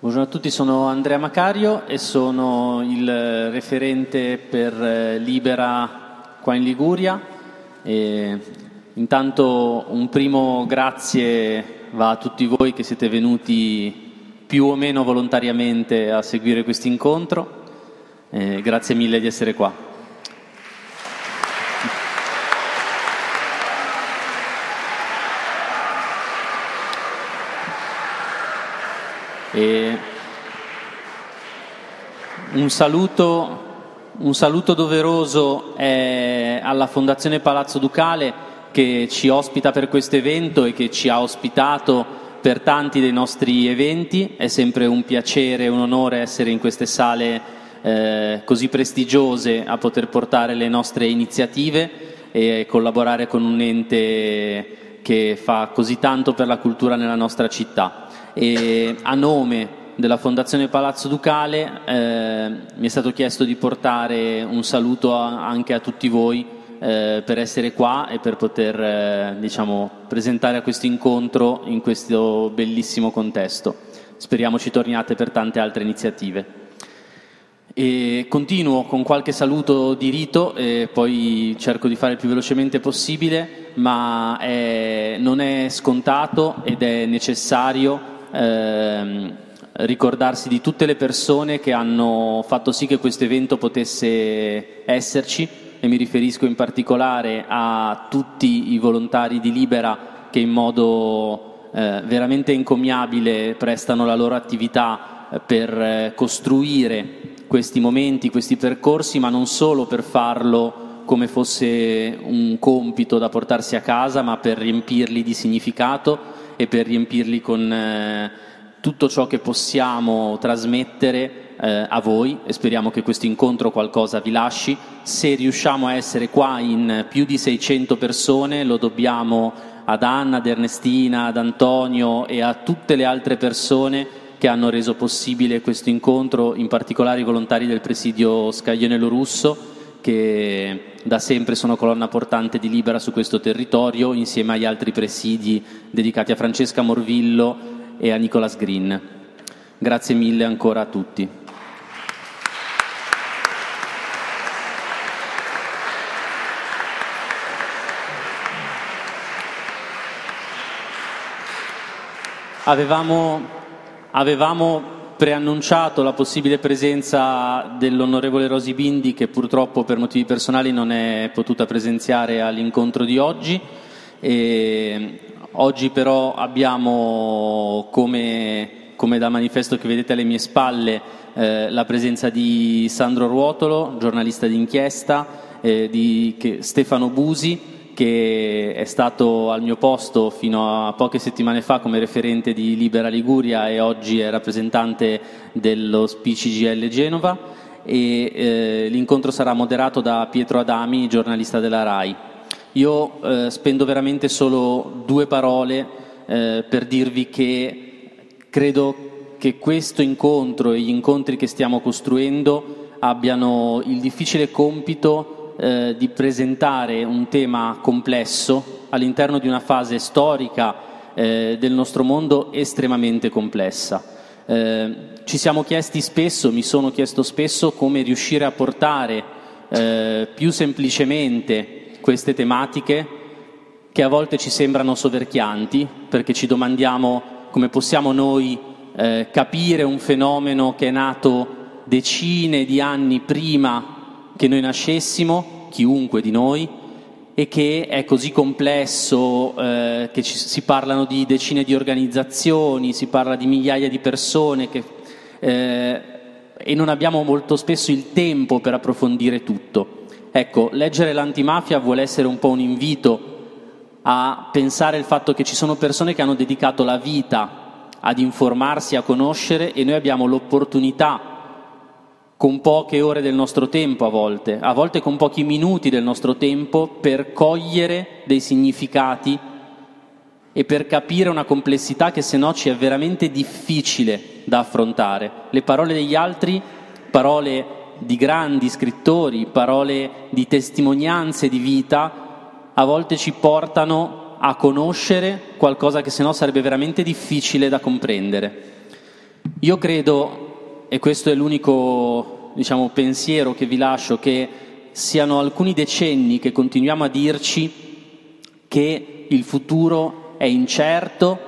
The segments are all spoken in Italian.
Buongiorno a tutti, sono Andrea Macario e sono il referente per eh, Libera qua in Liguria. E intanto un primo grazie va a tutti voi che siete venuti più o meno volontariamente a seguire questo incontro. Eh, grazie mille di essere qua. E un saluto, un saluto doveroso alla Fondazione Palazzo Ducale che ci ospita per questo evento e che ci ha ospitato per tanti dei nostri eventi. È sempre un piacere e un onore essere in queste sale eh, così prestigiose a poter portare le nostre iniziative e collaborare con un ente che fa così tanto per la cultura nella nostra città e a nome della Fondazione Palazzo Ducale eh, mi è stato chiesto di portare un saluto a, anche a tutti voi eh, per essere qua e per poter eh, diciamo, presentare a questo incontro in questo bellissimo contesto. Speriamo ci torniate per tante altre iniziative. E continuo con qualche saluto di rito e poi cerco di fare il più velocemente possibile, ma è, non è scontato ed è necessario ehm, ricordarsi di tutte le persone che hanno fatto sì che questo evento potesse esserci e mi riferisco in particolare a tutti i volontari di Libera che in modo eh, veramente encomiabile prestano la loro attività eh, per eh, costruire questi momenti, questi percorsi, ma non solo per farlo come fosse un compito da portarsi a casa, ma per riempirli di significato e per riempirli con eh, tutto ciò che possiamo trasmettere eh, a voi e speriamo che questo incontro qualcosa vi lasci. Se riusciamo a essere qua in più di 600 persone lo dobbiamo ad Anna, ad Ernestina, ad Antonio e a tutte le altre persone che hanno reso possibile questo incontro, in particolare i volontari del presidio Scaglionello Russo che da sempre sono colonna portante di Libera su questo territorio, insieme agli altri presidi dedicati a Francesca Morvillo e a Nicolas Green. Grazie mille ancora a tutti. Avevamo, avevamo preannunciato la possibile presenza dell'onorevole Rosi Bindi che purtroppo per motivi personali non è potuta presenziare all'incontro di oggi. E oggi però abbiamo come, come da manifesto che vedete alle mie spalle eh, la presenza di Sandro Ruotolo, giornalista d'inchiesta, eh, di che, Stefano Busi, che è stato al mio posto fino a poche settimane fa come referente di Libera Liguria e oggi è rappresentante dello SPCGL Genova e eh, l'incontro sarà moderato da Pietro Adami, giornalista della RAI. Io eh, spendo veramente solo due parole eh, per dirvi che credo che questo incontro e gli incontri che stiamo costruendo abbiano il difficile compito eh, di presentare un tema complesso all'interno di una fase storica eh, del nostro mondo estremamente complessa. Eh, ci siamo chiesti spesso, mi sono chiesto spesso come riuscire a portare eh, più semplicemente queste tematiche che a volte ci sembrano soverchianti perché ci domandiamo come possiamo noi eh, capire un fenomeno che è nato decine di anni prima che noi nascessimo, chiunque di noi, e che è così complesso eh, che ci, si parlano di decine di organizzazioni, si parla di migliaia di persone che, eh, e non abbiamo molto spesso il tempo per approfondire tutto. Ecco, leggere l'antimafia vuole essere un po' un invito a pensare il fatto che ci sono persone che hanno dedicato la vita ad informarsi, a conoscere e noi abbiamo l'opportunità con poche ore del nostro tempo a volte, a volte con pochi minuti del nostro tempo per cogliere dei significati e per capire una complessità che se no ci è veramente difficile da affrontare. Le parole degli altri, parole di grandi scrittori, parole di testimonianze di vita, a volte ci portano a conoscere qualcosa che se no sarebbe veramente difficile da comprendere. Io credo, e questo è l'unico diciamo, pensiero che vi lascio, che siano alcuni decenni che continuiamo a dirci che il futuro è incerto,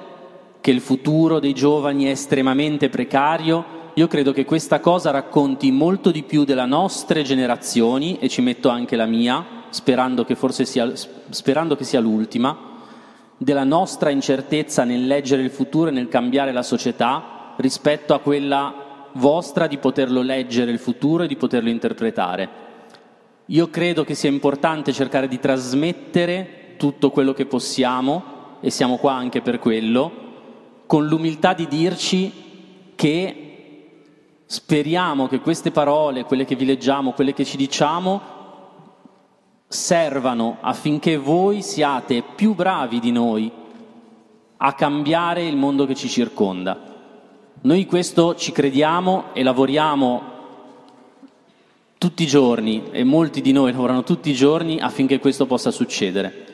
che il futuro dei giovani è estremamente precario. Io credo che questa cosa racconti molto di più delle nostre generazioni, e ci metto anche la mia, sperando che sia, sperando che sia l'ultima, della nostra incertezza nel leggere il futuro e nel cambiare la società rispetto a quella vostra di poterlo leggere il futuro e di poterlo interpretare. Io credo che sia importante cercare di trasmettere tutto quello che possiamo, e siamo qua anche per quello, con l'umiltà di dirci che speriamo che queste parole, quelle che vi leggiamo, quelle che ci diciamo, servano affinché voi siate più bravi di noi a cambiare il mondo che ci circonda. Noi questo ci crediamo e lavoriamo tutti i giorni e molti di noi lavorano tutti i giorni affinché questo possa succedere.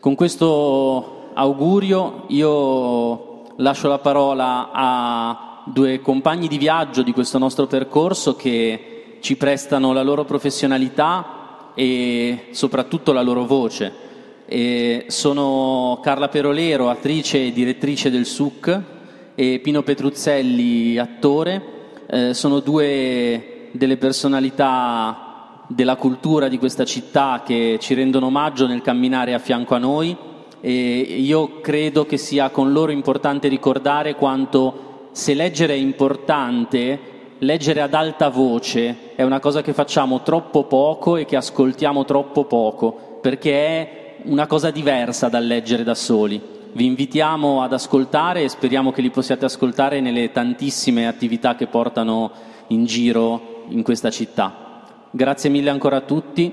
Con questo augurio io lascio la parola a due compagni di viaggio di questo nostro percorso che ci prestano la loro professionalità e soprattutto la loro voce. E sono Carla Perolero, attrice e direttrice del SUC, e Pino Petruzzelli, attore. Eh, sono due delle personalità della cultura di questa città che ci rendono omaggio nel camminare a fianco a noi e io credo che sia con loro importante ricordare quanto se leggere è importante leggere ad alta voce è una cosa che facciamo troppo poco e che ascoltiamo troppo poco, perché è una cosa diversa dal leggere da soli. Vi invitiamo ad ascoltare e speriamo che li possiate ascoltare nelle tantissime attività che portano in giro in questa città. Grazie mille ancora a tutti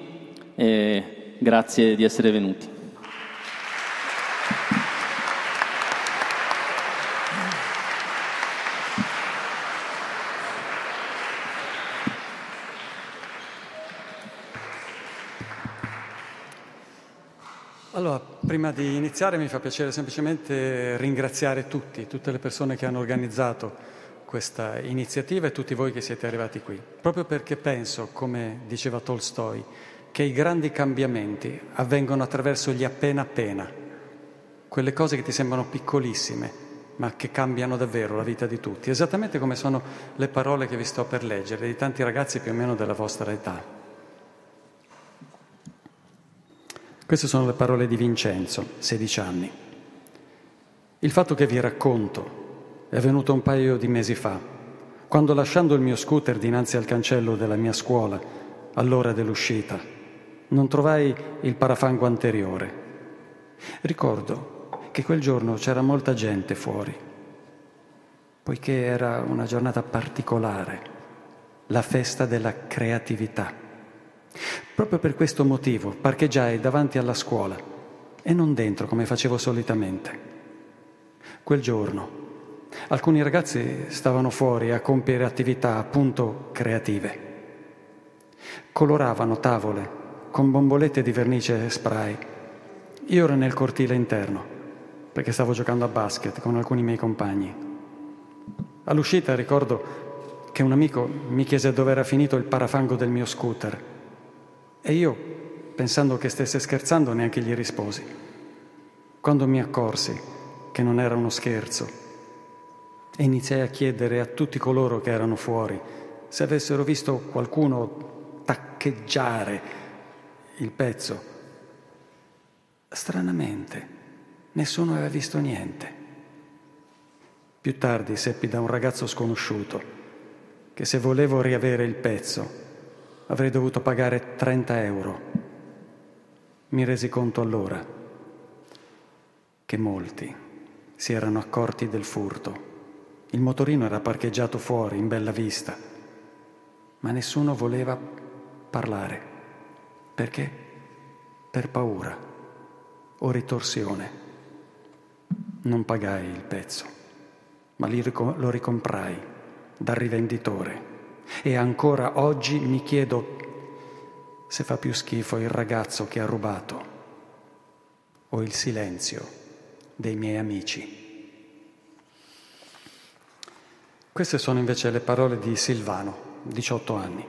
e grazie di essere venuti. Allora, prima di iniziare mi fa piacere semplicemente ringraziare tutti, tutte le persone che hanno organizzato questa iniziativa e tutti voi che siete arrivati qui, proprio perché penso, come diceva Tolstoi, che i grandi cambiamenti avvengono attraverso gli appena appena, quelle cose che ti sembrano piccolissime, ma che cambiano davvero la vita di tutti, esattamente come sono le parole che vi sto per leggere di tanti ragazzi più o meno della vostra età. Queste sono le parole di Vincenzo, 16 anni. Il fatto che vi racconto è avvenuto un paio di mesi fa, quando lasciando il mio scooter dinanzi al cancello della mia scuola, all'ora dell'uscita, non trovai il parafango anteriore. Ricordo che quel giorno c'era molta gente fuori, poiché era una giornata particolare, la festa della creatività. Proprio per questo motivo parcheggiai davanti alla scuola e non dentro come facevo solitamente. Quel giorno alcuni ragazzi stavano fuori a compiere attività appunto creative. Coloravano tavole con bombolette di vernice spray. Io ero nel cortile interno perché stavo giocando a basket con alcuni miei compagni. All'uscita ricordo che un amico mi chiese dove era finito il parafango del mio scooter e io, pensando che stesse scherzando, neanche gli risposi. Quando mi accorsi che non era uno scherzo e iniziai a chiedere a tutti coloro che erano fuori se avessero visto qualcuno taccheggiare il pezzo. Stranamente, nessuno aveva visto niente. Più tardi seppi da un ragazzo sconosciuto che se volevo riavere il pezzo avrei dovuto pagare 30 euro. Mi resi conto allora che molti si erano accorti del furto. Il motorino era parcheggiato fuori, in bella vista, ma nessuno voleva parlare. Perché? Per paura o ritorsione. Non pagai il pezzo, ma lo ricomprai dal rivenditore e ancora oggi mi chiedo se fa più schifo il ragazzo che ha rubato o il silenzio dei miei amici. Queste sono invece le parole di Silvano, 18 anni.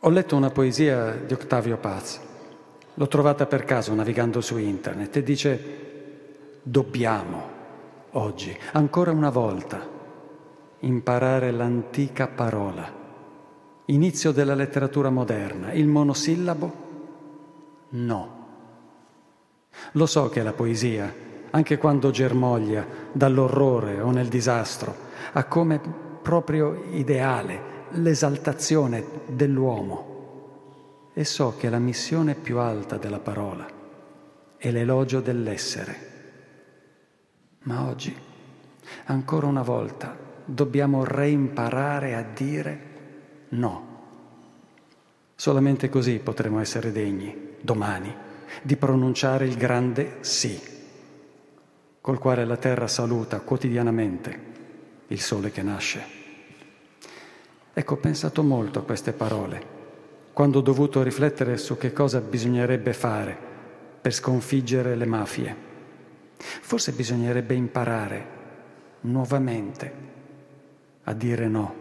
Ho letto una poesia di Octavio Paz, l'ho trovata per caso navigando su internet e dice dobbiamo oggi, ancora una volta, imparare l'antica parola, inizio della letteratura moderna, il monosillabo no. Lo so che la poesia, anche quando germoglia dall'orrore o nel disastro, ha come proprio ideale l'esaltazione dell'uomo. E so che la missione più alta della parola è l'elogio dell'essere. Ma oggi, ancora una volta, dobbiamo reimparare a dire no. Solamente così potremo essere degni, domani, di pronunciare il grande sì, col quale la terra saluta quotidianamente il sole che nasce. Ecco, ho pensato molto a queste parole, quando ho dovuto riflettere su che cosa bisognerebbe fare per sconfiggere le mafie. Forse bisognerebbe imparare nuovamente a dire no.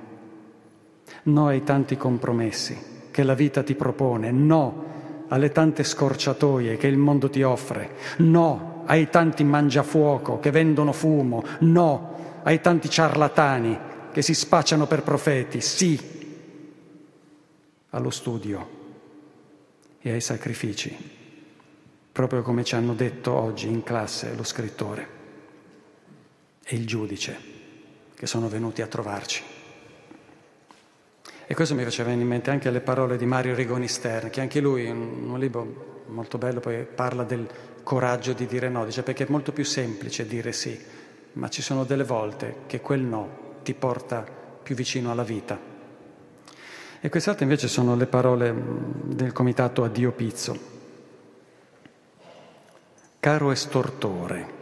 No ai tanti compromessi che la vita ti propone, no alle tante scorciatoie che il mondo ti offre, no ai tanti mangiafuoco che vendono fumo, no ai tanti ciarlatani che si spacciano per profeti, sì allo studio e ai sacrifici, proprio come ci hanno detto oggi in classe lo scrittore e il giudice che sono venuti a trovarci. E questo mi faceva venire in mente anche le parole di Mario Rigoni Stern, che anche lui in un libro molto bello poi parla del coraggio di dire no, dice perché è molto più semplice dire sì ma ci sono delle volte che quel no ti porta più vicino alla vita. E quest'altre invece sono le parole del comitato Addio Pizzo. Caro estortore,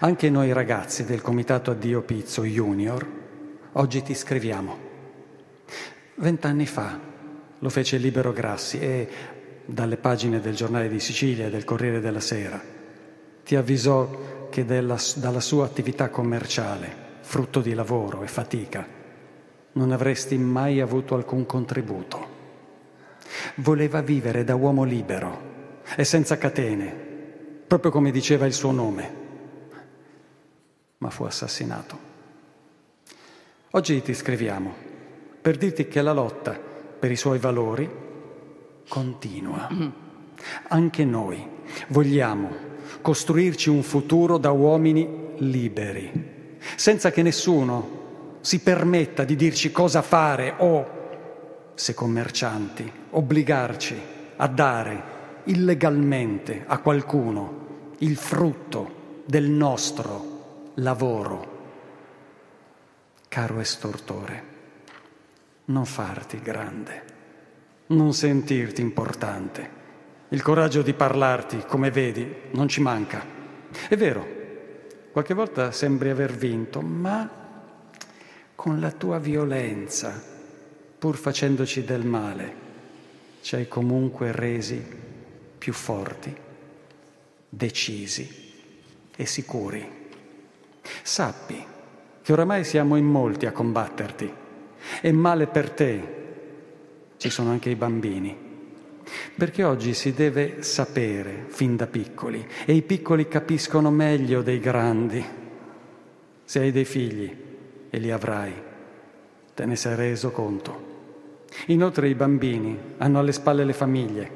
anche noi ragazzi del comitato Addio Pizzo Junior, oggi ti scriviamo. Vent'anni fa lo fece Libero Grassi e dalle pagine del giornale di Sicilia e del Corriere della Sera ti avvisò che della, dalla sua attività commerciale, frutto di lavoro e fatica, non avresti mai avuto alcun contributo. Voleva vivere da uomo libero e senza catene, proprio come diceva il suo nome, ma fu assassinato. Oggi ti scriviamo per dirti che la lotta per i suoi valori continua. Anche noi vogliamo costruirci un futuro da uomini liberi, senza che nessuno si permetta di dirci cosa fare o, se commercianti, obbligarci a dare illegalmente a qualcuno il frutto del nostro lavoro. Caro estortore, non farti grande, non sentirti importante il coraggio di parlarti, come vedi, non ci manca. È vero, qualche volta sembri aver vinto, ma con la tua violenza, pur facendoci del male, ci hai comunque resi più forti, decisi e sicuri. Sappi che oramai siamo in molti a combatterti e male per te. Ci sono anche i bambini perché oggi si deve sapere fin da piccoli e i piccoli capiscono meglio dei grandi. Se hai dei figli e li avrai, te ne sei reso conto. Inoltre i bambini hanno alle spalle le famiglie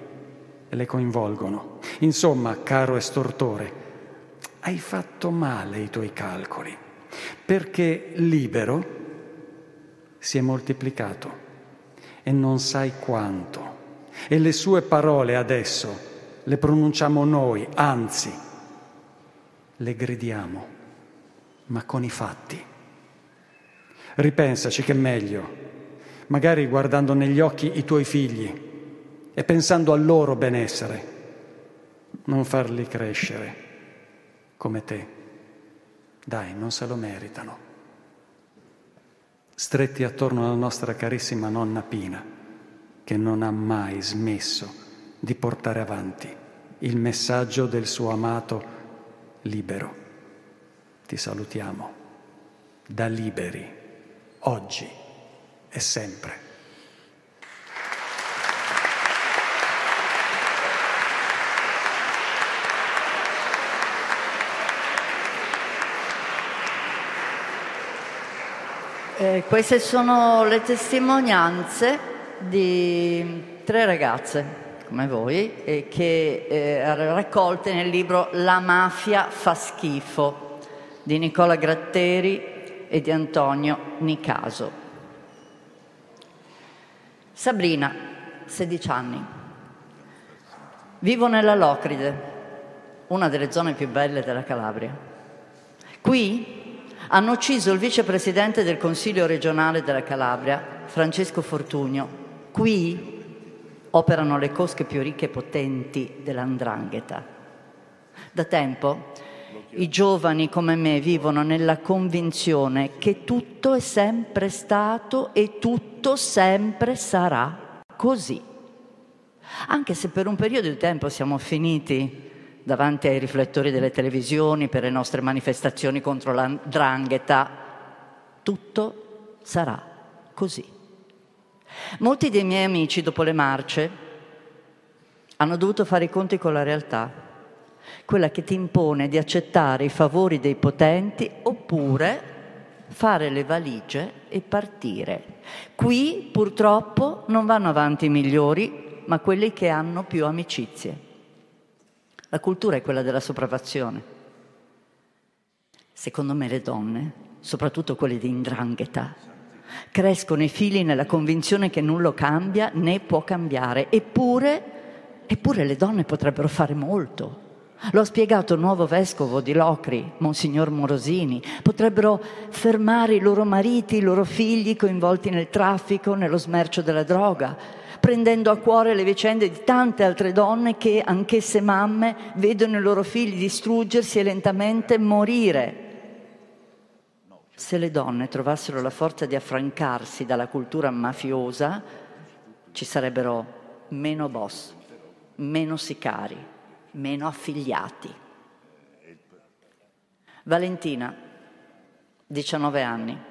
e le coinvolgono. Insomma, caro estortore, hai fatto male i tuoi calcoli, perché libero si è moltiplicato e non sai quanto e le sue parole adesso le pronunciamo noi, anzi, le gridiamo, ma con i fatti. Ripensaci che è meglio, magari guardando negli occhi i tuoi figli e pensando al loro benessere, non farli crescere come te. Dai, non se lo meritano. Stretti attorno alla nostra carissima nonna Pina che non ha mai smesso di portare avanti il messaggio del suo amato libero. Ti salutiamo da liberi. oggi e sempre. Eh, queste sono le testimonianze di tre ragazze come voi e che eh, raccolte nel libro La mafia fa schifo di Nicola Gratteri e di Antonio Nicaso. Sabrina, 16 anni. Vivo nella Locride, una delle zone più belle della Calabria. Qui hanno ucciso il vicepresidente del Consiglio regionale della Calabria, Francesco Fortunio. Qui operano le cosche più ricche e potenti dell'andrangheta. Da tempo i giovani come me vivono nella convinzione che tutto è sempre stato e tutto sempre sarà così. Anche se per un periodo di tempo siamo finiti davanti ai riflettori delle televisioni per le nostre manifestazioni contro la drangheta, tutto sarà così. Molti dei miei amici, dopo le marce, hanno dovuto fare i conti con la realtà, quella che ti impone di accettare i favori dei potenti oppure fare le valigie e partire. Qui purtroppo non vanno avanti i migliori, ma quelli che hanno più amicizie. La cultura è quella della sopravvazione. Secondo me le donne, soprattutto quelle di indrangheta, crescono i figli nella convinzione che nulla cambia né può cambiare. Eppure, eppure le donne potrebbero fare molto. Lo ha spiegato il nuovo vescovo di Locri, Monsignor Morosini. Potrebbero fermare i loro mariti, i loro figli coinvolti nel traffico, nello smercio della droga prendendo a cuore le vicende di tante altre donne che, anch'esse mamme, vedono i loro figli distruggersi e lentamente morire. Se le donne trovassero la forza di affrancarsi dalla cultura mafiosa, ci sarebbero meno boss, meno sicari, meno affiliati. Valentina, 19 anni.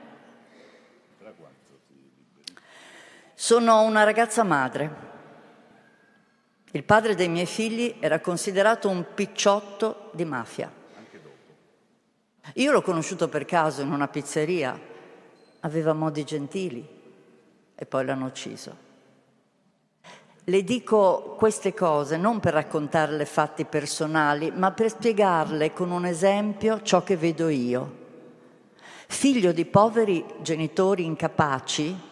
Sono una ragazza madre. Il padre dei miei figli era considerato un picciotto di mafia. Io l'ho conosciuto per caso in una pizzeria, aveva modi gentili e poi l'hanno ucciso. Le dico queste cose non per raccontarle fatti personali, ma per spiegarle con un esempio ciò che vedo io. Figlio di poveri genitori incapaci,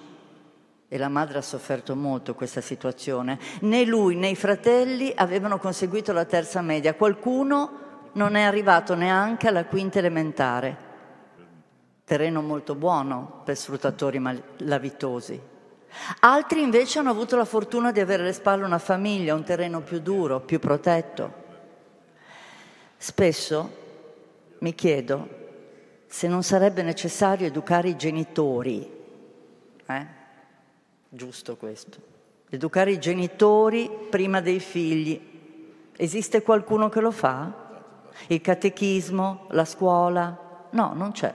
e la madre ha sofferto molto questa situazione. Né lui né i fratelli avevano conseguito la terza media, qualcuno non è arrivato neanche alla quinta elementare. Terreno molto buono per sfruttatori malavitosi. Altri invece hanno avuto la fortuna di avere alle spalle una famiglia, un terreno più duro, più protetto. Spesso mi chiedo se non sarebbe necessario educare i genitori, eh? Giusto questo. Educare i genitori prima dei figli. Esiste qualcuno che lo fa? Il catechismo, la scuola? No, non c'è.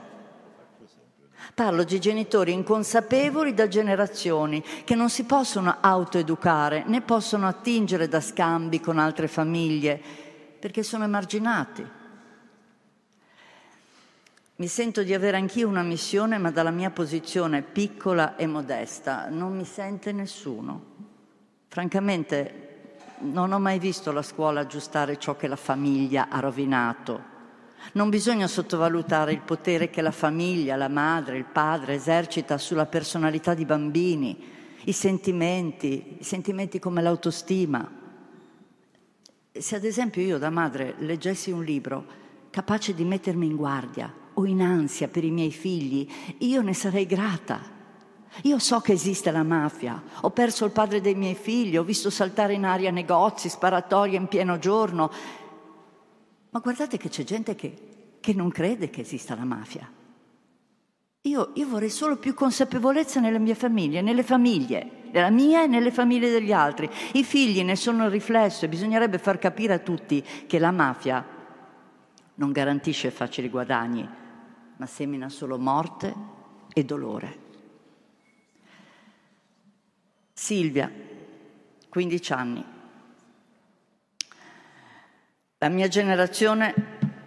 Parlo di genitori inconsapevoli da generazioni che non si possono autoeducare né possono attingere da scambi con altre famiglie perché sono emarginati. Mi sento di avere anch'io una missione, ma dalla mia posizione piccola e modesta non mi sente nessuno. Francamente non ho mai visto la scuola aggiustare ciò che la famiglia ha rovinato. Non bisogna sottovalutare il potere che la famiglia, la madre, il padre esercita sulla personalità di bambini, i sentimenti, i sentimenti come l'autostima. Se ad esempio io da madre leggessi un libro capace di mettermi in guardia, o in ansia per i miei figli, io ne sarei grata. Io so che esiste la mafia, ho perso il padre dei miei figli, ho visto saltare in aria negozi, sparatorie in pieno giorno, ma guardate che c'è gente che, che non crede che esista la mafia. Io, io, vorrei solo più consapevolezza nelle mie famiglie, nelle famiglie, nella mia e nelle famiglie degli altri. I figli ne sono il riflesso e bisognerebbe far capire a tutti che la mafia non garantisce facili guadagni, ma semina solo morte e dolore. Silvia, 15 anni. La mia generazione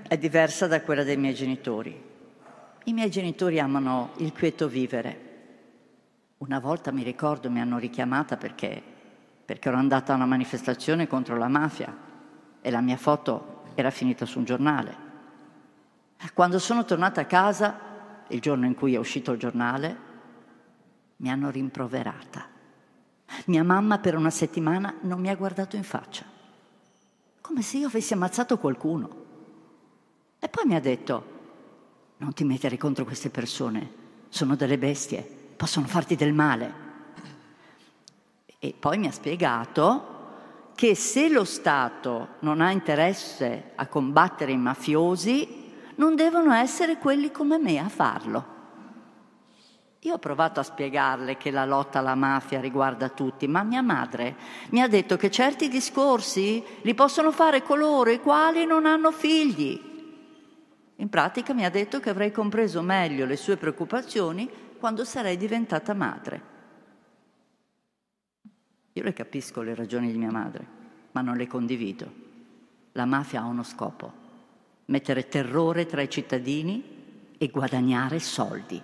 è diversa da quella dei miei genitori. I miei genitori amano il quieto vivere. Una volta mi ricordo mi hanno richiamata perché, perché ero andata a una manifestazione contro la mafia e la mia foto era finita su un giornale. Quando sono tornata a casa, il giorno in cui è uscito il giornale, mi hanno rimproverata. Mia mamma per una settimana non mi ha guardato in faccia, come se io avessi ammazzato qualcuno. E poi mi ha detto, non ti mettere contro queste persone, sono delle bestie, possono farti del male. E poi mi ha spiegato che se lo Stato non ha interesse a combattere i mafiosi, non devono essere quelli come me a farlo. Io ho provato a spiegarle che la lotta alla mafia riguarda tutti, ma mia madre mi ha detto che certi discorsi li possono fare coloro i quali non hanno figli. In pratica mi ha detto che avrei compreso meglio le sue preoccupazioni quando sarei diventata madre. Io le capisco le ragioni di mia madre, ma non le condivido. La mafia ha uno scopo, mettere terrore tra i cittadini e guadagnare soldi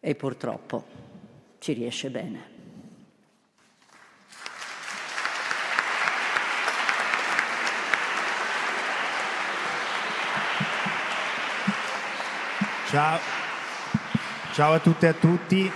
e purtroppo ci riesce bene. Ciao. ciao a tutte e a tutti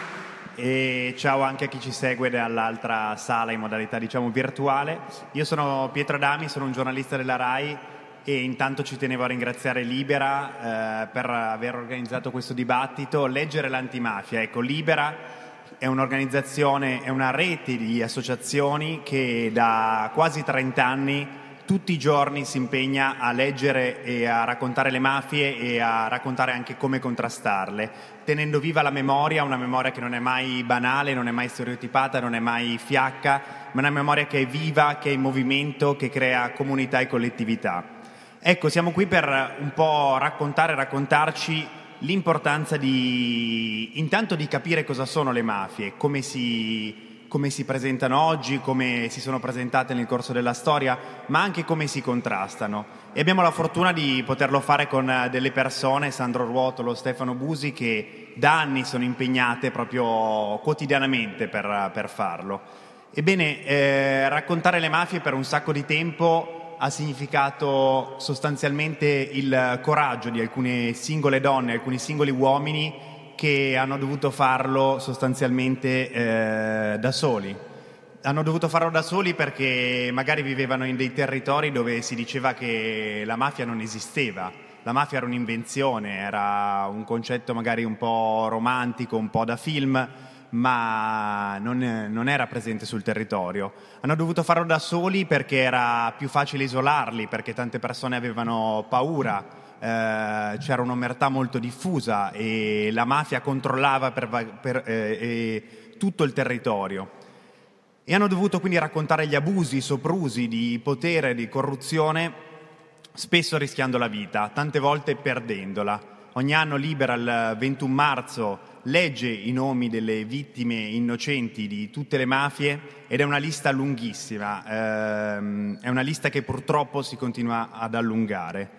e ciao anche a chi ci segue dall'altra sala in modalità diciamo virtuale. Io sono Pietro Adami, sono un giornalista della RAI e intanto ci tenevo a ringraziare Libera eh, per aver organizzato questo dibattito. Leggere l'antimafia, ecco, Libera è un'organizzazione, è una rete di associazioni che da quasi 30 anni tutti i giorni si impegna a leggere e a raccontare le mafie e a raccontare anche come contrastarle, tenendo viva la memoria, una memoria che non è mai banale, non è mai stereotipata, non è mai fiacca, ma una memoria che è viva, che è in movimento, che crea comunità e collettività. Ecco, siamo qui per un po' raccontare, raccontarci l'importanza di intanto di capire cosa sono le mafie, come si, come si presentano oggi, come si sono presentate nel corso della storia, ma anche come si contrastano. E abbiamo la fortuna di poterlo fare con delle persone, Sandro Ruotolo, Stefano Busi, che da anni sono impegnate proprio quotidianamente per, per farlo. Ebbene, eh, raccontare le mafie per un sacco di tempo ha significato sostanzialmente il coraggio di alcune singole donne, alcuni singoli uomini che hanno dovuto farlo sostanzialmente eh, da soli. Hanno dovuto farlo da soli perché magari vivevano in dei territori dove si diceva che la mafia non esisteva. La mafia era un'invenzione, era un concetto magari un po' romantico, un po' da film, ma non, non, era presente sul territorio. Hanno dovuto farlo da soli perché era più facile isolarli, perché tante persone avevano paura, eh, c'era un'omertà molto diffusa e la mafia controllava per, per, eh, tutto il territorio. E hanno dovuto quindi raccontare gli abusi, i soprusi di potere, di corruzione, spesso rischiando la vita, tante volte perdendola. Ogni anno libera il 21 marzo legge i nomi delle vittime innocenti di tutte le mafie ed è una lista lunghissima, ehm, è una lista che purtroppo si continua ad allungare.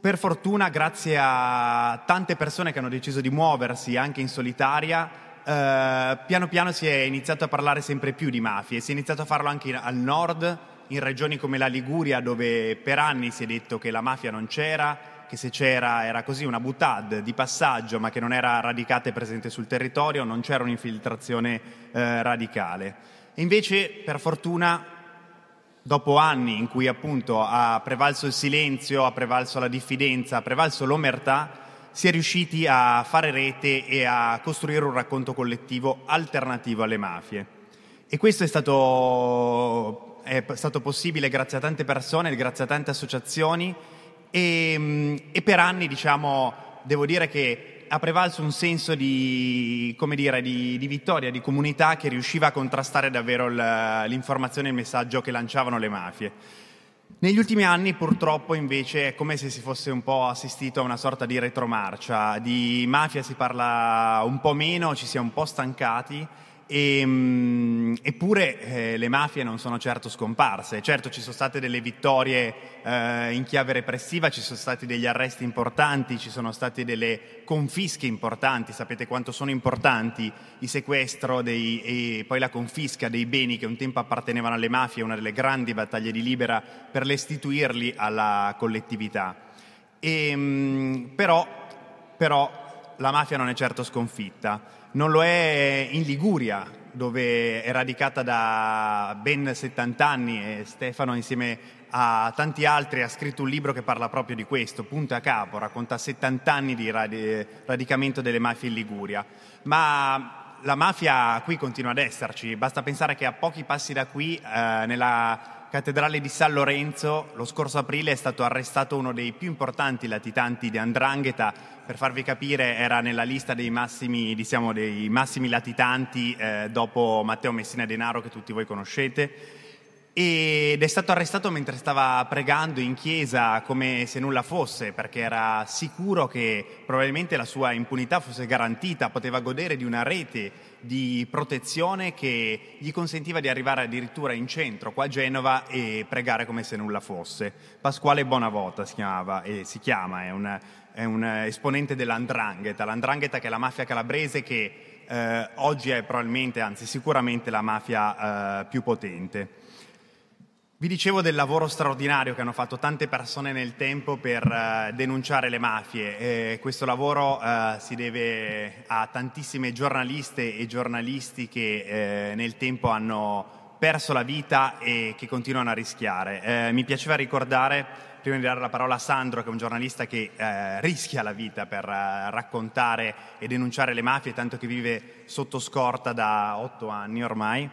Per fortuna, grazie a tante persone che hanno deciso di muoversi anche in solitaria, eh, piano piano si è iniziato a parlare sempre più di mafie, si è iniziato a farlo anche al nord, in regioni come la Liguria, dove per anni si è detto che la mafia non c'era, che se c'era era così una butad di passaggio ma che non era radicata e presente sul territorio, non c'era un'infiltrazione eh, radicale. E invece, per fortuna, dopo anni in cui appunto ha prevalso il silenzio, ha prevalso la diffidenza, ha prevalso l'omertà, si è riusciti a fare rete e a costruire un racconto collettivo alternativo alle mafie. E questo è stato, è stato possibile grazie a tante persone, grazie a tante associazioni e, mm, e per anni, diciamo, devo dire che ha prevalso un senso di, dire, di, di, vittoria, di comunità che riusciva a contrastare davvero l'informazione e il messaggio che lanciavano le mafie. Negli ultimi anni purtroppo invece è come se si fosse un po' assistito a una sorta di retromarcia, di mafia si parla un po' meno, ci si è un po' stancati e, ehm, eppure eh, le mafie non sono certo scomparse. Certo ci sono state delle vittorie eh, in chiave repressiva, ci sono stati degli arresti importanti, ci sono state delle confische importanti. Sapete quanto sono importanti il sequestro dei, e poi la confisca dei beni che un tempo appartenevano alle mafie, una delle grandi battaglie di Libera per restituirli alla collettività. E, ehm, però, però la mafia non è certo sconfitta non lo è in Liguria, dove è radicata da ben 70 anni e Stefano insieme a tanti altri ha scritto un libro che parla proprio di questo, punto a capo, racconta 70 anni di radicamento delle mafie in Liguria. Ma la mafia qui continua ad esserci, basta pensare che a pochi passi da qui, eh, nella cattedrale di San Lorenzo, lo scorso aprile è stato arrestato uno dei più importanti latitanti di Andrangheta. Per farvi capire, era nella lista dei massimi, diciamo, dei massimi latitanti eh, dopo Matteo Messina Denaro, che tutti voi conoscete ed è stato arrestato mentre stava pregando in chiesa come se nulla fosse, perché era sicuro che probabilmente la sua impunità fosse garantita, poteva godere di una rete di protezione che gli consentiva di arrivare addirittura in centro, qua a Genova, e pregare come se nulla fosse. Pasquale Bonavota si chiamava e si chiama, è un, è un esponente dell'Andrangheta, l'Andrangheta che è la mafia calabrese che eh, oggi è probabilmente, anzi sicuramente la mafia eh, più potente. Vi dicevo del lavoro straordinario che hanno fatto tante persone nel tempo per uh, denunciare le mafie. E questo lavoro uh, si deve a tantissime giornaliste e giornalisti che uh, nel tempo hanno perso la vita e che continuano a rischiare. mi piaceva ricordare, prima di dare la parola a Sandro, che è un giornalista che rischia la vita per raccontare e denunciare le mafie, tanto che vive sotto scorta da otto anni ormai.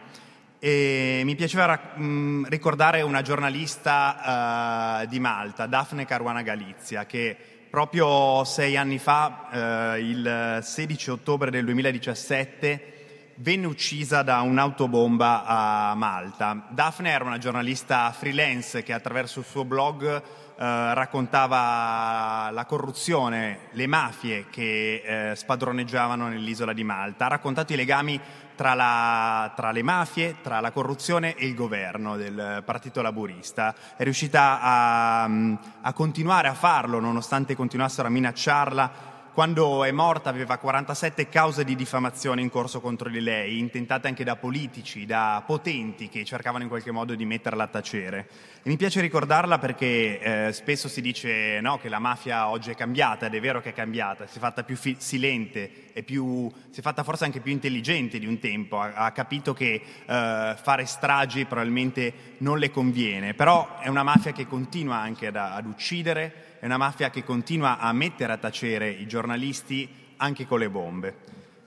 E mi piaceva mh, ricordare una giornalista uh, di Malta, Daphne Caruana Galizia, che proprio sei anni fa, uh, il 16 ottobre del 2017, venne uccisa da un'autobomba a Malta. Daphne era una giornalista freelance che attraverso il suo blog Uh, raccontava la corruzione, le mafie che spadroneggiavano nell'isola di Malta, ha raccontato i legami tra, la, tra, le mafie, tra la corruzione e il governo del Partito Laburista. È riuscita a, a continuare a farlo nonostante continuassero a minacciarla quando è morta aveva 47 cause di diffamazione in corso contro di lei, intentate anche da politici, da potenti che cercavano in qualche modo di metterla a tacere. E mi piace ricordarla perché eh, spesso si dice no, che la mafia oggi è cambiata, ed è vero che è cambiata, si è fatta più fi- silente, è più, si è fatta forse anche più intelligente di un tempo, ha, ha capito che eh, fare stragi probabilmente non le conviene, però è una mafia che continua anche ad, ad uccidere, è una mafia che continua a mettere a tacere i giornalisti anche con le bombe.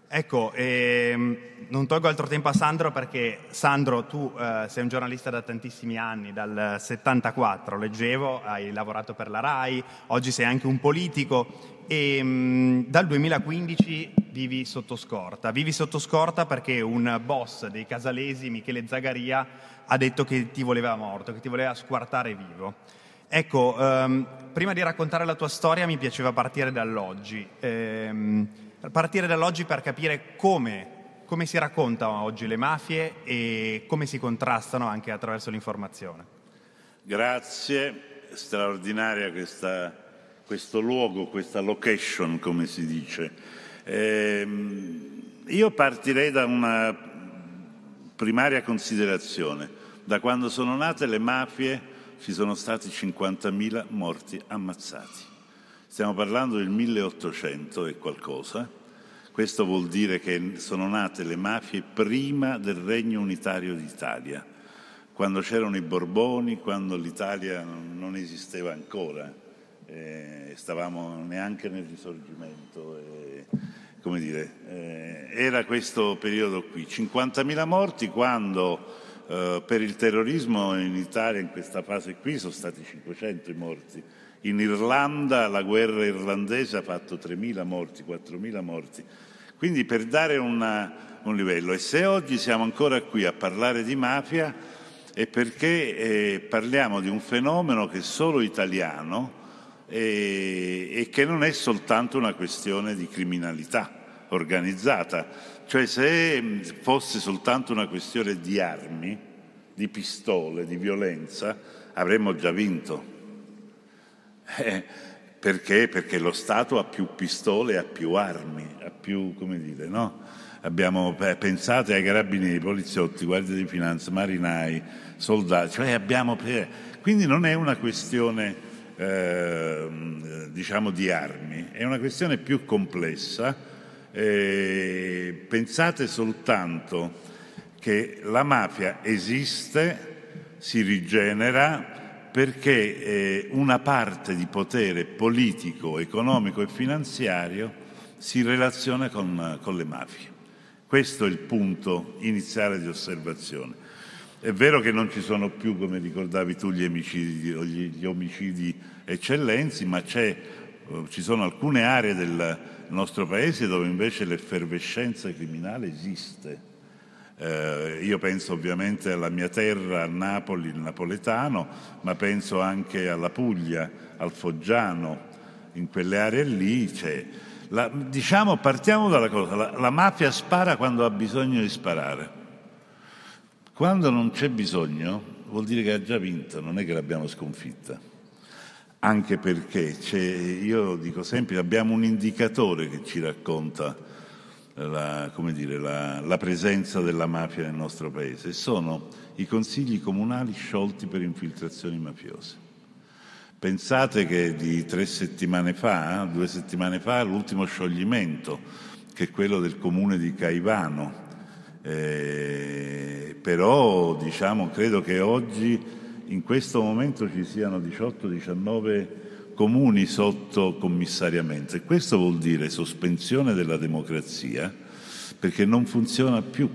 Ecco, ehm, non tolgo altro tempo a Sandro perché Sandro, tu eh, sei un giornalista da tantissimi anni, dal 74, leggevo, hai lavorato per la RAI, oggi sei anche un politico e mh, mm, dal 2015 vivi sotto scorta. Vivi sotto scorta perché un boss dei casalesi, Michele Zagaria, ha detto che ti voleva morto, che ti voleva squartare vivo. Ecco, um, prima di raccontare la tua storia mi piaceva partire dall'oggi, ehm, partire dall'oggi per capire come, come si raccontano oggi le mafie e come si contrastano anche attraverso l'informazione. Grazie, straordinaria questa, questo luogo, questa location, come si dice. Eh, io partirei da una primaria considerazione. Da quando sono nate le mafie ci sono stati 50.000 morti ammazzati. Stiamo parlando del 1800 e qualcosa. Questo vuol dire che sono nate le mafie prima del Regno Unitario d'Italia, quando c'erano i Borboni, quando l'Italia non esisteva ancora, eh, stavamo neanche nel risorgimento. Eh, come dire, eh, era questo periodo qui. 50.000 morti quando eh, per il terrorismo in Italia in questa fase qui sono stati 500 i morti. In Irlanda la guerra irlandese ha fatto 3.000 morti, 4.000 morti. Quindi per dare una, un livello. E se oggi siamo ancora qui a parlare di mafia è perché eh, parliamo di un fenomeno che è solo italiano e, e che non è soltanto una questione di criminalità organizzata. Cioè se fosse soltanto una questione di armi, di pistole, di violenza, avremmo già vinto. Eh, perché? Perché lo Stato ha più pistole, ha più armi, ha più, come dire, no? Abbiamo, eh, pensate ai carabinieri, poliziotti, guardie di finanza, marinai, soldati, cioè abbiamo, quindi non è una questione eh, diciamo di armi, è una questione più complessa. Eh, pensate soltanto che la mafia esiste, si rigenera perché eh, una parte di potere politico, economico e finanziario si relaziona con, con le mafie. Questo è il punto iniziale di osservazione. È vero che non ci sono più, come ricordavi tu, gli omicidi, gli, gli omicidi eccellenzi, ma eh, ci sono alcune aree del nostro paese dove invece l'effervescenza criminale esiste. Eh, io penso ovviamente alla mia terra, a Napoli, il napoletano, ma penso anche alla Puglia, al Foggiano, in quelle aree lì c'è. La, diciamo, partiamo dalla cosa, la, la mafia spara quando ha bisogno di sparare. Quando non c'è bisogno vuol dire che ha già vinto, non è che l'abbiamo sconfitta. Anche perché io dico sempre, abbiamo un indicatore che ci racconta la, dire, la, la presenza della mafia nel nostro paese, sono i consigli comunali sciolti per infiltrazioni mafiose. Pensate che di tre settimane fa, due settimane fa, l'ultimo scioglimento, che è quello del comune di Caivano, eh, però diciamo, credo che oggi in questo momento ci siano 18-19 comuni sotto commissariamento e questo vuol dire sospensione della democrazia perché non funziona più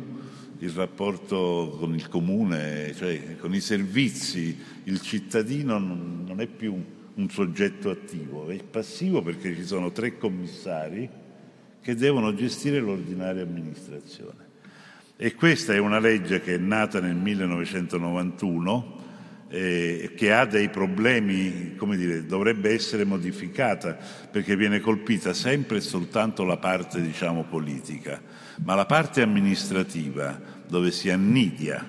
il rapporto con il comune, cioè con i servizi, il cittadino non è più un soggetto attivo, è passivo perché ci sono tre commissari che devono gestire l'ordinaria amministrazione. E questa è una legge che è nata nel 1991, eh, che ha dei problemi, come dire, dovrebbe essere modificata perché viene colpita sempre e soltanto la parte, diciamo, politica, ma la parte amministrativa, dove si annidia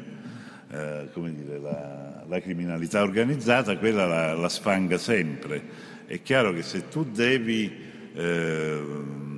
eh, dire, la, la, criminalità organizzata, quella la, la, sfanga sempre. È chiaro che se tu devi eh,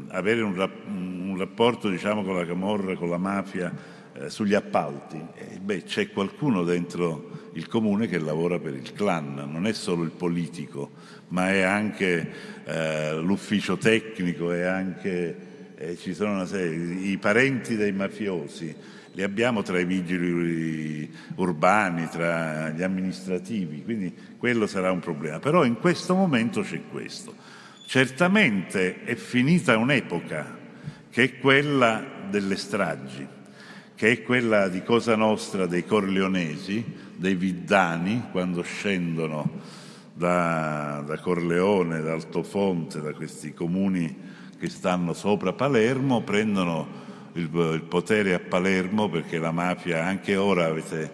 avere un, un rapporto diciamo, con la camorra, con la mafia, eh, sugli appalti, eh, beh, c'è qualcuno dentro il comune che lavora per il clan, non è solo il politico, ma è anche eh, l'ufficio tecnico, è anche, eh, ci sono una serie, i parenti dei mafiosi, li abbiamo tra i vigili urbani, tra gli amministrativi, quindi quello sarà un problema. Però in questo momento c'è questo. Certamente è finita un'epoca che è quella delle stragi, che è quella di Cosa Nostra dei Corleonesi, dei Viddani, quando scendono da, da Corleone, da Altofonte, da questi comuni che stanno sopra Palermo, prendono il, il potere a Palermo perché la mafia, anche ora avete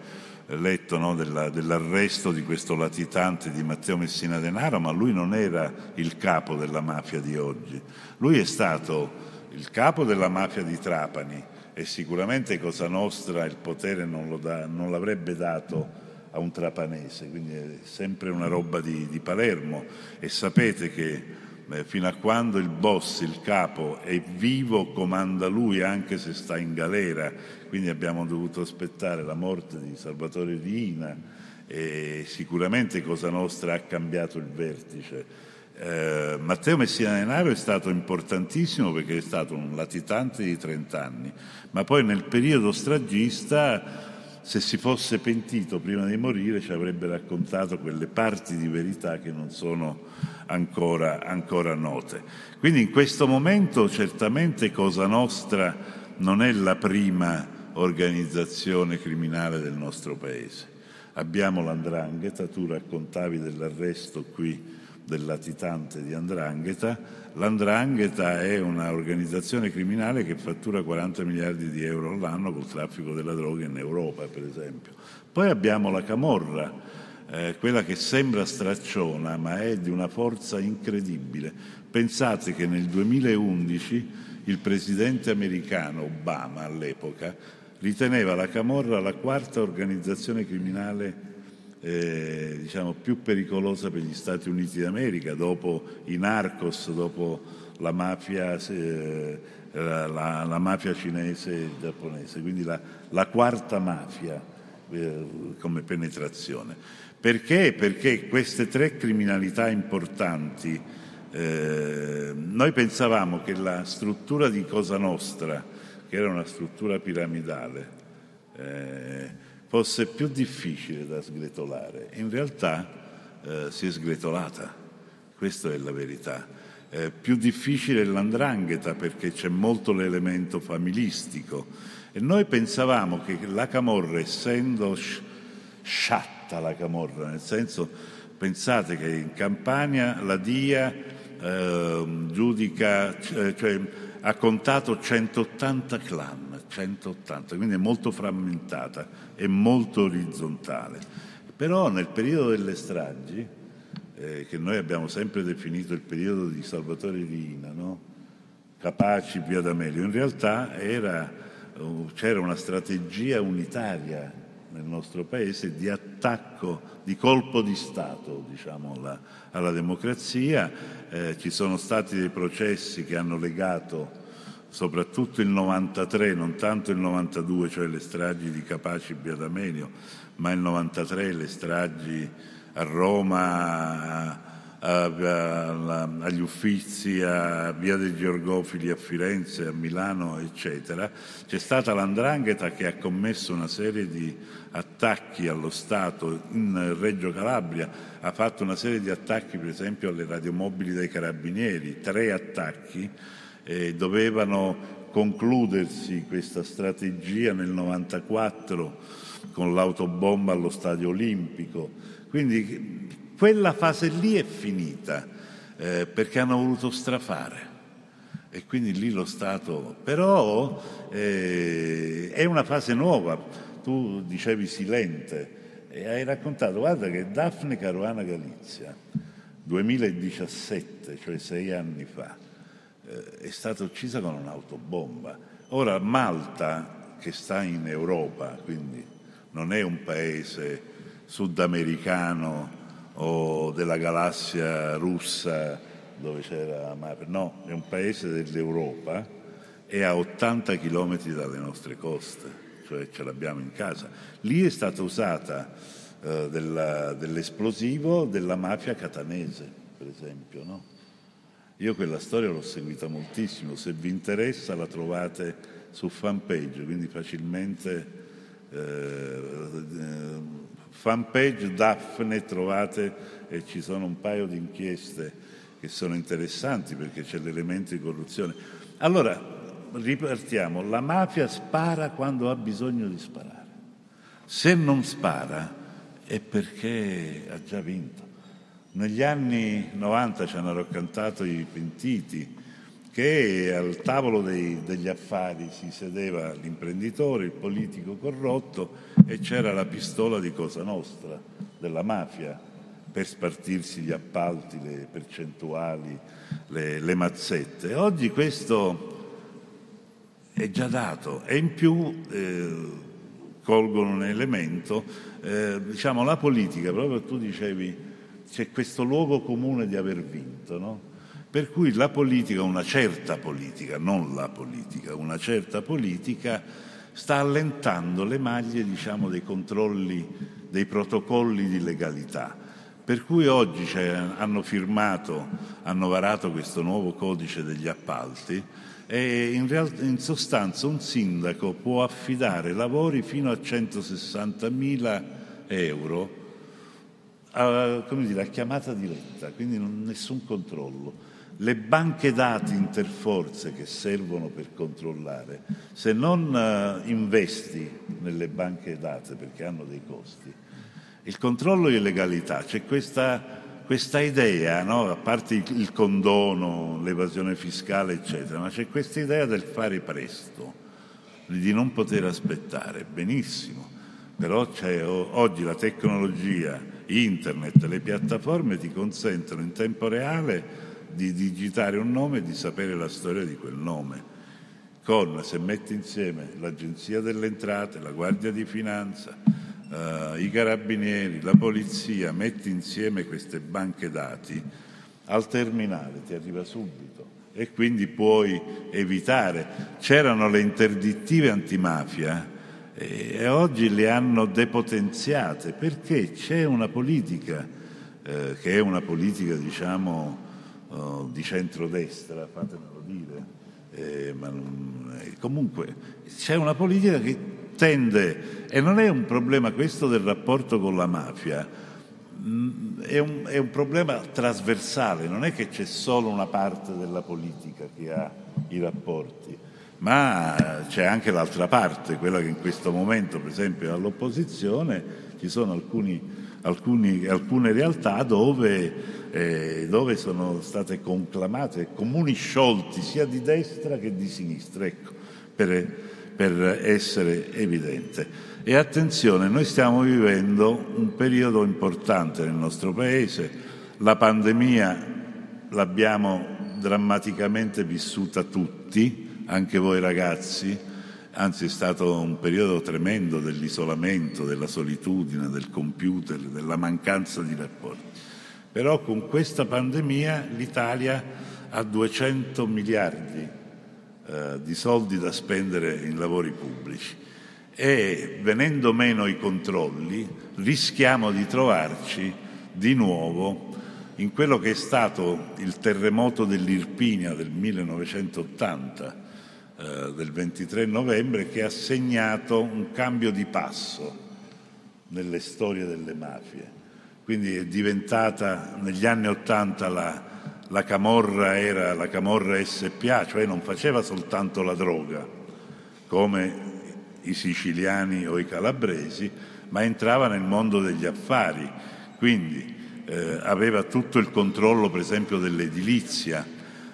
letto no, della, dell'arresto di questo latitante di Matteo Messina Denaro, ma lui non era il capo della mafia di oggi, lui è stato il capo della mafia di Trapani e sicuramente Cosa Nostra il potere non, da, non l'avrebbe dato a un trapanese, quindi è sempre una roba di, di Palermo. E sapete che eh, fino a quando il boss, il capo è vivo comanda lui anche se sta in galera, quindi abbiamo dovuto aspettare la morte di Salvatore Riina e sicuramente Cosa Nostra ha cambiato il vertice. Eh, Matteo Messina Denaro è stato importantissimo perché è stato un latitante di 30 anni, ma poi nel periodo stragista, se si fosse pentito prima di morire, ci avrebbe raccontato quelle parti di verità che non sono ancora, ancora note. Quindi in questo momento certamente Cosa Nostra non è la prima organizzazione criminale del nostro paese. Abbiamo l'andrangheta, tu raccontavi dell'arresto qui del latitante di Andrangheta. L'Andrangheta è un'organizzazione criminale che fattura 40 miliardi di euro all'anno col traffico della droga in Europa, per esempio. Poi abbiamo la Camorra, eh, quella che sembra stracciona, ma è di una forza incredibile. Pensate che nel 2011 il presidente americano Obama all'epoca riteneva la Camorra la quarta organizzazione criminale eh, diciamo, più pericolosa per gli Stati Uniti d'America, dopo i narcos, dopo la mafia, eh, la, la, mafia cinese e giapponese, quindi la, la quarta mafia eh, come penetrazione. Perché? Perché queste tre criminalità importanti, eh, noi pensavamo che la struttura di Cosa Nostra, che era una struttura piramidale, eh, fosse più difficile da sgretolare. In realtà eh, si è sgretolata, questa è la verità. Eh, più difficile l'andrangheta perché c'è molto l'elemento familistico e noi pensavamo che la camorra, essendo sciatta la camorra, nel senso, pensate che in Campania la DIA eh, giudica, cioè, ha contato 180 clan 180, quindi è molto frammentata e molto orizzontale. Però nel periodo delle stragi, eh, che noi abbiamo sempre definito il periodo di Salvatore Rina, no? Capaci, Via D'Amelio, in realtà era, uh, c'era una strategia unitaria nel nostro paese di attacco, di colpo di Stato diciamo, alla, alla democrazia. Eh, ci sono stati dei processi che hanno legato soprattutto il 93, non tanto il 92, cioè le stragi di Capaci e Biadamelio, ma il 93 le stragi a Roma, a, a, agli Uffizi, a Via dei Georgofili a Firenze, a Milano, eccetera, c'è stata l'Andrangheta che ha commesso una serie di attacchi allo Stato in Reggio Calabria, ha fatto una serie di attacchi per esempio alle radiomobili dei carabinieri, tre attacchi eh, dovevano concludersi questa strategia nel 94 con l'autobomba allo Stadio Olimpico. Quindi quella fase lì è finita eh, perché hanno voluto strafare e quindi lì lo Stato... Però eh, è una fase nuova, tu dicevi silente e hai raccontato, guarda che Daphne Caruana Galizia, 2017, cioè sei anni fa, eh, è stata uccisa con un'autobomba. Ora Malta, che sta in Europa, quindi non è un paese sudamericano o della galassia russa dove c'era Mare, no, è un paese dell'Europa e a 80 km dalle nostre coste, cioè ce l'abbiamo in casa. Lì è stata usata eh, della, dell'esplosivo della mafia catanese, per esempio, no? Io quella storia l'ho seguita moltissimo, se vi interessa la trovate su fanpage, quindi facilmente eh, fanpage Daphne trovate e ci sono un paio di inchieste che sono interessanti perché c'è l'elemento di corruzione. Allora, ripartiamo, la mafia spara quando ha bisogno di sparare. Se non spara è perché ha già vinto. Negli anni 90 ci hanno raccontato i pentiti che al tavolo dei, degli affari si sedeva l'imprenditore, il politico corrotto e c'era la pistola di Cosa Nostra, della mafia, per spartirsi gli appalti, le percentuali, le, le mazzette. Oggi questo è già dato e in più eh, colgono un elemento, eh, diciamo la politica, proprio tu dicevi c'è questo luogo comune di aver vinto, no? Per cui la politica, una certa politica, non la politica, una certa politica sta allentando le maglie, diciamo, dei controlli, dei protocolli di legalità. Per cui oggi hanno firmato, hanno varato questo nuovo codice degli appalti e in, real- in sostanza un sindaco può affidare lavori fino a 160.000 euro a, dire, a chiamata diretta, quindi non, nessun controllo. Le banche dati interforze che servono per controllare, se non uh, investi nelle banche date perché hanno dei costi, il controllo di legalità, c'è questa, questa idea, no? a parte il condono, l'evasione fiscale, eccetera, ma c'è questa idea del fare presto, di non poter aspettare. Benissimo, però oggi la tecnologia, internet, le piattaforme ti consentono in tempo reale di digitare un nome e di sapere la storia di quel nome. Con, se metti insieme l'Agenzia delle Entrate, la Guardia di Finanza, eh, i carabinieri, la polizia, metti insieme queste banche dati, al terminale ti arriva subito e quindi puoi evitare. C'erano le interdittive antimafia e oggi le hanno depotenziate perché c'è una politica eh, che è una politica diciamo oh, di centrodestra, fatemelo dire, eh, ma non, eh, comunque c'è una politica che tende, e non è un problema questo del rapporto con la mafia, mm, è un, è un, problema trasversale, non è che c'è solo una parte della politica che ha i rapporti, ma c'è anche l'altra parte, quella che in questo momento, per esempio, all'opposizione, ci sono alcuni, alcuni, alcune realtà dove, eh, dove, sono state conclamate comuni sciolti sia di destra che di sinistra. Ecco, per, per essere evidente. E attenzione, noi stiamo vivendo un periodo importante nel nostro Paese, la pandemia l'abbiamo drammaticamente vissuta tutti, anche voi ragazzi, anzi è stato un periodo tremendo dell'isolamento, della solitudine, del computer, della mancanza di rapporti. Però con questa pandemia l'Italia ha 200 miliardi eh, di soldi da spendere in lavori pubblici e venendo meno i controlli rischiamo di trovarci di nuovo in quello che è stato il terremoto dell'Irpinia del 1980, eh, del 23 novembre, che ha segnato un cambio di passo nelle storie delle mafie. Quindi è diventata negli anni Ottanta la, la Camorra era la Camorra SPA, cioè non faceva soltanto la droga, come i siciliani o i calabresi, ma entrava nel mondo degli affari, quindi eh, aveva tutto il controllo per esempio dell'edilizia,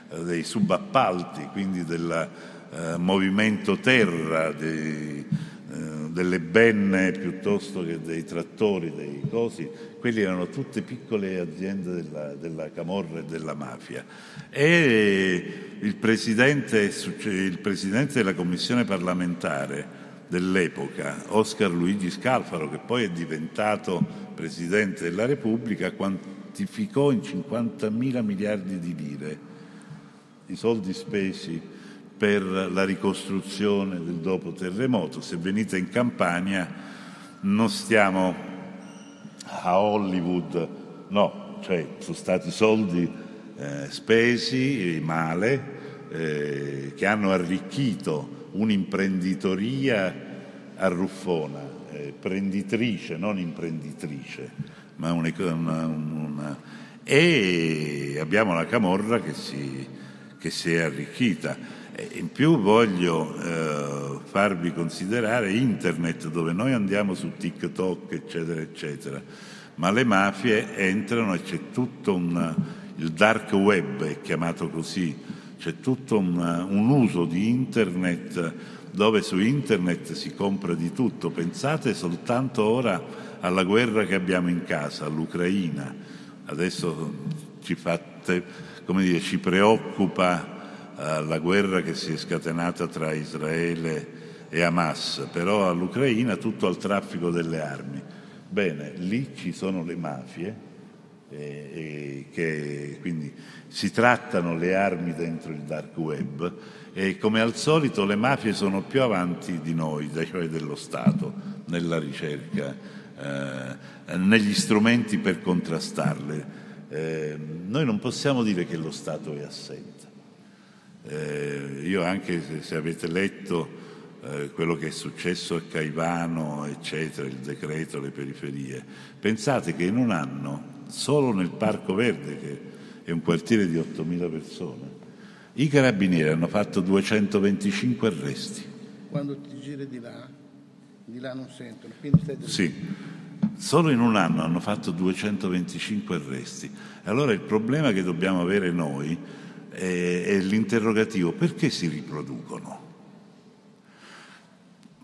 eh, dei subappalti, quindi del eh, movimento terra, dei, delle benne piuttosto che dei trattori, dei cosi, quelli erano tutte piccole aziende della, della Camorra e della mafia. E il presidente, il presidente della commissione parlamentare dell'epoca, Oscar Luigi Scalfaro, che poi è diventato Presidente della Repubblica, quantificò in 50 miliardi di lire i soldi spesi per la ricostruzione del dopo terremoto. Se venite in Campania non stiamo a Hollywood, no, cioè sono stati soldi eh, spesi male eh, che hanno arricchito un'imprenditoria arruffona, eh, prenditrice, non imprenditrice, ma una, una, una, e abbiamo la camorra che si, che si è arricchita. In più voglio eh, farvi considerare internet dove noi andiamo su TikTok eccetera eccetera, ma le mafie entrano e c'è tutto un, il dark web è chiamato così, c'è tutto un, un uso di internet dove su internet si compra di tutto. Pensate soltanto ora alla guerra che abbiamo in casa, all'Ucraina. Adesso ci, fate, dire, ci preoccupa alla guerra che si è scatenata tra Israele e Hamas, però all'Ucraina tutto al traffico delle armi. Bene, lì ci sono le mafie, eh, eh, che quindi si trattano le armi dentro il dark web e come al solito le mafie sono più avanti di noi, cioè dello Stato, nella ricerca, eh, negli strumenti per contrastarle. Eh, noi non possiamo dire che lo Stato è assente. Eh, io anche se, se avete letto eh, quello che è successo a Caivano, eccetera, il decreto, le periferie, pensate che in un anno, solo nel Parco Verde, che è un quartiere di 8.000 persone, i carabinieri hanno fatto 225 arresti. Quando ti giri di là, di là non sentono. Sì, Solo in un anno hanno fatto 225 arresti. Allora il problema che dobbiamo avere noi è, è l'interrogativo perché si riproducono?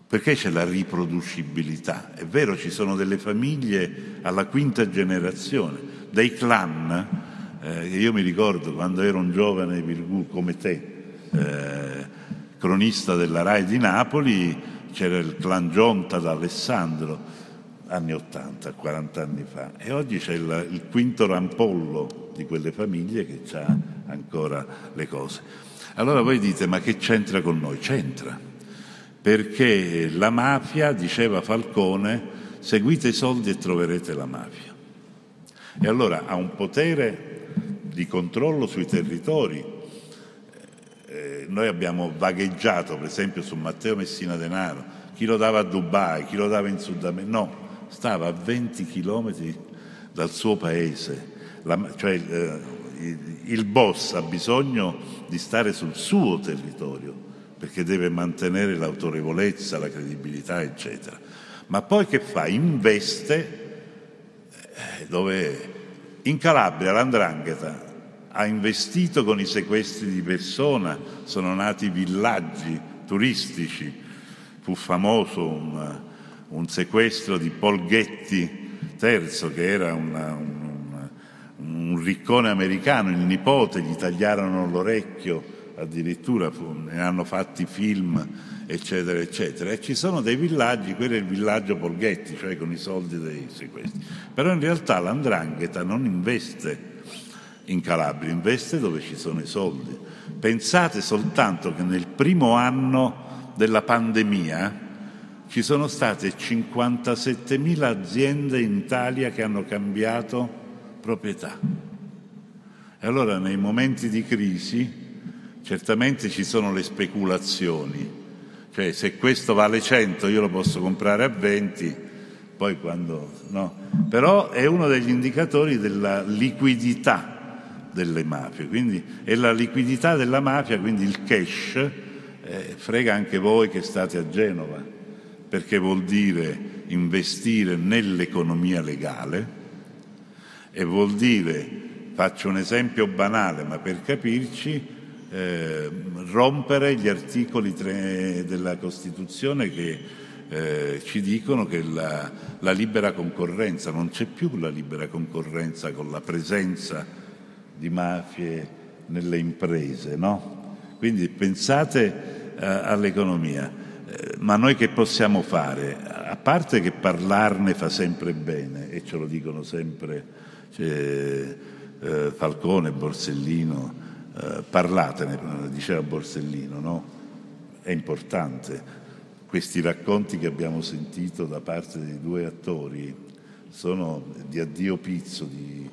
Perché c'è la riproducibilità? È vero, ci sono delle famiglie alla quinta generazione, dei clan. Eh, io mi ricordo quando ero un giovane virgù come te, eh, cronista della RAI di Napoli, c'era il clan Gionta d'Alessandro, anni 80, 40 anni fa, e oggi c'è il, il quinto rampollo di quelle famiglie che ha ancora le cose. Allora voi dite, ma che c'entra con noi? C'entra, perché la mafia, diceva Falcone, seguite i soldi e troverete la mafia. E allora ha un potere di controllo sui territori. Eh, noi abbiamo vagheggiato, per esempio, su Matteo Messina Denaro, chi lo dava a Dubai, chi lo dava in Sud America. No, stava a 20 chilometri dal suo paese. La, cioè, eh, il boss ha bisogno di stare sul suo territorio perché deve mantenere l'autorevolezza, la credibilità, eccetera. Ma poi che fa? Investe eh, dove in Calabria l'andrangheta ha investito con i sequestri di persona, sono nati villaggi turistici, fu famoso un, un sequestro di Polghetti III, che era una, un, un, riccone americano, il nipote, gli tagliarono l'orecchio, addirittura ne hanno fatti film, eccetera, eccetera. E ci sono dei villaggi, quello è il villaggio Polghetti, cioè con i soldi dei sequestri. Però in realtà l'andrangheta non investe in Calabria, investe dove ci sono i soldi. Pensate soltanto che nel primo anno della pandemia ci sono state 57.000 aziende in Italia che hanno cambiato proprietà. E allora nei momenti di crisi certamente ci sono le speculazioni, cioè se questo vale 100 io lo posso comprare a 20, poi quando no. Però è uno degli indicatori della liquidità delle mafie, quindi è la liquidità della mafia, quindi il cash, eh, frega anche voi che state a Genova, perché vuol dire investire nell'economia legale e vuol dire, faccio un esempio banale, ma per capirci, eh, rompere gli articoli della Costituzione che eh, ci dicono che la, la libera concorrenza, non c'è più la libera concorrenza con la presenza di mafie nelle imprese, no? Quindi pensate eh, all'economia. Eh, ma noi che possiamo fare? A parte che parlarne fa sempre bene, e ce lo dicono sempre cioè, eh, Falcone, Borsellino, eh, parlatene, diceva Borsellino, no? È importante. Questi racconti che abbiamo sentito da parte dei due attori sono di addio pizzo, di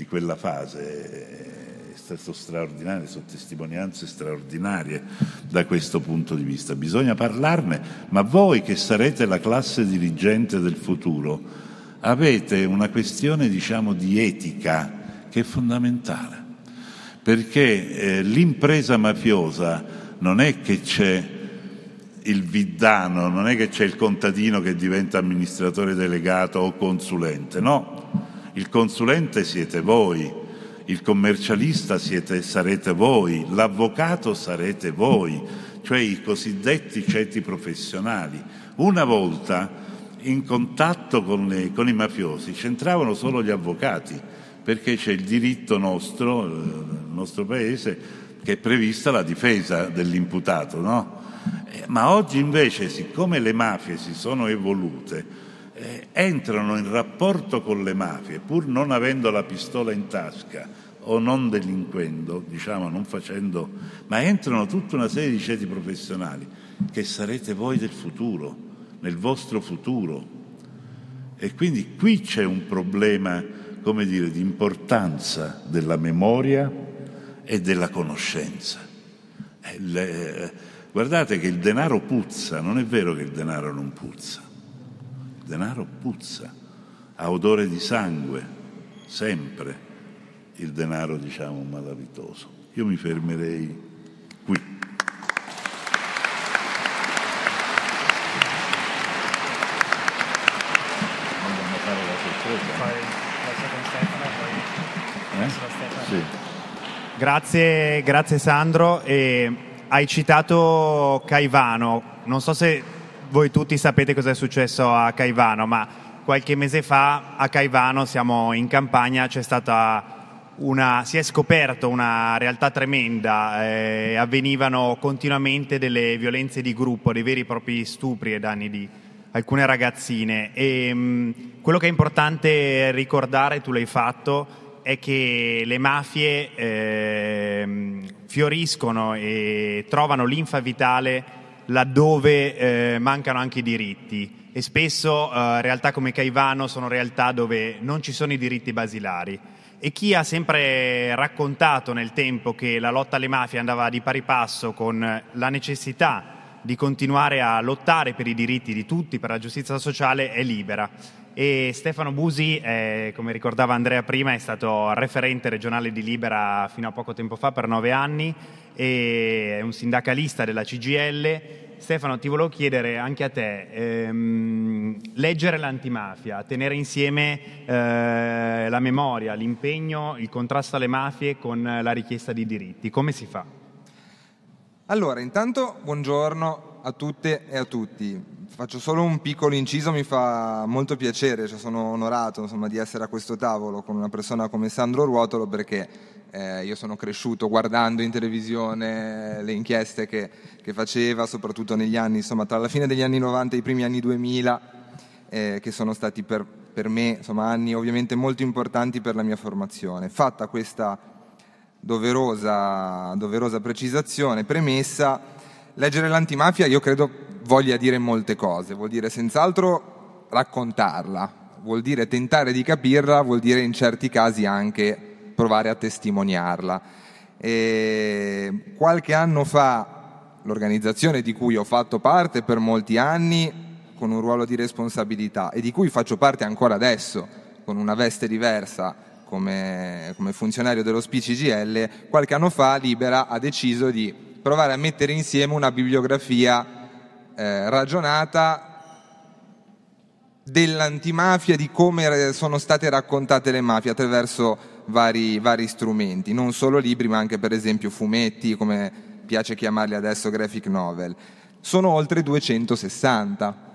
di quella fase è stato straordinario, sono testimonianze straordinarie da questo punto di vista. Bisogna parlarne, ma voi che sarete la classe dirigente del futuro avete una questione diciamo di etica che è fondamentale, perché eh, l'impresa mafiosa non è che c'è il viddano, non è che c'è il contadino che diventa amministratore delegato o consulente, no il consulente siete voi, il commercialista siete, sarete voi, l'avvocato sarete voi, cioè i cosiddetti ceti professionali. Una volta in contatto con, con i mafiosi c'entravano solo gli avvocati, perché c'è il diritto nostro, eh, nel nostro paese, che è prevista la difesa dell'imputato, no? Eh, ma oggi invece, siccome le mafie si sono evolute, eh, entrano in rapporto con le mafie pur non avendo la pistola in tasca o non delinquendo, diciamo non facendo, ma entrano tutta una serie di ceti professionali che sarete voi del futuro, nel vostro futuro. E quindi qui c'è un problema, come dire, di importanza della memoria e della conoscenza. Eh, le, guardate che il denaro puzza, non è vero che il denaro non puzza denaro puzza, ha odore di sangue, sempre il denaro, diciamo, malavitoso. Io mi fermerei qui. Eh? Sì. Grazie, grazie Sandro. E hai citato Caivano, non so se voi tutti sapete cosa è successo a Caivano, ma qualche mese fa a Caivano, siamo in campagna, c'è stata una, si è scoperto una realtà tremenda, eh, avvenivano continuamente delle violenze di gruppo, dei veri e propri stupri e danni di alcune ragazzine. E, mh, quello che è importante ricordare, tu l'hai fatto, è che le mafie eh, fioriscono e trovano linfa vitale laddove eh, mancano anche i diritti e spesso eh, realtà come Caivano sono realtà dove non ci sono i diritti basilari e chi ha sempre raccontato nel tempo che la lotta alle mafie andava di pari passo con la necessità di continuare a lottare per i diritti di tutti, per la giustizia sociale, è libera. E Stefano Busi, eh, come ricordava Andrea prima, è stato referente regionale di Libera fino a poco tempo fa per nove anni, è un sindacalista della CGL Stefano, ti volevo chiedere anche a te, ehm, leggere l'antimafia, tenere insieme eh, la memoria, l'impegno, il contrasto alle mafie con la richiesta di diritti, come si fa? Allora, intanto buongiorno a tutte e a tutti. Faccio solo un piccolo inciso, mi fa molto piacere, cioè sono onorato insomma, di essere a questo tavolo con una persona come Sandro Ruotolo perché eh, io sono cresciuto guardando in televisione le inchieste che, che, faceva, soprattutto negli anni, insomma, tra la fine degli anni 90 e i primi anni 2000, eh, che sono stati per, per me insomma, anni ovviamente molto importanti per la mia formazione. Fatta questa doverosa, doverosa precisazione, premessa, leggere l'antimafia io credo voglia dire molte cose, vuol dire senz'altro raccontarla, vuol dire tentare di capirla, vuol dire in certi casi anche provare a testimoniarla. E qualche anno fa l'organizzazione di cui ho fatto parte per molti anni con un ruolo di responsabilità e di cui faccio parte ancora adesso con una veste diversa come, come funzionario dello SPCGL, qualche anno fa Libera ha deciso di provare a mettere insieme una bibliografia eh, ragionata dell'antimafia, di come sono state raccontate le mafie attraverso vari, vari strumenti, non solo libri ma anche per esempio fumetti, come piace chiamarli adesso graphic novel. Sono oltre 260 mm,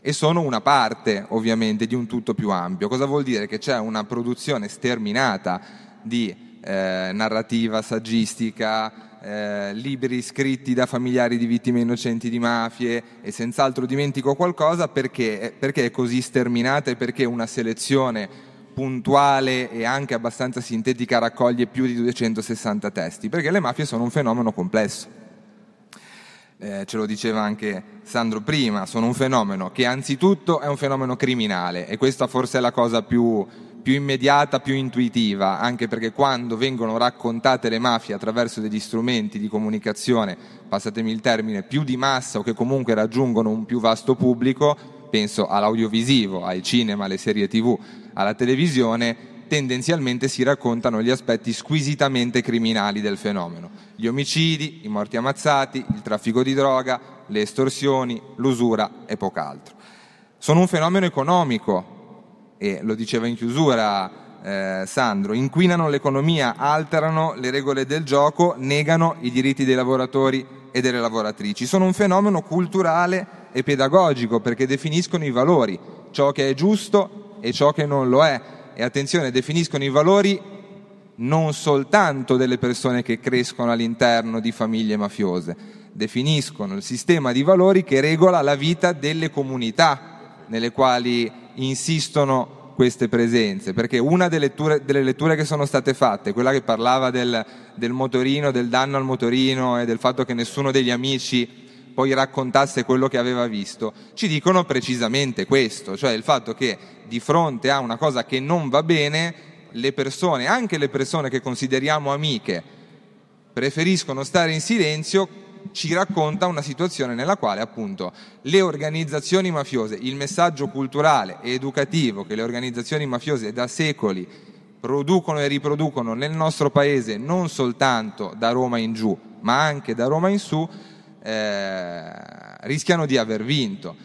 e sono una parte ovviamente di un tutto più ampio. Cosa vuol dire? Che c'è una produzione sterminata di eh, narrativa saggistica, eh, libri scritti da familiari di vittime innocenti di mafie e senz'altro dimentico qualcosa perché, perché è così sterminata e perché una selezione puntuale e anche abbastanza sintetica raccoglie più di 260 testi, perché le mafie sono un fenomeno complesso. Eh, ce lo diceva anche Sandro prima, sono un fenomeno che anzitutto è un fenomeno criminale e questa forse è la cosa più, più immediata, più intuitiva, anche perché quando vengono raccontate le mafie attraverso degli strumenti di comunicazione, passatemi il termine, più di massa o che comunque raggiungono un più vasto pubblico, penso all'audiovisivo, al cinema, alle serie tv, alla televisione, tendenzialmente si raccontano gli aspetti squisitamente criminali del fenomeno. Gli omicidi, i morti ammazzati, il traffico di droga, le estorsioni, l'usura e poco altro. Sono un fenomeno economico e lo diceva in chiusura eh, Sandro, inquinano l'economia, alterano le regole del gioco, negano i diritti dei lavoratori e delle lavoratrici. Sono un fenomeno culturale e pedagogico perché definiscono i valori, ciò che è giusto e ciò che non lo è. E attenzione, definiscono i valori non soltanto delle persone che crescono all'interno di famiglie mafiose, definiscono il sistema di valori che regola la vita delle comunità nelle quali insistono queste presenze, perché una delle letture, delle letture che sono state fatte, quella che parlava del, del motorino, del danno al motorino e del fatto che nessuno degli amici poi raccontasse quello che aveva visto, ci dicono precisamente questo, cioè il fatto che di fronte a una cosa che non va bene, le persone, anche le persone che consideriamo amiche, preferiscono stare in silenzio, ci racconta una situazione nella quale appunto le organizzazioni mafiose, il messaggio culturale e educativo che le organizzazioni mafiose da secoli producono e riproducono nel nostro paese non soltanto da Roma in giù, ma anche da Roma in su, eh, rischiano di aver vinto.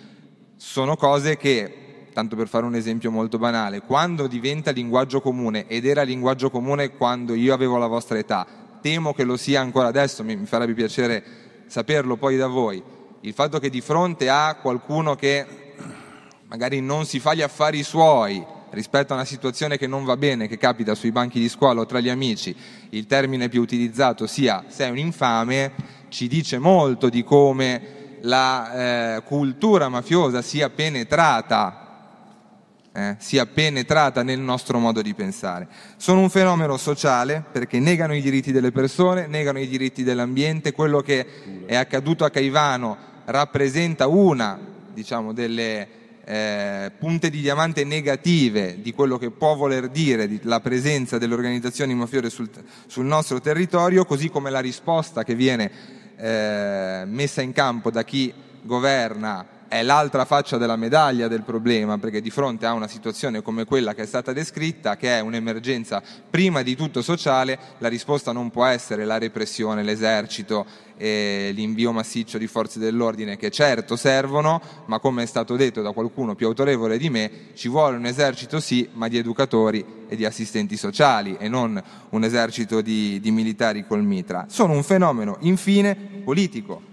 Sono cose che tanto per fare un esempio molto banale, quando diventa linguaggio comune ed era linguaggio comune quando io avevo la vostra età, temo che lo sia ancora adesso, mi, mi farebbe piacere saperlo poi da voi, il fatto che di fronte a qualcuno che magari non si fa gli affari suoi rispetto a una situazione che non va bene, che capita sui banchi di scuola o tra gli amici, il termine più utilizzato sia sei un infame, ci dice molto di come la eh, cultura mafiosa sia penetrata eh, sia penetrata nel nostro modo di pensare. Sono un fenomeno sociale perché negano i diritti delle persone, negano i diritti dell'ambiente, quello che è accaduto a Caivano rappresenta una diciamo, delle eh, punte di diamante negative di quello che può voler dire la presenza delle organizzazioni mafiose sul, sul nostro territorio, così come la risposta che viene eh, messa in campo da chi governa è l'altra faccia della medaglia del problema, perché di fronte a una situazione come quella che è stata descritta, che è un'emergenza prima di tutto sociale, la risposta non può essere la repressione, l'esercito e l'invio massiccio di forze dell'ordine, che certo servono, ma come è stato detto da qualcuno più autorevole di me, ci vuole un esercito sì, ma di educatori e di assistenti sociali e non un esercito di, di militari col mitra. Sono un fenomeno, infine, politico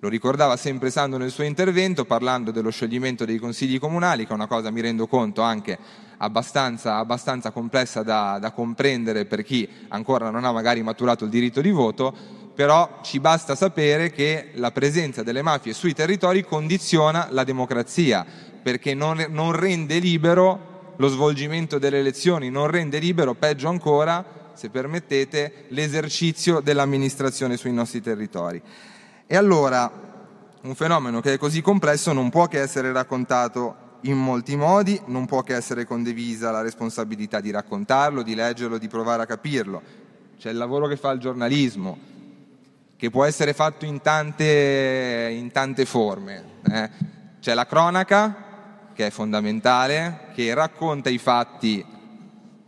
lo ricordava sempre Sando nel suo intervento parlando dello scioglimento dei consigli comunali, che è una cosa, mi rendo conto, anche abbastanza, abbastanza complessa da, da comprendere per chi ancora non ha magari maturato il diritto di voto, però ci basta sapere che la presenza delle mafie sui territori condiziona la democrazia, perché non, non rende libero lo svolgimento delle elezioni, non rende libero, peggio ancora, se permettete, l'esercizio dell'amministrazione sui nostri territori. E allora un fenomeno che è così complesso non può che essere raccontato in molti modi, non può che essere condivisa la responsabilità di raccontarlo, di leggerlo, di provare a capirlo. C'è il lavoro che fa il giornalismo, che può essere fatto in tante, in tante forme. Eh. C'è la cronaca, che è fondamentale, che racconta i fatti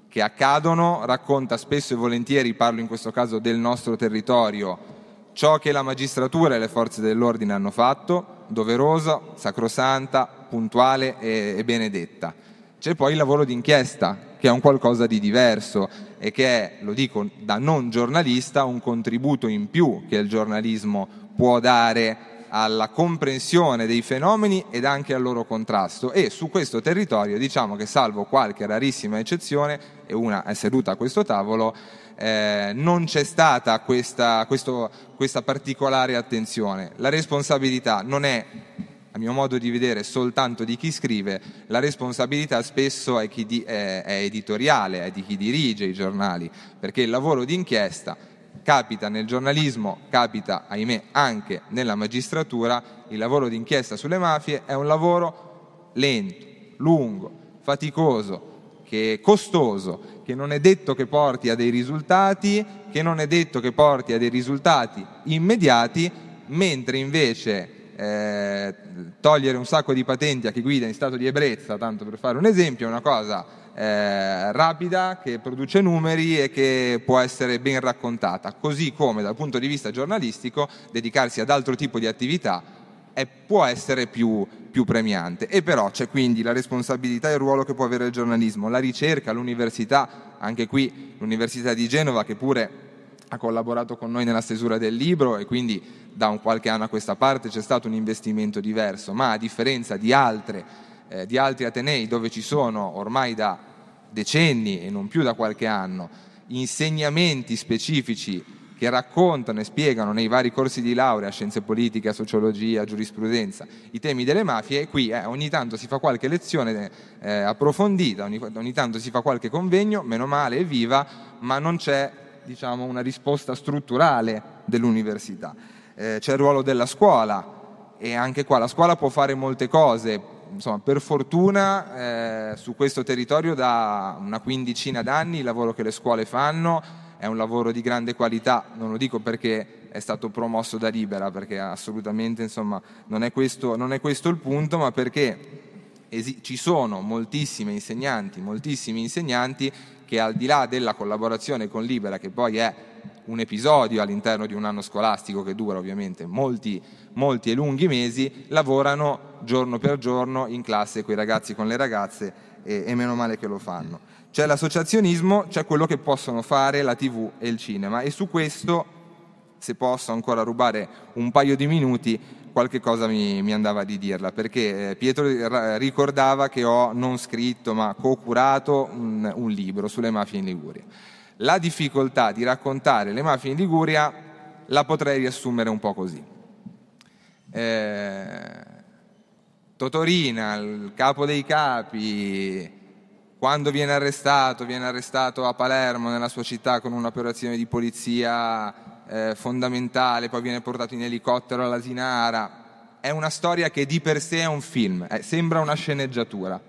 che accadono, racconta spesso e volentieri, parlo in questo caso del nostro territorio, ciò che la magistratura e le forze dell'ordine hanno fatto, doverosa, sacrosanta, puntuale e, e benedetta. C'è poi il lavoro d'inchiesta, che è un qualcosa di diverso e che è, lo dico da non giornalista, un contributo in più che il giornalismo può dare alla comprensione dei fenomeni ed anche al loro contrasto e su questo territorio diciamo che salvo qualche rarissima eccezione e una è seduta a questo tavolo eh, non c'è stata questa, questo, questa particolare attenzione. La responsabilità non è a mio modo di vedere, soltanto di chi scrive, la responsabilità spesso è, di, è, è, editoriale, è di chi dirige i giornali, perché il lavoro d'inchiesta capita nel giornalismo, capita, ahimè, anche nella magistratura, il lavoro d'inchiesta sulle mafie è un lavoro lento, lungo, faticoso, che è costoso, che non è detto che porti a dei risultati, che non è detto che porti a dei risultati immediati, mentre invece eh, togliere un sacco di patenti a chi guida in stato di ebbrezza, tanto per fare un esempio, è una cosa eh, rapida, che produce numeri e che può essere ben raccontata, così come dal punto di vista giornalistico dedicarsi ad altro tipo di attività è, può essere più, più premiante. E però c'è quindi la responsabilità e il ruolo che può avere il giornalismo, la ricerca, l'università, anche qui l'Università di Genova che pure ha collaborato con noi nella stesura del libro e quindi da un qualche anno a questa parte c'è stato un investimento diverso, ma a differenza di, altre, eh, di altri Atenei dove ci sono ormai da decenni e non più da qualche anno insegnamenti specifici che raccontano e spiegano nei vari corsi di laurea, scienze politiche, sociologia, giurisprudenza, i temi delle mafie e qui eh, ogni tanto si fa qualche lezione eh, approfondita, ogni, ogni, tanto si fa qualche convegno, meno male, evviva, ma non c'è diciamo, una risposta strutturale dell'università. Eh, c'è il ruolo della scuola e anche qua la scuola può fare molte cose, insomma, per fortuna eh, su questo territorio da una quindicina d'anni il lavoro che le scuole fanno è un lavoro di grande qualità, non lo dico perché è stato promosso da Libera, perché assolutamente insomma, non, è questo, non è questo il punto, ma perché ci sono moltissimi insegnanti, moltissimi insegnanti che al di là della collaborazione con Libera, che poi è un episodio all'interno di un anno scolastico che dura ovviamente molti, molti e lunghi mesi, lavorano giorno per giorno in classe con i ragazzi e con le ragazze e, e meno male che lo fanno. C'è l'associazionismo, c'è quello che possono fare la TV e il cinema e su questo, se posso ancora rubare un paio di minuti, qualche cosa mi, mi andava di dirla, perché eh, Pietro ricordava che ho non scritto ma co-curato un, un libro sulle mafie in Liguria. La difficoltà di raccontare le mafie in Liguria la potrei riassumere un po' così. Eh, Totorina, il capo dei capi, quando viene arrestato, viene arrestato a Palermo, nella sua città, con un'operazione di polizia eh, fondamentale, poi viene portato in elicottero all'Asinara. È una storia che di per sé è un film, eh, sembra una sceneggiatura.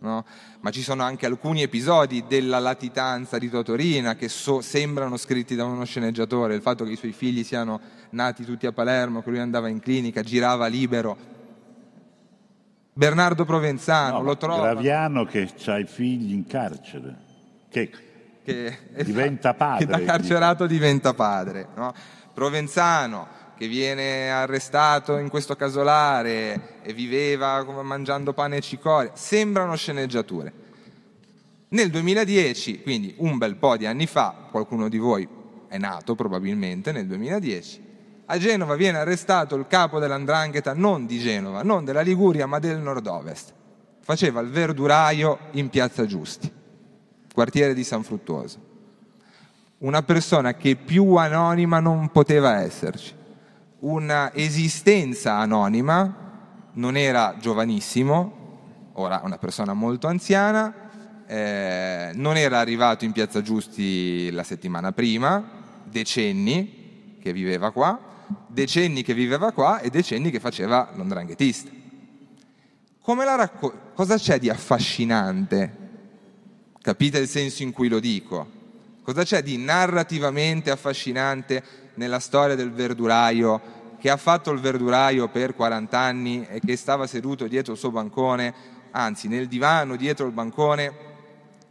No? Ma ci sono anche alcuni episodi della latitanza di Totorina che so, sembrano scritti da uno sceneggiatore, il fatto che i suoi figli siano nati tutti a Palermo, che lui andava in clinica, girava libero Bernardo Provenzano, no, lo trova. Graviano che ha i figli in carcere, che, che diventa padre. Che da carcerato diventa padre. No? Provenzano che viene arrestato in questo casolare e viveva mangiando pane e cicoria, sembrano sceneggiature. Nel 2010, quindi un bel po' di anni fa, qualcuno di voi è nato probabilmente nel 2010, a Genova viene arrestato il capo dell'andrangheta non di Genova, non della Liguria, ma del nord-ovest. Faceva il verduraio in Piazza Giusti, quartiere di San Fruttuoso. Una persona che più anonima non poteva esserci. Una esistenza anonima, non era giovanissimo, ora una persona molto anziana, eh, non era arrivato in Piazza Giusti la settimana prima, decenni che viveva qua, decenni che viveva qua e decenni che faceva l'andranghetista. Racco- cosa c'è di affascinante? Capite il senso in cui lo dico? Cosa c'è di narrativamente affascinante nella storia del verduraio che ha fatto il verduraio per 40 anni e che stava seduto dietro il suo bancone, anzi nel divano dietro il bancone,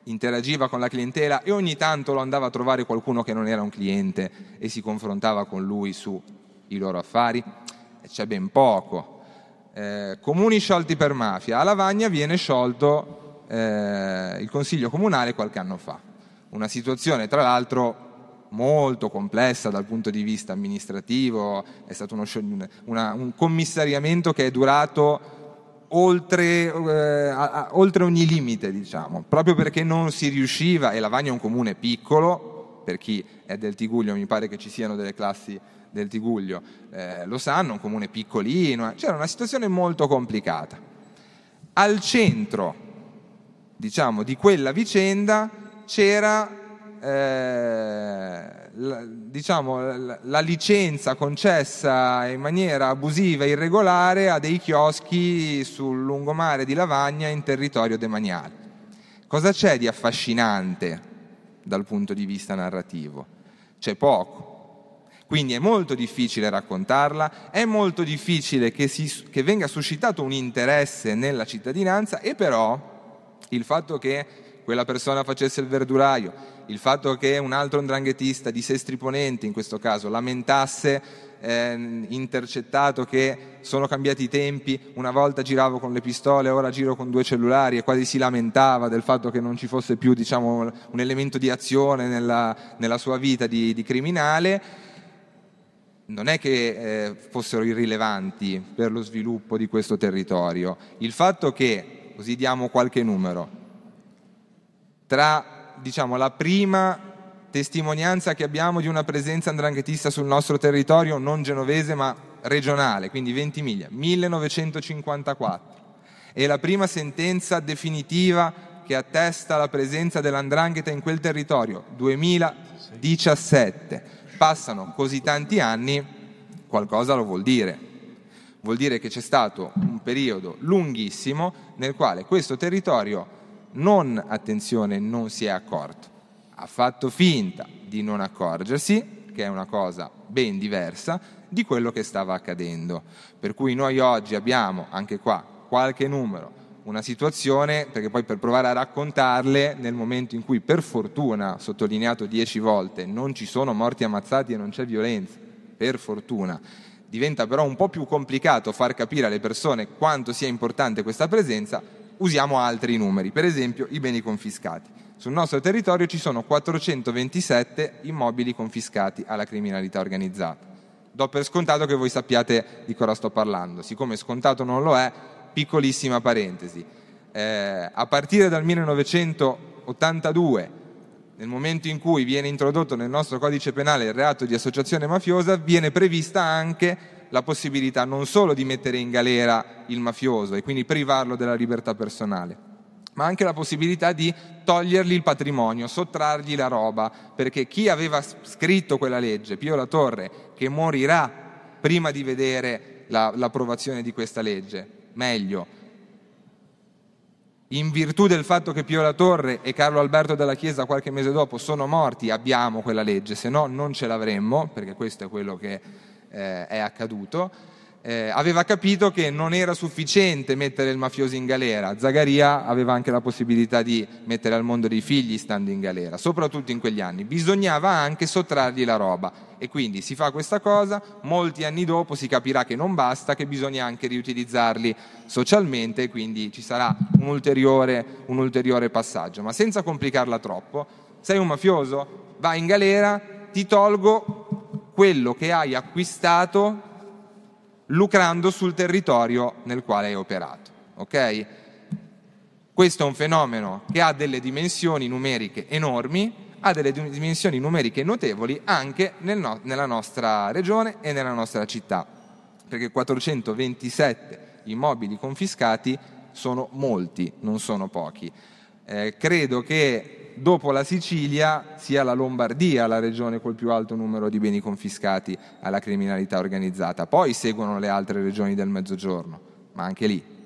interagiva con la clientela e ogni tanto lo andava a trovare qualcuno che non era un cliente e si confrontava con lui su i loro affari, c'è ben poco. Eh, comuni sciolti per mafia, a Lavagna viene sciolto eh, il Consiglio Comunale qualche anno fa. Una situazione tra l'altro molto complessa dal punto di vista amministrativo, è stato uno, una, un commissariamento che è durato oltre, eh, a, a, oltre, ogni limite, diciamo, proprio perché non si riusciva, e Lavagna è un comune piccolo, per chi è del Tiguglio mi pare che ci siano delle classi del Tiguglio eh, lo sanno, un comune piccolino, eh. c'era una situazione molto complicata. Al centro, diciamo, di quella vicenda c'era eh, la, diciamo, la, la, licenza concessa in maniera abusiva e irregolare a dei chioschi sul lungomare di Lavagna in territorio demaniale. Cosa c'è di affascinante dal punto di vista narrativo? C'è poco. Quindi è molto difficile raccontarla, è molto difficile che, si, che venga suscitato un interesse nella cittadinanza e però il fatto che quella persona facesse il verduraio, il fatto che un altro andranghetista di Sestri Ponente, in questo caso, lamentasse eh, intercettato che sono cambiati i tempi, una volta giravo con le pistole, ora giro con due cellulari e quasi si lamentava del fatto che non ci fosse più diciamo, un elemento di azione nella, nella sua vita di, di criminale non è che eh, fossero irrilevanti per lo sviluppo di questo territorio. Il fatto che, così diamo qualche numero, tra diciamo, la prima testimonianza che abbiamo di una presenza andranghetista sul nostro territorio, non genovese ma regionale, quindi 20 miglia, 1954, e la prima sentenza definitiva che attesta la presenza dell'andrangheta in quel territorio, 2017 passano così tanti anni, qualcosa lo vuol dire. Vuol dire che c'è stato un periodo lunghissimo nel quale questo territorio non, attenzione, non si è accorto. Ha fatto finta di non accorgersi, che è una cosa ben diversa, di quello che stava accadendo. Per cui noi oggi abbiamo, anche qua, qualche numero una situazione, perché poi per provare a raccontarle, nel momento in cui per fortuna, sottolineato dieci volte, non ci sono morti ammazzati e non c'è violenza, per fortuna, diventa però un po' più complicato far capire alle persone quanto sia importante questa presenza, usiamo altri numeri, per esempio i beni confiscati. Sul nostro territorio ci sono 427 immobili confiscati alla criminalità organizzata. Do per scontato che voi sappiate di cosa sto parlando, siccome scontato non lo è, piccolissima parentesi. Eh, a partire dal 1982, nel momento in cui viene introdotto nel nostro codice penale il reato di associazione mafiosa, viene prevista anche la possibilità non solo di mettere in galera il mafioso e quindi privarlo della libertà personale, ma anche la possibilità di togliergli il patrimonio, sottrargli la roba, perché chi aveva scritto quella legge, Pio La Torre, che morirà prima di vedere la, l'approvazione di questa legge, meglio, in virtù del fatto che Pio La Torre e Carlo Alberto della Chiesa qualche mese dopo sono morti, abbiamo quella legge, se no non ce l'avremmo, perché questo è quello che eh, è accaduto eh, aveva capito che non era sufficiente mettere il mafioso in galera, Zagaria aveva anche la possibilità di mettere al mondo dei figli stando in galera, soprattutto in quegli anni, bisognava anche sottrargli la roba. E quindi si fa questa cosa, molti anni dopo si capirà che non basta, che bisogna anche riutilizzarli socialmente quindi ci sarà un ulteriore, un ulteriore passaggio, ma senza complicarla troppo, sei un mafioso, vai in galera, ti tolgo quello che hai acquistato lucrando sul territorio nel quale hai operato. Okay? Questo è un fenomeno che ha delle dimensioni numeriche enormi, ha delle dimensioni numeriche notevoli anche nel no- nella nostra regione e nella nostra città, perché 427 immobili confiscati sono molti, non sono pochi. Eh, credo che dopo la Sicilia sia la Lombardia la regione col più alto numero di beni confiscati alla criminalità organizzata. Poi seguono le altre regioni del Mezzogiorno, ma anche lì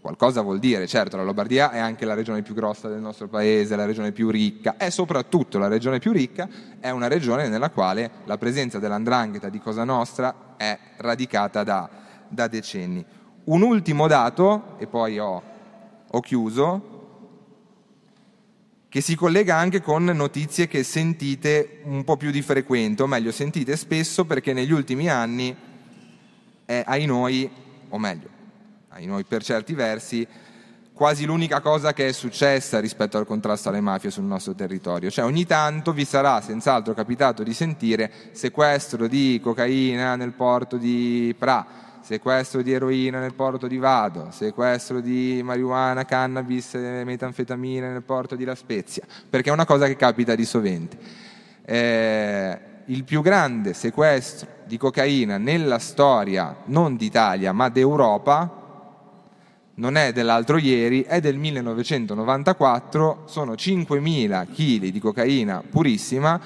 qualcosa vuol dire. Certo, la Lombardia è anche la regione più grossa del nostro paese, la regione più ricca e soprattutto la regione più ricca è una regione nella quale la presenza dell'andrangheta di Cosa Nostra è radicata da, da decenni. Un ultimo dato, e poi ho, ho chiuso, che si collega anche con notizie che sentite un po' più di frequente, o meglio sentite spesso perché negli ultimi anni è ai noi, o meglio, ai noi per certi versi, quasi l'unica cosa che è successa rispetto al contrasto alle mafie sul nostro territorio. Cioè ogni tanto vi sarà senz'altro capitato di sentire sequestro di cocaina nel porto di Pra, sequestro di eroina nel porto di Vado, sequestro di marijuana, cannabis metanfetamine nel porto di La Spezia, perché è una cosa che capita di sovente. Eh, il più grande sequestro di cocaina nella storia non d'Italia ma d'Europa non è dell'altro ieri, è del 1994, sono 5.000 kg di cocaina purissima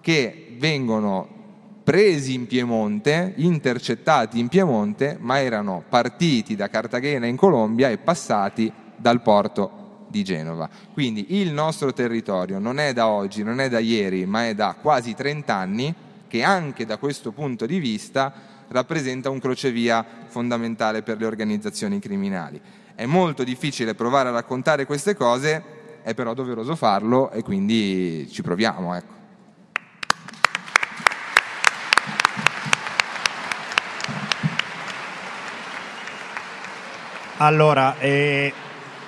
che vengono presi in Piemonte, intercettati in Piemonte, ma erano partiti da Cartagena in Colombia e passati dal porto di Genova. Quindi il nostro territorio non è da oggi, non è da ieri, ma è da quasi 30 anni che anche da questo punto di vista rappresenta un crocevia fondamentale per le organizzazioni criminali. È molto difficile provare a raccontare queste cose, è però doveroso farlo e quindi ci proviamo. Ecco. Allora, eh,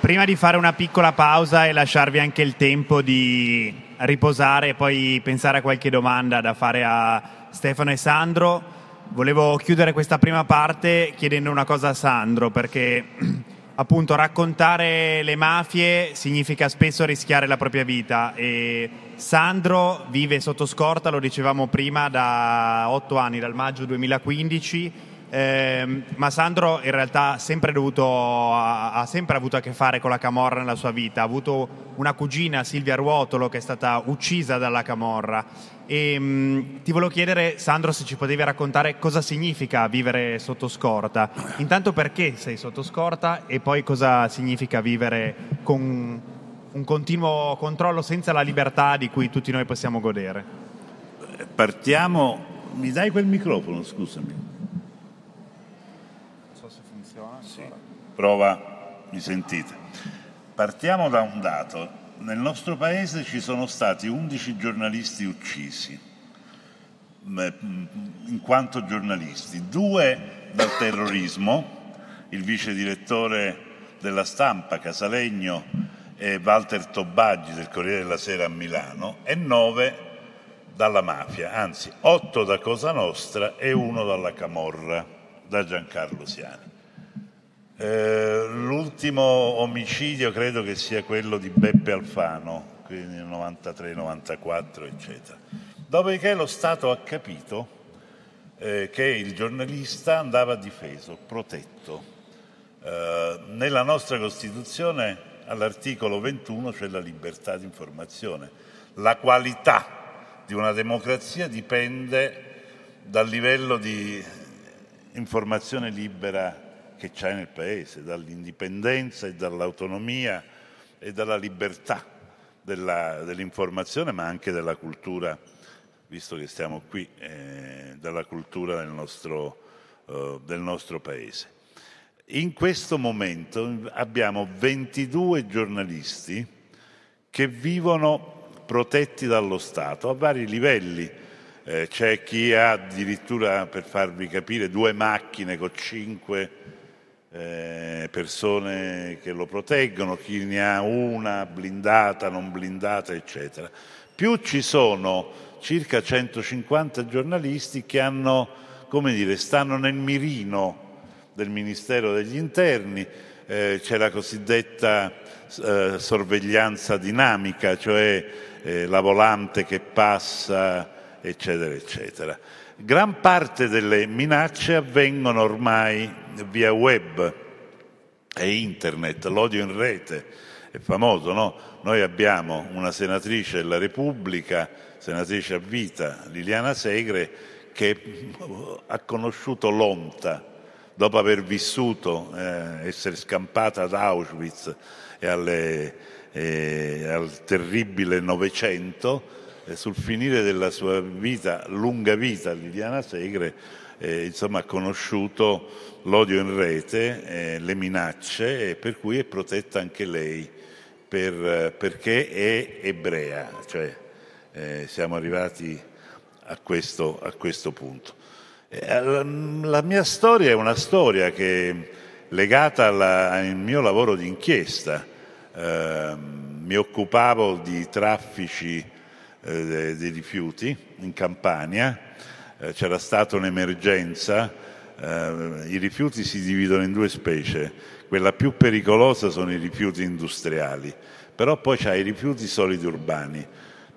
prima di fare una piccola pausa e lasciarvi anche il tempo di riposare e poi pensare a qualche domanda da fare a Stefano e Sandro, volevo chiudere questa prima parte chiedendo una cosa a Sandro, perché appunto raccontare le mafie significa spesso rischiare la propria vita e Sandro vive sotto scorta, lo dicevamo prima, da otto anni, dal maggio 2015 eh, ma Sandro in realtà sempre, dovuto, ha, sempre avuto a che fare con la Camorra nella sua vita. Ha avuto una cugina, Silvia Ruotolo, che è stata uccisa dalla Camorra. E, mh, ti volevo chiedere, Sandro, se ci potevi raccontare cosa significa vivere sotto scorta. Intanto perché sei sotto scorta e poi cosa significa vivere con un continuo controllo senza la libertà di cui tutti noi possiamo godere. Partiamo. Mi dai quel microfono, scusami. Prova. mi sentite? Partiamo da un dato. Nel nostro paese ci sono stati 11 giornalisti uccisi in quanto giornalisti, due dal terrorismo, il vice direttore della stampa Casalegno e Walter Tobaggi del Corriere della Sera a Milano e nove dalla mafia, anzi otto da Cosa Nostra e uno dalla Camorra, da Giancarlo Siani. Eh, l'ultimo omicidio credo che sia quello di Beppe Alfano, quindi nel 93-94, eccetera. Dopodiché lo Stato ha capito eh, che il giornalista andava difeso, protetto. Eh, nella nostra Costituzione all'articolo 21 c'è la libertà di informazione. La qualità di una democrazia dipende dal livello di informazione libera che c'è nel Paese, dall'indipendenza e dall'autonomia e dalla libertà della, dell'informazione, ma anche della cultura, visto che stiamo qui, eh, dalla cultura del nostro, eh, del nostro Paese. In questo momento abbiamo 22 giornalisti che vivono protetti dallo Stato a vari livelli. Eh, c'è chi ha addirittura, per farvi capire, due macchine con cinque eh, persone che lo proteggono, chi ne ha una blindata, non blindata, eccetera. Più ci sono circa 150 giornalisti che hanno, come dire, stanno nel mirino del Ministero degli Interni, eh, c'è la cosiddetta eh, sorveglianza dinamica, cioè eh, la volante che passa, eccetera, eccetera. Gran parte delle minacce avvengono ormai via web e internet, l'odio in rete è famoso, no? Noi abbiamo una senatrice della Repubblica, senatrice a vita, Liliana Segre, che ha conosciuto l'onta dopo aver vissuto, eh, essere scampata ad Auschwitz e alle, eh, al terribile Novecento, sul finire della sua vita, lunga vita, Liliana Segre, eh, insomma, ha conosciuto l'odio in rete, eh, le minacce, per cui è protetta anche lei, per, perché è ebrea, cioè eh, siamo arrivati a questo, a questo punto. Eh, la mia storia è una storia che è legata alla, al mio lavoro di inchiesta. Eh, mi occupavo di traffici eh, dei rifiuti in Campania, eh, c'era stata un'emergenza, eh, i rifiuti si dividono in due specie, quella più pericolosa sono i rifiuti industriali, però poi c'è i rifiuti solidi urbani.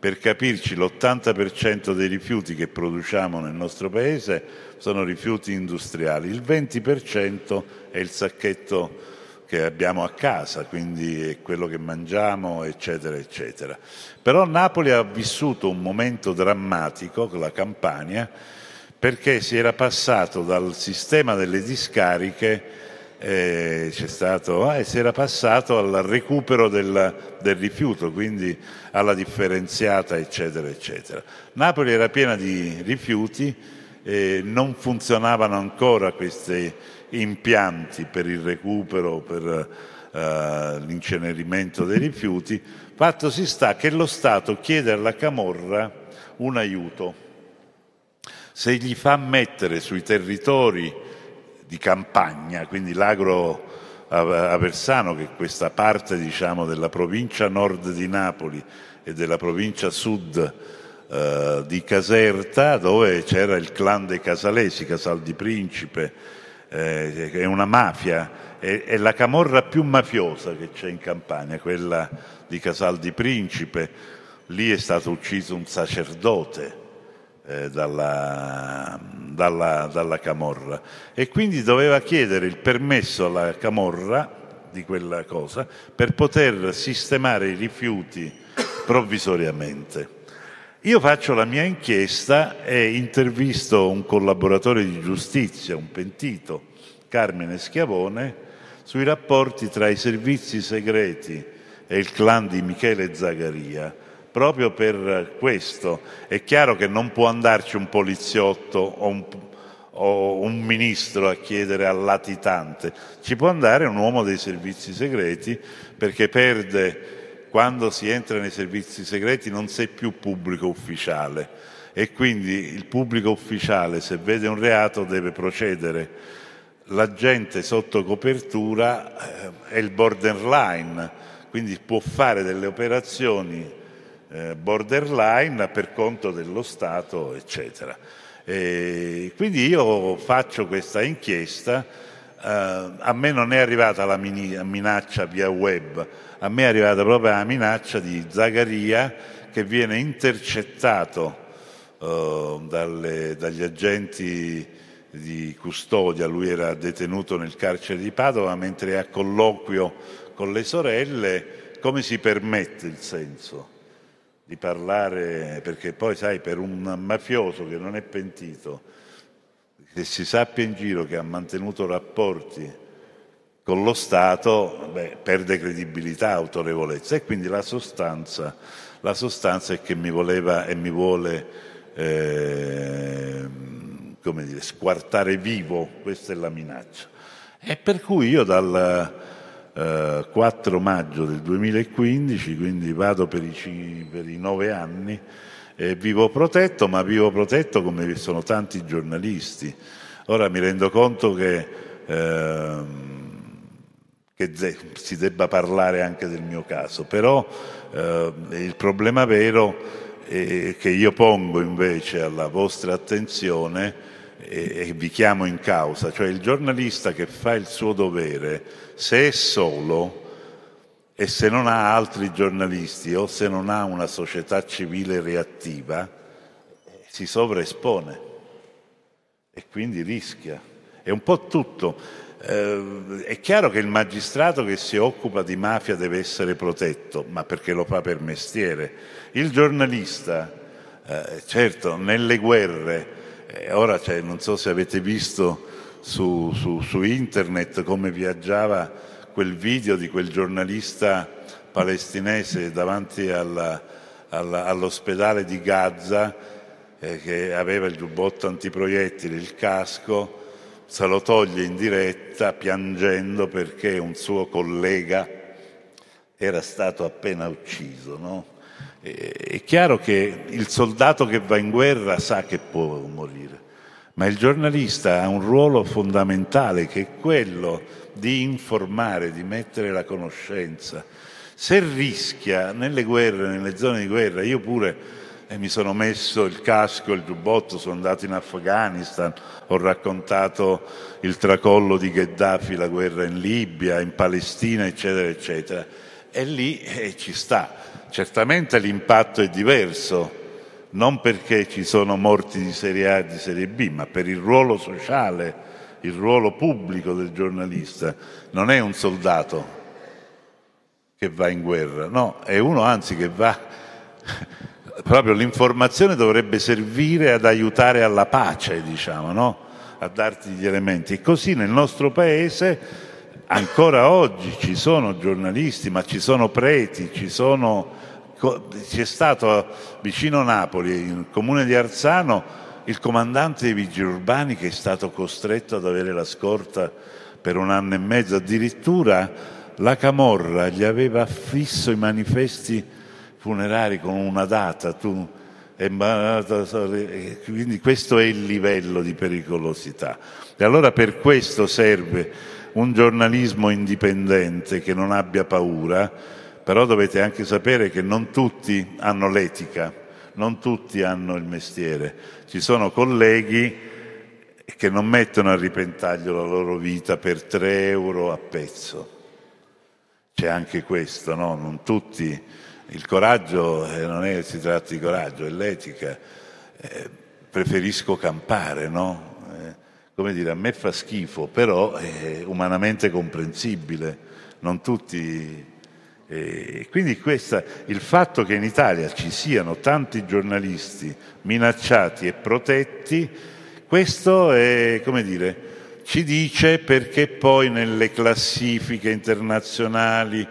Per capirci, l'80% dei rifiuti che produciamo nel nostro paese sono rifiuti industriali, il 20% è il sacchetto che abbiamo a casa, quindi quello che mangiamo, eccetera, eccetera. Però Napoli ha vissuto un momento drammatico con la Campania perché si era passato dal sistema delle discariche eh, stato, ah, e si era passato al recupero del, del, rifiuto, quindi alla differenziata, eccetera, eccetera. Napoli era piena di rifiuti, eh, non funzionavano ancora questi impianti per il recupero, per eh, l'incenerimento dei rifiuti. Fatto si sta che lo Stato chiede alla Camorra un aiuto. Se gli fa mettere sui territori di campagna, quindi l'agro Aversano, che è questa parte diciamo, della provincia nord di Napoli e della provincia sud eh, di Caserta, dove c'era il clan dei Casalesi, Casal di Principe, eh, è una mafia, è, è, la camorra più mafiosa che c'è in Campania, quella di Casal di Principe. Lì è stato ucciso un sacerdote eh, dalla, dalla, dalla Camorra e quindi doveva chiedere il permesso alla Camorra di quella cosa per poter sistemare i rifiuti provvisoriamente. Io faccio la mia inchiesta e intervisto un collaboratore di giustizia, un pentito, Carmine Schiavone, sui rapporti tra i servizi segreti e il clan di Michele Zagaria proprio per questo. È chiaro che non può andarci un poliziotto o un, o un ministro a chiedere al latitante, ci può andare un uomo dei servizi segreti perché perde, quando si entra nei servizi segreti non sei più pubblico ufficiale e quindi il pubblico ufficiale se vede un reato deve procedere. L'agente sotto copertura eh, è il borderline, quindi può fare delle operazioni eh, borderline per conto dello Stato, eccetera. E quindi io faccio questa inchiesta, eh, a me non è arrivata la minaccia via web, a me è arrivata proprio la minaccia di Zagaria che viene intercettato eh, dalle, dagli agenti di custodia, lui era detenuto nel carcere di Padova mentre è a colloquio con le sorelle, come si permette il senso? di parlare, perché poi sai, per un mafioso che non è pentito, che si sappia in giro che ha mantenuto rapporti con lo Stato, beh, perde credibilità, autorevolezza e quindi la sostanza, la sostanza è che mi voleva e mi vuole eh, come dire, squartare vivo, questa è la minaccia. E per cui io dal, 4 eh, maggio del 2015, quindi vado per i, per i nove anni e vivo protetto, ma vivo protetto come sono tanti giornalisti. Ora mi rendo conto che, eh, che si debba parlare anche del mio caso, però eh, il problema vero è che io pongo invece alla vostra attenzione e, e vi chiamo in causa, cioè il giornalista che fa il suo dovere, se è solo e se non ha altri giornalisti o se non ha una società civile reattiva, si sovraespone e quindi rischia. È un po' tutto. Eh, è chiaro che il magistrato che si occupa di mafia deve essere protetto, ma perché lo fa per mestiere. Il giornalista, eh, certo, nelle guerre eh, ora cioè, non so se avete visto su, su, su, internet come viaggiava quel video di quel giornalista palestinese davanti alla, alla, all'ospedale di Gaza eh, che aveva il giubbotto antiproiettili, il casco, se lo toglie in diretta piangendo perché un suo collega era stato appena ucciso. No? È chiaro che il soldato che va in guerra sa che può morire, ma il giornalista ha un ruolo fondamentale che è quello di informare, di mettere la conoscenza. Se rischia nelle guerre, nelle zone di guerra, io pure eh, mi sono messo il casco, il giubbotto, sono andato in Afghanistan, ho raccontato il tracollo di Gheddafi, la guerra in Libia, in Palestina, eccetera, eccetera. E lì eh, ci sta Certamente l'impatto è diverso, non perché ci sono morti di serie A e di serie B, ma per il ruolo sociale, il ruolo pubblico del giornalista. Non è un soldato che va in guerra, no, è uno anzi che va proprio l'informazione dovrebbe servire ad aiutare alla pace, diciamo, no? a darti gli elementi. E così nel nostro paese ancora oggi ci sono giornalisti, ma ci sono preti, ci sono c'è stato vicino Napoli, nel comune di Arzano, il comandante dei vigili urbani che è stato costretto ad avere la scorta per un anno e mezzo, addirittura la Camorra gli aveva affisso i manifesti funerari con una data, tu, quindi questo è il livello di pericolosità. E allora per questo serve un giornalismo indipendente che non abbia paura, però dovete anche sapere che non tutti hanno l'etica, non tutti hanno il mestiere. Ci sono colleghi che non mettono a ripentaglio la loro vita per tre euro a pezzo. C'è anche questo, no? Non tutti. Il coraggio eh, non è si tratta di coraggio, è l'etica. Eh, preferisco campare, no? Eh, come dire, a me fa schifo, però è umanamente comprensibile. Non tutti e quindi questa, il fatto che in Italia ci siano tanti giornalisti minacciati e protetti, questo è, come dire, ci dice perché poi nelle classifiche internazionali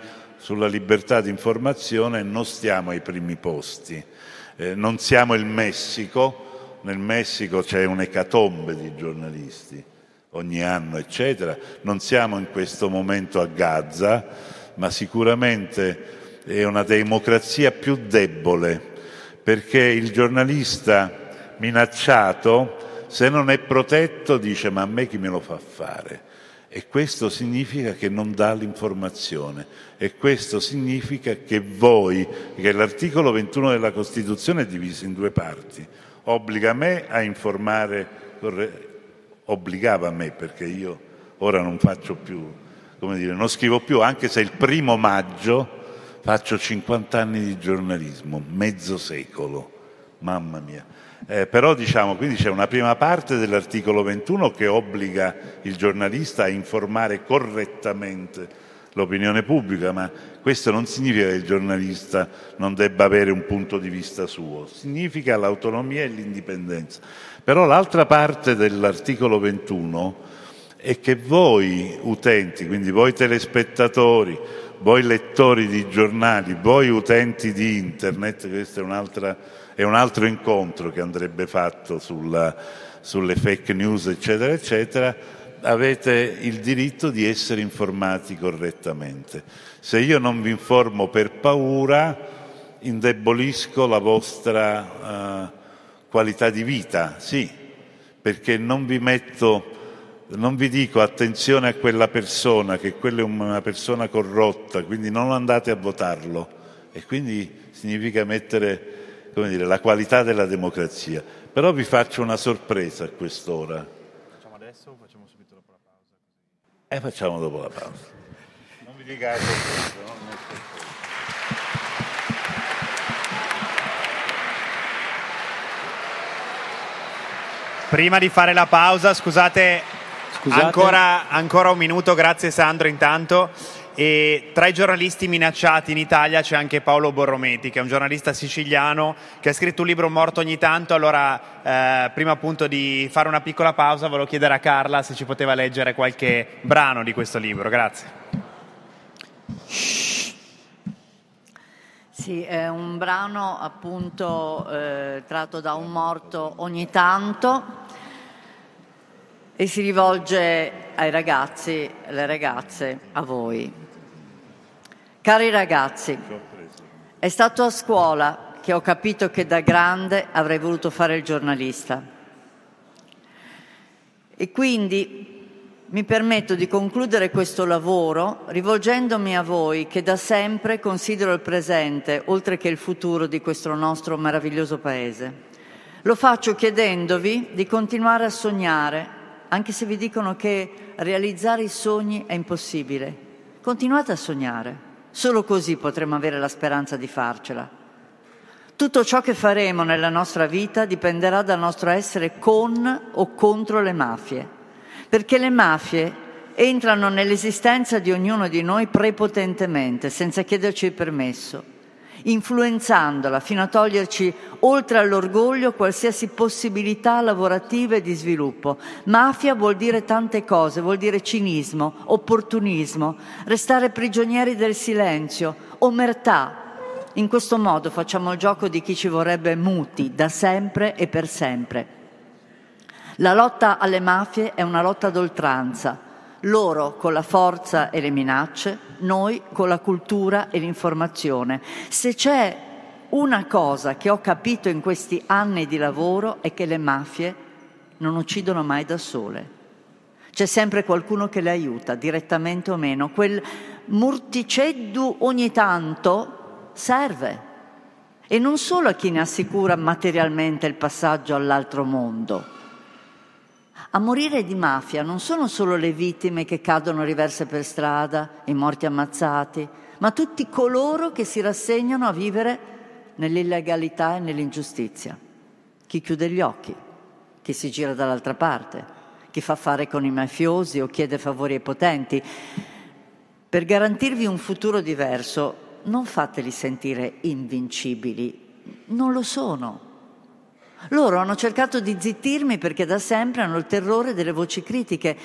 sulla libertà di informazione non stiamo ai primi posti. Eh, non siamo il Messico, nel Messico c'è un'ecatombe di giornalisti ogni anno, eccetera. Non siamo in questo momento a Gaza, ma sicuramente è una democrazia più debole, perché il giornalista minacciato, se non è protetto, dice ma a me chi me lo fa fare? E questo significa che non dà l'informazione. E questo significa che voi, che l'articolo 21 della Costituzione è diviso in due parti, obbliga me a informare, obbligava me perché io ora non faccio più, come dire, non scrivo più, anche se il primo maggio faccio 50 anni di giornalismo, mezzo secolo, mamma mia. Eh, però diciamo, quindi c'è una prima parte dell'articolo 21 che obbliga il giornalista a informare correttamente l'opinione pubblica, ma questo non significa che il giornalista non debba avere un punto di vista suo, significa l'autonomia e l'indipendenza. Però l'altra parte dell'articolo 21 è che voi utenti, quindi voi telespettatori, voi lettori di giornali, voi utenti di internet, questo è, è un altro incontro che andrebbe fatto sulla, sulle fake news, eccetera, eccetera, avete il diritto di essere informati correttamente. Se io non vi informo per paura, indebolisco la vostra uh, qualità di vita, sì, perché non vi metto non vi dico attenzione a quella persona, che quella è una persona corrotta, quindi non andate a votarlo. E quindi significa mettere dire, la qualità della democrazia. Però vi faccio una sorpresa a quest'ora. Facciamo adesso o facciamo subito dopo la pausa? Eh, facciamo dopo la pausa. Non vi dica questo, no? Prima di fare la pausa, scusate, Ancora, ancora, un minuto, grazie Sandro intanto. E tra i giornalisti minacciati in Italia c'è anche Paolo Borrometi, che è un giornalista siciliano che ha scritto un libro morto ogni tanto. Allora, eh, prima appunto di fare una piccola pausa, volevo chiedere a Carla se ci poteva leggere qualche brano di questo libro. Grazie. Sì, è un brano appunto eh, tratto da un morto ogni tanto e si rivolge ai ragazzi, alle ragazze, a voi. Cari ragazzi, è stato a scuola che ho capito che da grande avrei voluto fare il giornalista. E quindi mi permetto di concludere questo lavoro rivolgendomi a voi che da sempre considero il presente, oltre che il futuro di questo nostro meraviglioso paese. Lo faccio chiedendovi di continuare a sognare anche se vi dicono che realizzare i sogni è impossibile. Continuate a sognare, solo così potremo avere la speranza di farcela. Tutto ciò che faremo nella nostra vita dipenderà dal nostro essere con o contro le mafie, perché le mafie entrano nell'esistenza di ognuno di noi prepotentemente, senza chiederci il permesso influenzandola fino a toglierci oltre all'orgoglio qualsiasi possibilità lavorativa e di sviluppo. Mafia vuol dire tante cose, vuol dire cinismo, opportunismo, restare prigionieri del silenzio, omertà. In questo modo facciamo il gioco di chi ci vorrebbe muti da sempre e per sempre. La lotta alle mafie è una lotta d'oltranza loro con la forza e le minacce, noi con la cultura e l'informazione. Se c'è una cosa che ho capito in questi anni di lavoro è che le mafie non uccidono mai da sole. C'è sempre qualcuno che le aiuta, direttamente o meno. Quel murticeddu ogni tanto serve. E non solo a chi ne assicura materialmente il passaggio all'altro mondo a morire di mafia non sono solo le vittime che cadono riverse per strada, i morti ammazzati, ma tutti coloro che si rassegnano a vivere nell'illegalità e nell'ingiustizia. Chi chiude gli occhi, chi si gira dall'altra parte, chi fa fare con i mafiosi o chiede favori ai potenti. Per garantirvi un futuro diverso, non fateli sentire invincibili, non lo sono. Loro hanno cercato di zittirmi perché da sempre hanno il terrore delle voci critiche.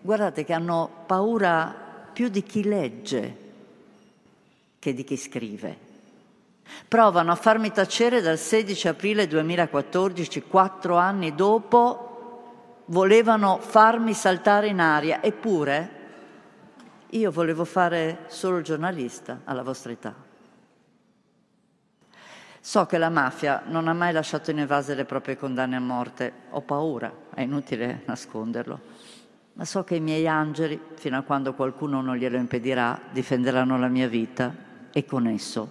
Guardate che hanno paura più di chi legge che di chi scrive. Provano a farmi tacere dal 16 aprile 2014, quattro anni dopo, volevano farmi saltare in aria, eppure io volevo fare solo giornalista alla vostra età. So che la mafia non ha mai lasciato inevase le proprie condanne a morte, ho paura, è inutile nasconderlo, ma so che i miei angeli, fino a quando qualcuno non glielo impedirà, difenderanno la mia vita e con esso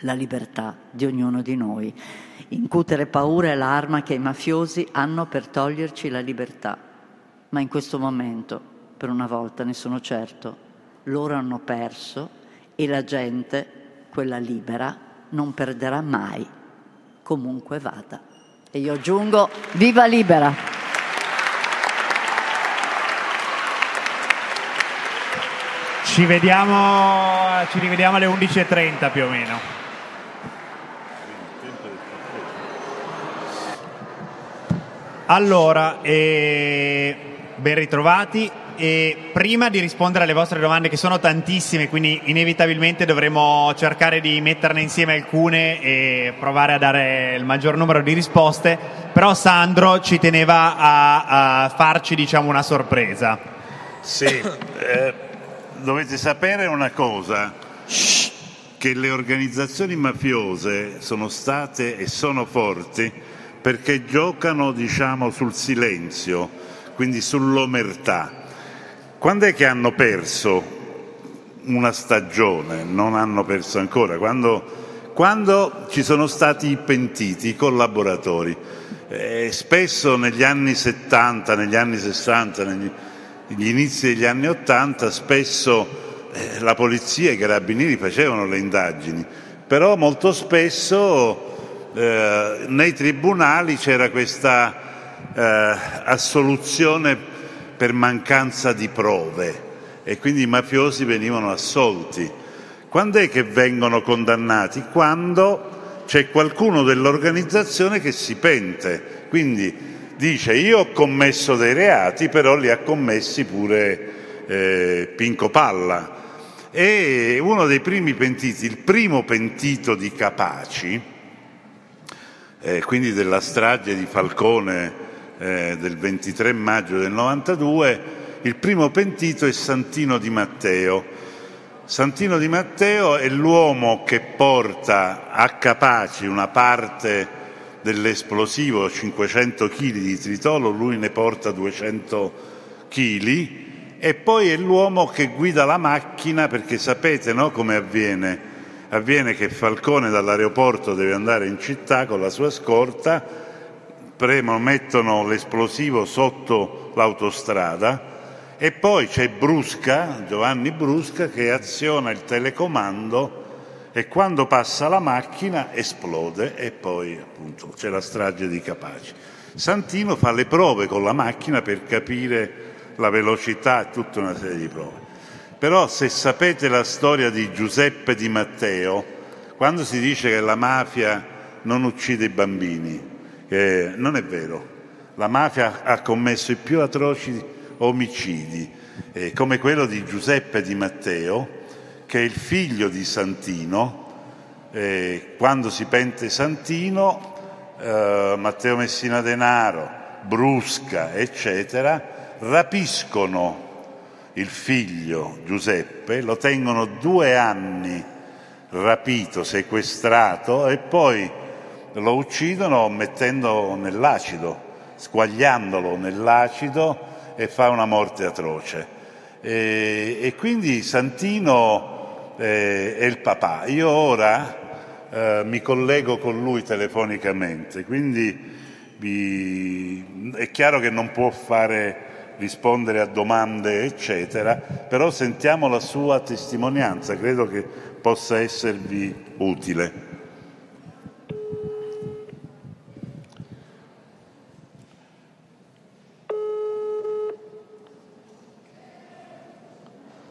la libertà di ognuno di noi. Incutere paura è l'arma che i mafiosi hanno per toglierci la libertà, ma in questo momento per una volta, ne sono certo, loro hanno perso e la gente, quella libera, non perderà mai, comunque vada. E io aggiungo, viva libera! Ci vediamo, ci rivediamo alle 11.30 più o meno. Allora, eh, ben ritrovati. E prima di rispondere alle vostre domande, che sono tantissime, quindi inevitabilmente dovremo cercare di metterne insieme alcune e provare a dare il maggior numero di risposte, però Sandro ci teneva a, a farci diciamo, una sorpresa. Sì, eh, dovete sapere una cosa, che le organizzazioni mafiose sono state e sono forti perché giocano diciamo, sul silenzio, quindi sull'omertà quando è che hanno perso una stagione? Non hanno perso ancora. Quando, quando ci sono stati i pentiti, i collaboratori. Eh, spesso negli anni 70, negli anni 60, negli, negli inizi degli anni 80, spesso eh, la polizia e i carabinieri facevano le indagini, però molto spesso eh, nei tribunali c'era questa eh, assoluzione per mancanza di prove e quindi i mafiosi venivano assolti. Quando è che vengono condannati? Quando c'è qualcuno dell'organizzazione che si pente, quindi dice io ho commesso dei reati, però li ha commessi pure eh, Pinco Palla. E uno dei primi pentiti, il primo pentito di Capaci, eh, quindi della strage di Falcone eh, del 23 maggio del 92, il primo pentito è Santino Di Matteo. Santino Di Matteo è l'uomo che porta a Capaci una parte dell'esplosivo 500 kg di tritolo, lui ne porta 200 kg e poi è l'uomo che guida la macchina perché sapete no, come avviene? Avviene che Falcone dall'aeroporto deve andare in città con la sua scorta, premono, mettono l'esplosivo sotto l'autostrada e poi c'è Brusca, Giovanni Brusca, che aziona il telecomando e quando passa la macchina esplode e poi appunto c'è la strage di Capaci. Santino fa le prove con la macchina per capire la velocità e tutta una serie di prove. Però se sapete la storia di Giuseppe Di Matteo, quando si dice che la mafia non uccide i bambini, eh, non è vero. La mafia ha commesso i più atroci omicidi, eh, come quello di Giuseppe Di Matteo, che è il figlio di Santino. Eh, quando si pente Santino, eh, Matteo Messina Denaro, Brusca, eccetera, rapiscono il figlio Giuseppe, lo tengono due anni rapito, sequestrato e poi lo uccidono mettendo nell'acido, squagliandolo nell'acido e fa una morte atroce. E, e quindi Santino eh, è il papà. Io ora eh, mi collego con lui telefonicamente, quindi vi, è chiaro che non può fare rispondere a domande, eccetera, però sentiamo la sua testimonianza, credo che possa esservi utile.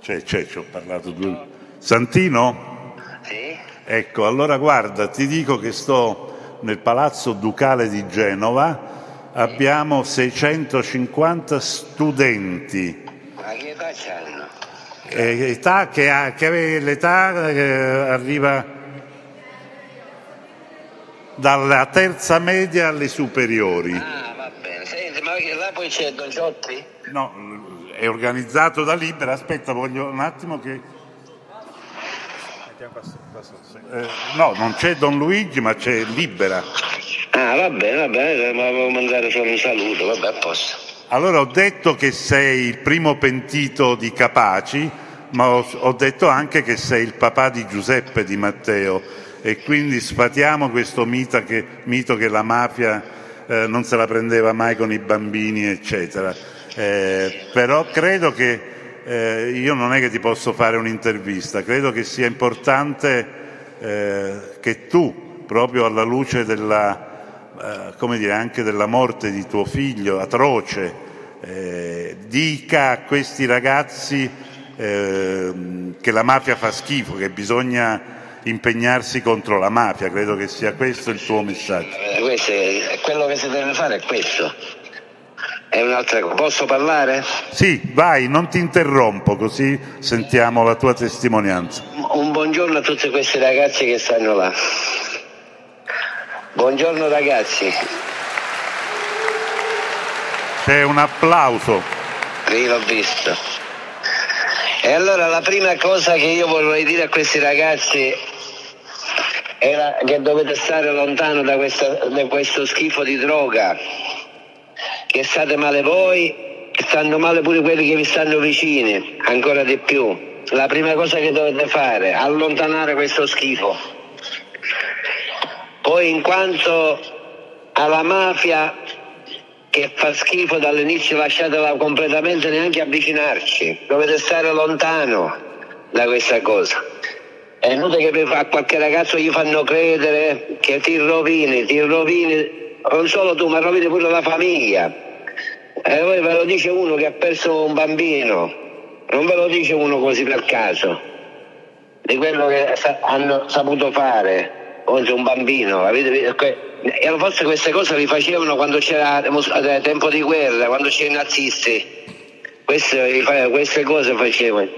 C'è, c'è, ci ho parlato due. Santino? Sì. Ecco, allora guarda, ti dico che sto nel Palazzo Ducale di Genova, abbiamo 650 studenti. Ma che età hanno? Eh, età che, ha, che l'età che arriva dalla terza media alle superiori. Ah, va bene. Senti, ma là poi c'è Don Ciotti? No, è organizzato da Libera. Aspetta, voglio un attimo che... Eh, no, non c'è Don Luigi, ma c'è Libera. Ah, va bene, va bene, ma devo mandare solo un saluto, vabbè, a posto. Allora ho detto che sei il primo pentito di Capaci, ma ho, ho detto anche che sei il papà di Giuseppe Di Matteo e quindi sfatiamo questo mito che, mito che la mafia eh, non se la prendeva mai con i bambini, eccetera. Eh, però credo che eh, io non è che ti posso fare un'intervista, credo che sia importante eh, che tu, proprio alla luce della, eh, come dire, anche della morte di tuo figlio atroce, eh, dica a questi ragazzi eh, che la mafia fa schifo, che bisogna impegnarsi contro la mafia, credo che sia questo il tuo messaggio. Questo è, quello che si deve fare è questo. È un'altra cosa. Posso parlare? Sì, vai, non ti interrompo, così sentiamo la tua testimonianza. Un buongiorno a tutti questi ragazzi che stanno là. Buongiorno ragazzi. C'è un applauso. Sì, l'ho visto. E allora la prima cosa che io vorrei dire a questi ragazzi era che dovete stare lontano da, questa, da questo schifo di droga, che state male voi stanno male pure quelli che vi stanno vicini, ancora di più. La prima cosa che dovete fare è allontanare questo schifo. Poi in quanto alla mafia che fa schifo dall'inizio lasciatela completamente neanche avvicinarci, dovete stare lontano da questa cosa. È inutile che a qualche ragazzo gli fanno credere che ti rovini, ti rovini non solo tu ma rovini pure la famiglia. E poi ve lo dice uno che ha perso un bambino, non ve lo dice uno così per caso, di quello che hanno saputo fare contro un bambino. E forse queste cose le facevano quando c'era tempo di guerra, quando c'erano i nazisti. Queste, queste cose facevano.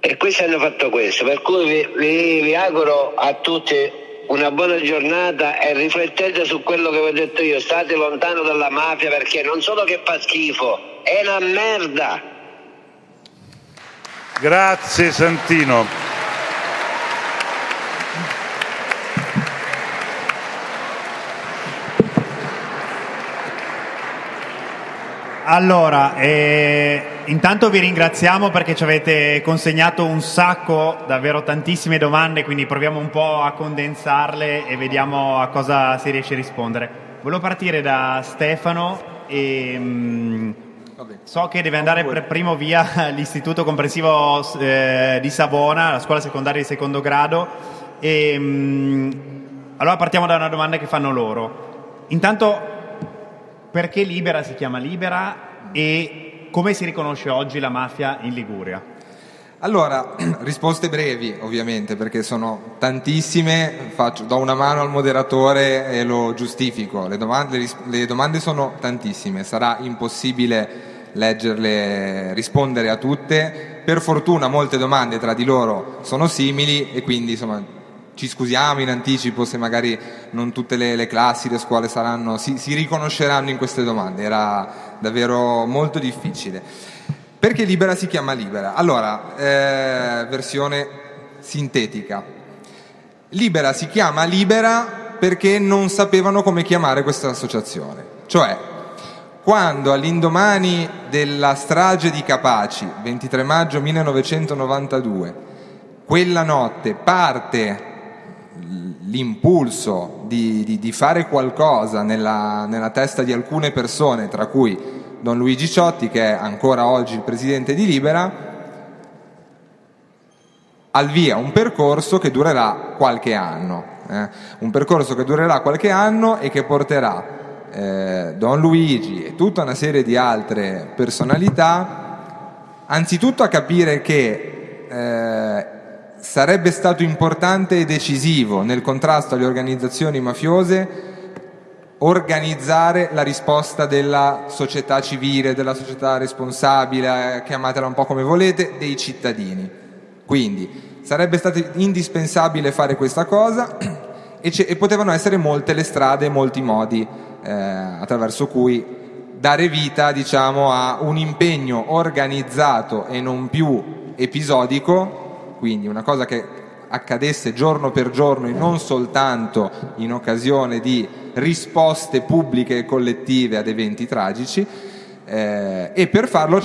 E questi hanno fatto questo. Per cui vi, vi, vi auguro a tutti una buona giornata e riflettete su quello che vi ho detto io. State lontano dalla mafia perché non solo che fa schifo, è una merda. Grazie Santino. Allora, eh, intanto vi ringraziamo perché ci avete consegnato un sacco, davvero tantissime domande, quindi proviamo un po' a condensarle e vediamo a cosa si riesce a rispondere. Volevo partire da Stefano e mh, so che deve andare per primo via all'istituto comprensivo eh, di Savona, la scuola secondaria di secondo grado. E, mh, allora partiamo da una domanda che fanno loro. Intanto perché Libera si chiama Libera e come si riconosce oggi la mafia in Liguria? Allora, risposte brevi ovviamente perché sono tantissime, faccio, do una mano al moderatore e lo giustifico, le domande, le domande sono tantissime, sarà impossibile leggerle, rispondere a tutte, per fortuna molte domande tra di loro sono simili e quindi insomma ci scusiamo in anticipo se magari non tutte le, le classi, le scuole saranno, si, si, riconosceranno in queste domande, era davvero molto difficile. Perché Libera si chiama Libera? Allora, eh, versione sintetica. Libera si chiama Libera perché non sapevano come chiamare questa associazione. Cioè, quando all'indomani della strage di Capaci, 23 maggio 1992, quella notte parte l'impulso di, di, di, fare qualcosa nella, nella testa di alcune persone, tra cui Don Luigi Ciotti, che è ancora oggi il presidente di Libera, al via un percorso che durerà qualche anno, eh? un percorso che durerà qualche anno e che porterà eh, Don Luigi e tutta una serie di altre personalità anzitutto a capire che eh, sarebbe stato importante e decisivo nel contrasto alle organizzazioni mafiose organizzare la risposta della società civile, della società responsabile, eh, chiamatela un po' come volete, dei cittadini. Quindi sarebbe stato indispensabile fare questa cosa e, ce- e potevano essere molte le strade, molti modi eh, attraverso cui dare vita diciamo, a un impegno organizzato e non più episodico, quindi una cosa che accadesse giorno per giorno e non soltanto in occasione di risposte pubbliche e collettive ad eventi tragici. Eh, e per farlo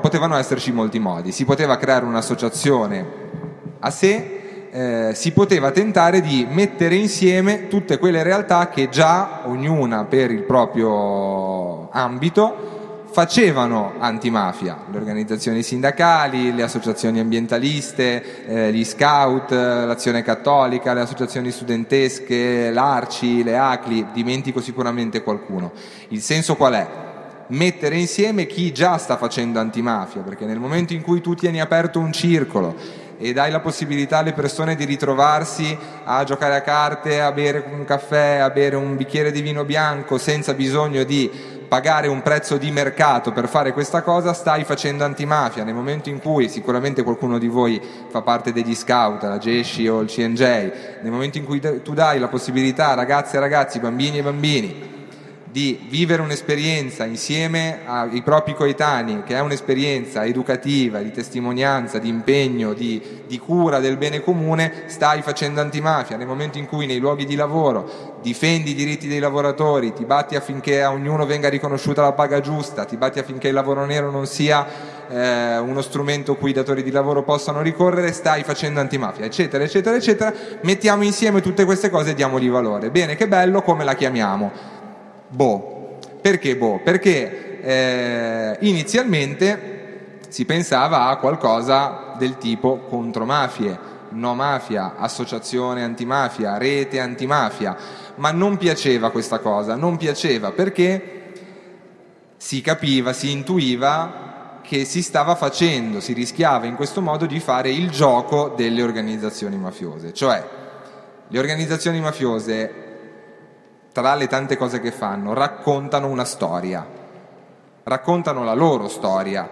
potevano esserci molti modi. Si poteva creare un'associazione a sé, eh, si poteva tentare di mettere insieme tutte quelle realtà che già ognuna per il proprio ambito facevano antimafia, le organizzazioni sindacali, le associazioni ambientaliste, eh, gli scout, l'azione cattolica, le associazioni studentesche, l'Arci, le ACLI, dimentico sicuramente qualcuno. Il senso qual è? Mettere insieme chi già sta facendo antimafia, perché nel momento in cui tu tieni aperto un circolo e dai la possibilità alle persone di ritrovarsi a giocare a carte, a bere un caffè, a bere un bicchiere di vino bianco senza bisogno di pagare un prezzo di mercato per fare questa cosa, stai facendo antimafia. Nel momento in cui sicuramente qualcuno di voi fa parte degli scout, la GESCI o il CNJ, nel momento in cui tu dai la possibilità a ragazze e ragazzi, bambini e bambini, di vivere un'esperienza insieme ai propri coetanei, che è un'esperienza educativa, di testimonianza, di impegno, di, di, cura del bene comune, stai facendo antimafia. Nel momento in cui nei luoghi di lavoro difendi i diritti dei lavoratori, ti batti affinché a ognuno venga riconosciuta la paga giusta, ti batti affinché il lavoro nero non sia eh, uno strumento cui i datori di lavoro possano ricorrere, stai facendo antimafia, eccetera, eccetera, eccetera. Mettiamo insieme tutte queste cose e diamogli valore. Bene, che bello, come la chiamiamo? Boh. Perché boh? Perché eh, inizialmente si pensava a qualcosa del tipo contromafie, no mafia, associazione antimafia, rete antimafia, ma non piaceva questa cosa, non piaceva perché si capiva, si intuiva che si stava facendo, si rischiava in questo modo di fare il gioco delle organizzazioni mafiose, cioè le organizzazioni mafiose tra le tante cose che fanno, raccontano una storia, raccontano la loro storia.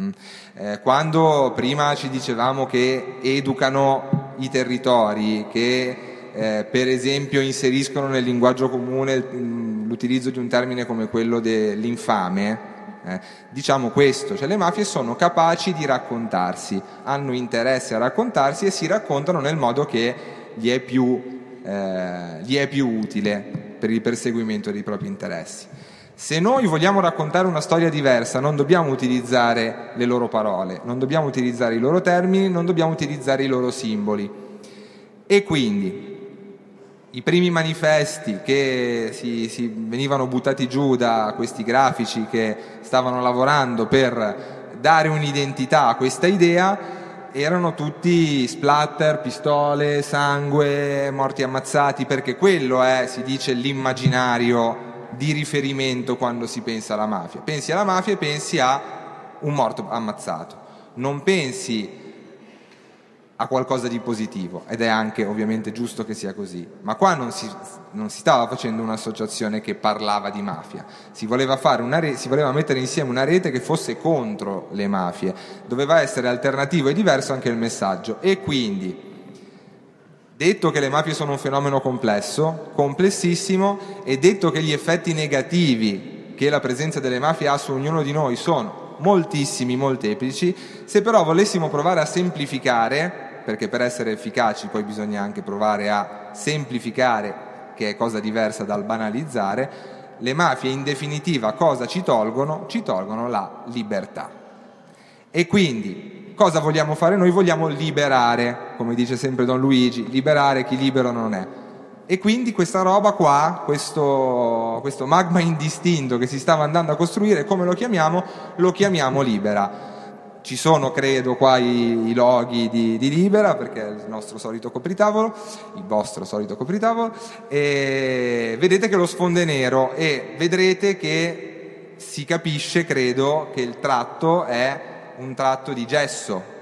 Mm. Eh, quando prima ci dicevamo che educano i territori, che eh, per esempio inseriscono nel linguaggio comune mm, l'utilizzo di un termine come quello dell'infame, eh, diciamo questo, cioè le mafie sono capaci di raccontarsi, hanno interesse a raccontarsi e si raccontano nel modo che gli è più eh, gli è più utile per il perseguimento dei propri interessi. Se noi vogliamo raccontare una storia diversa non dobbiamo utilizzare le loro parole, non dobbiamo utilizzare i loro termini, non dobbiamo utilizzare i loro simboli. E quindi i primi manifesti che si, si venivano buttati giù da questi grafici che stavano lavorando per dare un'identità a questa idea erano tutti splatter, pistole, sangue, morti ammazzati, perché quello è, si dice, l'immaginario di riferimento quando si pensa alla mafia. Pensi alla mafia e pensi a un morto ammazzato, non pensi a qualcosa di positivo ed è anche ovviamente giusto che sia così, ma qua non si, non si stava facendo un'associazione che parlava di mafia, si voleva, re, si voleva, mettere insieme una rete che fosse contro le mafie, doveva essere alternativo e diverso anche il messaggio. E quindi, detto che le mafie sono un fenomeno complesso, complessissimo e detto che gli effetti negativi che la presenza delle mafie ha su ognuno di noi sono moltissimi, molteplici, se però volessimo provare a semplificare, perché per essere efficaci poi bisogna anche provare a semplificare, che è cosa diversa dal banalizzare, le mafie in definitiva cosa ci tolgono? Ci tolgono la libertà. E quindi cosa vogliamo fare noi? Vogliamo liberare, come dice sempre Don Luigi, liberare chi libero non è. E quindi questa roba qua, questo, questo magma indistinto che si stava andando a costruire, come lo chiamiamo? Lo chiamiamo libera ci sono credo qua i, i loghi di, di, Libera perché è il nostro solito copritavolo, il vostro solito copritavolo e vedete che lo sfondo è nero e vedrete che si capisce credo che il tratto è un tratto di gesso.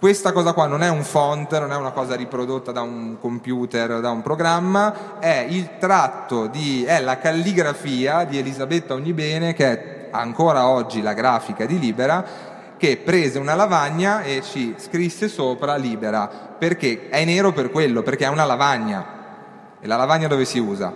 Questa cosa qua non è un font, non è una cosa riprodotta da un computer, da un programma, è il tratto di, è la calligrafia di Elisabetta Ognibene che è ancora oggi la grafica di Libera che prese una lavagna e ci scrisse sopra libera, perché è nero per quello, perché è una lavagna. E la lavagna dove si usa?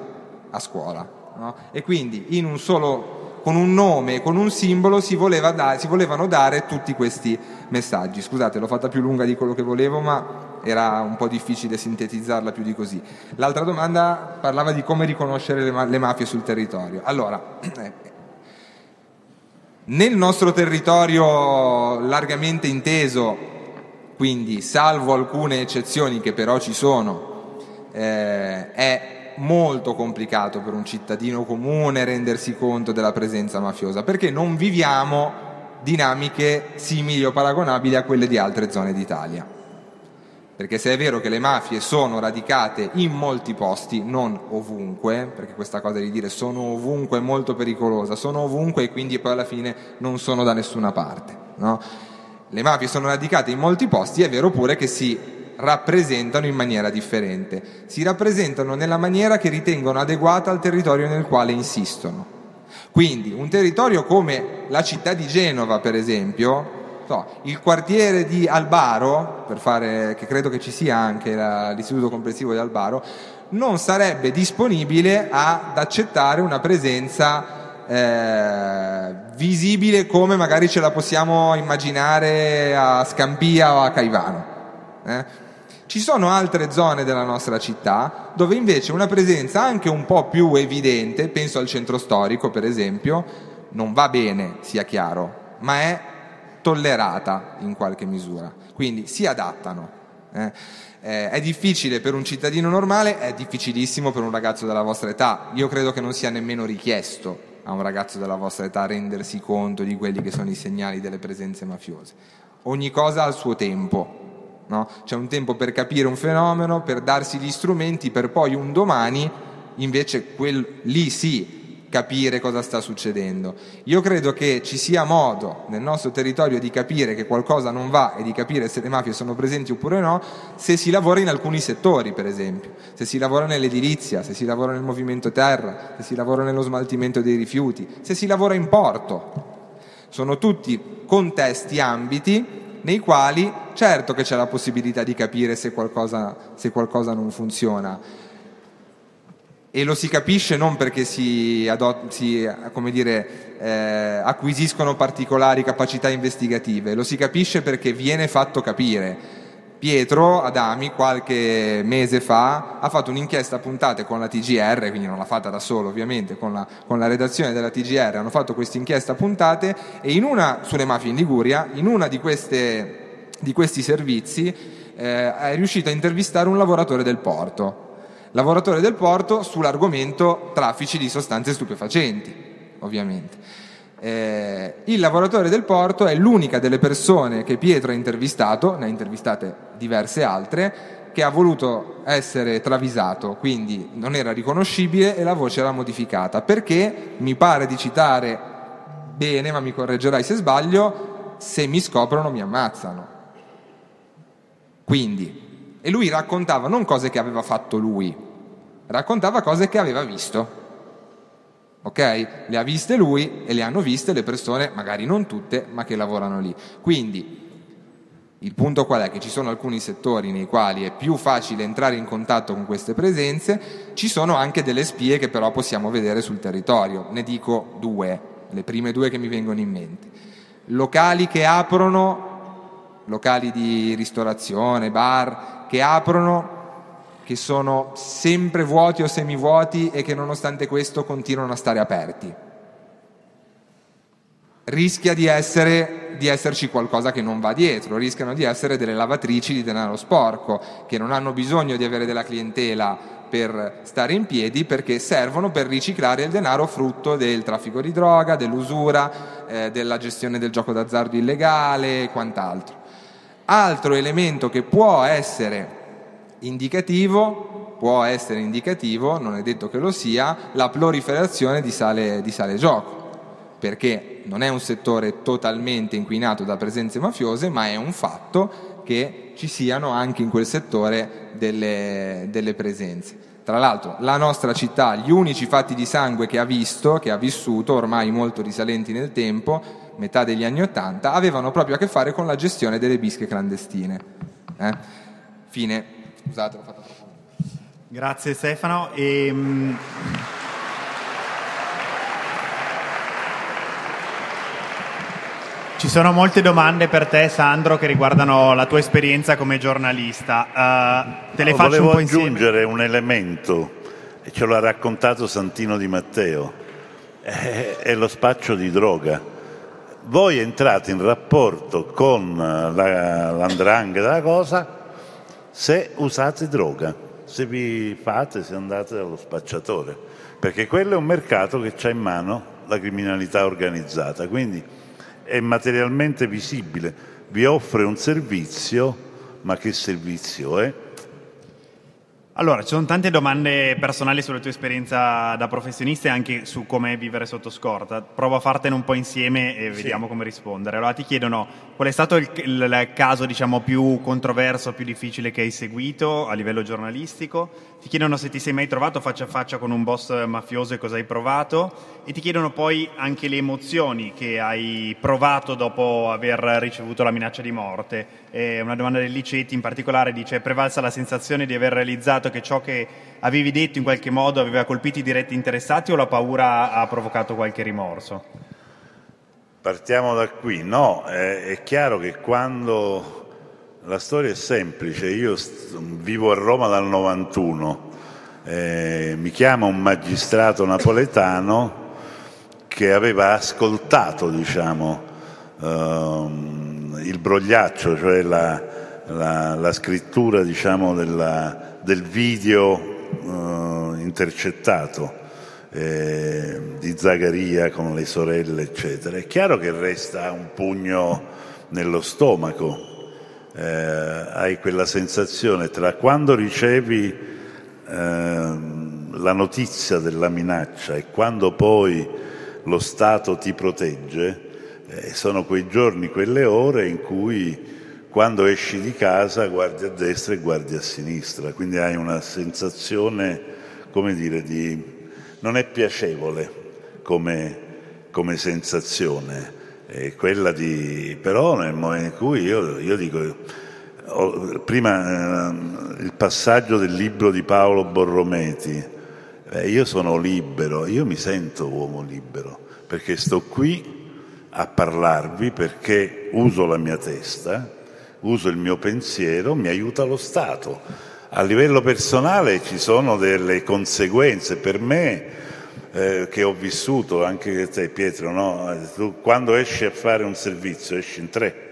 A scuola. No? E quindi in un solo, con un nome, con un simbolo si, voleva da, si volevano dare tutti questi messaggi. Scusate, l'ho fatta più lunga di quello che volevo, ma era un po' difficile sintetizzarla più di così. L'altra domanda parlava di come riconoscere le, ma- le mafie sul territorio. Allora, eh, nel nostro territorio largamente inteso, quindi salvo alcune eccezioni che però ci sono, eh, è molto complicato per un cittadino comune rendersi conto della presenza mafiosa, perché non viviamo dinamiche simili o paragonabili a quelle di altre zone d'Italia. Perché se è vero che le mafie sono radicate in molti posti, non ovunque, perché questa cosa di dire sono ovunque è molto pericolosa, sono ovunque e quindi poi alla fine non sono da nessuna parte. No? Le mafie sono radicate in molti posti, è vero pure che si rappresentano in maniera differente. Si rappresentano nella maniera che ritengono adeguata al territorio nel quale insistono. Quindi un territorio come la città di Genova, per esempio, so, il quartiere di Albaro, per fare, che credo che ci sia anche la, l'istituto complessivo di Albaro, non sarebbe disponibile ad accettare una presenza eh, visibile come magari ce la possiamo immaginare a Scampia o a Caivano. Eh? Ci sono altre zone della nostra città dove invece una presenza anche un po' più evidente, penso al centro storico per esempio, non va bene, sia chiaro, ma è tollerata in qualche misura, quindi si adattano. Eh. Eh, è difficile per un cittadino normale, è difficilissimo per un ragazzo della vostra età. Io credo che non sia nemmeno richiesto a un ragazzo della vostra età rendersi conto di quelli che sono i segnali delle presenze mafiose. Ogni cosa ha il suo tempo. No? C'è un tempo per capire un fenomeno, per darsi gli strumenti, per poi un domani invece quel, lì sì capire cosa sta succedendo. Io credo che ci sia modo nel nostro territorio di capire che qualcosa non va e di capire se le mafie sono presenti oppure no, se si lavora in alcuni settori, per esempio, se si lavora nell'edilizia, se si lavora nel movimento terra, se si lavora nello smaltimento dei rifiuti, se si lavora in porto. Sono tutti contesti, ambiti nei quali certo che c'è la possibilità di capire se qualcosa, se qualcosa non funziona e lo si capisce non perché si, adot- si dire, eh, acquisiscono particolari capacità investigative, lo si capisce perché viene fatto capire. Pietro Adami qualche mese fa ha fatto un'inchiesta a puntate con la TGR, quindi non l'ha fatta da solo ovviamente, con la, con la redazione della TGR hanno fatto questa inchiesta a puntate e in una, sulle mafie in Liguria, in una di, queste, di questi servizi eh, è riuscito a intervistare un lavoratore del porto lavoratore del porto sull'argomento traffici di sostanze stupefacenti, ovviamente. Eh, il lavoratore del porto è l'unica delle persone che Pietro ha intervistato, ne ha intervistate diverse altre, che ha voluto essere travisato, quindi non era riconoscibile e la voce era modificata, perché mi pare di citare bene, ma mi correggerai se sbaglio, se mi scoprono mi ammazzano. Quindi, e lui raccontava non cose che aveva fatto lui, raccontava cose che aveva visto. Ok? Le ha viste lui e le hanno viste le persone, magari non tutte, ma che lavorano lì. Quindi il punto qual è? Che ci sono alcuni settori nei quali è più facile entrare in contatto con queste presenze, ci sono anche delle spie che però possiamo vedere sul territorio. Ne dico due, le prime due che mi vengono in mente. Locali che aprono, locali di ristorazione, bar, che aprono che sono sempre vuoti o semivuoti e che nonostante questo continuano a stare aperti. Rischia di, essere, di esserci qualcosa che non va dietro, rischiano di essere delle lavatrici di denaro sporco che non hanno bisogno di avere della clientela per stare in piedi perché servono per riciclare il denaro frutto del traffico di droga, dell'usura, eh, della gestione del gioco d'azzardo illegale e quant'altro. Altro elemento che può essere indicativo, può essere indicativo, non è detto che lo sia, la proliferazione di sale, di sale gioco, perché non è un settore totalmente inquinato da presenze mafiose, ma è un fatto che ci siano anche in quel settore delle, delle presenze. Tra l'altro la nostra città, gli unici fatti di sangue che ha visto, che ha vissuto, ormai molto risalenti nel tempo, metà degli anni Ottanta, avevano proprio a che fare con la gestione delle bische clandestine. Eh? Fine. Scusate, l'ho fatto troppo. Grazie Stefano. E, mh, Ci sono molte domande per te, Sandro, che riguardano la tua esperienza come giornalista. Uh, te le No, faccio volevo un po' insieme. aggiungere un elemento, e ce l'ha raccontato Santino Di Matteo, è, è lo spaccio di droga. Voi entrate in rapporto con la, l'andrangheta, la cosa, se usate droga, se vi fate, se andate dallo spacciatore, perché quello è un mercato che c'ha in mano la criminalità organizzata, quindi è materialmente visibile, vi offre un servizio, ma che servizio è? Allora, ci sono tante domande personali sulla tua esperienza da professionista e anche su come vivere sotto scorta. Provo a fartene un po' insieme e vediamo come rispondere. Allora, ti chiedono qual è stato il, il- il caso, diciamo, più controverso, più difficile che hai seguito a livello giornalistico. Ti chiedono se ti sei mai trovato faccia a faccia con un boss mafioso e cosa hai provato. E ti chiedono poi anche le emozioni che hai provato dopo aver ricevuto la minaccia di morte. È una domanda del Liceti in particolare dice: è prevalsa la sensazione di aver realizzato che ciò che avevi detto in qualche modo aveva colpito i diretti interessati o la paura ha provocato qualche rimorso? Partiamo da qui, no, è, è chiaro che quando la storia è semplice, io st- vivo a Roma dal 91, eh, mi chiama un magistrato napoletano che aveva ascoltato, diciamo, ehm, il brogliaccio, cioè la, la- la scrittura, diciamo, della- del video eh, intercettato eh, di Zagaria con le sorelle, eccetera. È chiaro che resta un pugno nello stomaco, eh, hai quella sensazione tra quando ricevi ehm, la notizia della minaccia e quando poi lo Stato ti protegge, sono quei giorni, quelle ore in cui quando esci di casa guardi a destra e guardi a sinistra, quindi hai una sensazione, come dire, di... non è piacevole come, come sensazione, è quella di... però nel momento in cui io, io dico, ho- prima eh, il passaggio del libro di Paolo Borrometi, eh, io sono libero, io mi sento uomo libero, perché sto qui a parlarvi, perché uso la mia testa, uso il mio pensiero, mi aiuta lo Stato. A livello personale ci sono delle conseguenze per me eh, che ho vissuto, anche te Pietro, no? Tu quando esci a fare un servizio esci in tre,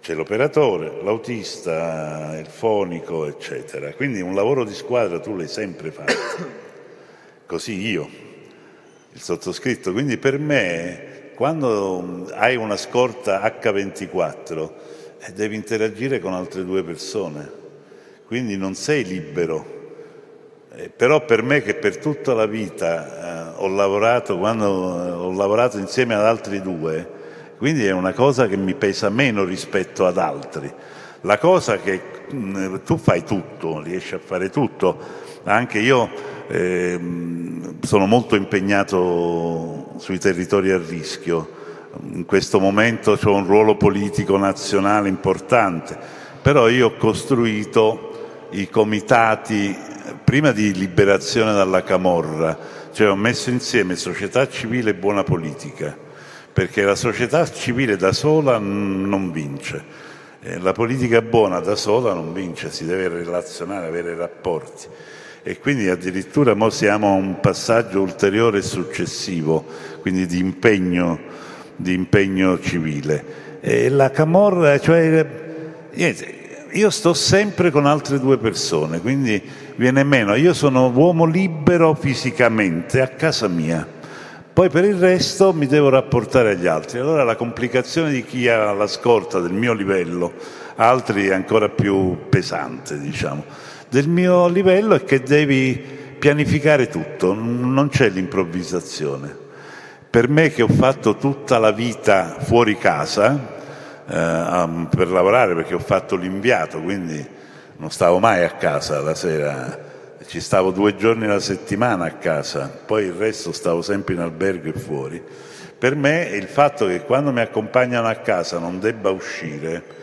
c'è l'operatore, l'autista, il fonico, eccetera. Quindi un lavoro di squadra tu l'hai sempre fatto, così io, il sottoscritto. Quindi per me, quando hai una scorta H24, eh, devi interagire con altre due persone, quindi non sei libero. Eh, però per me che per tutta la vita eh, ho lavorato quando ho lavorato insieme ad altri due, quindi è una cosa che mi pesa meno rispetto ad altri. La cosa che mh, tu fai tutto, riesci a fare tutto, anche io ehm, sono molto impegnato sui territori a rischio, in questo momento ho un ruolo politico nazionale importante, però io ho costruito i comitati prima di liberazione dalla camorra, cioè ho messo insieme società civile e buona politica, perché la società civile da sola non vince, Eh, la politica buona da sola non vince, si deve relazionare, avere rapporti. E quindi addirittura mo siamo a un passaggio ulteriore e successivo, quindi di impegno, di impegno civile. E la camorra, cioè, io sto sempre con altre due persone, quindi viene meno. Io sono uomo libero fisicamente a casa mia, poi per il resto mi devo rapportare agli altri. Allora la complicazione di chi ha la scorta del mio livello, altri è ancora più pesante, diciamo. Del mio livello è che devi pianificare tutto, non c'è l'improvvisazione. Per me che ho fatto tutta la vita fuori casa, eh, per lavorare perché ho fatto l'inviato, quindi non stavo mai a casa la sera, ci stavo due giorni alla settimana a casa, poi il resto stavo sempre in albergo e fuori. Per me il fatto che quando mi accompagnano a casa non debba uscire,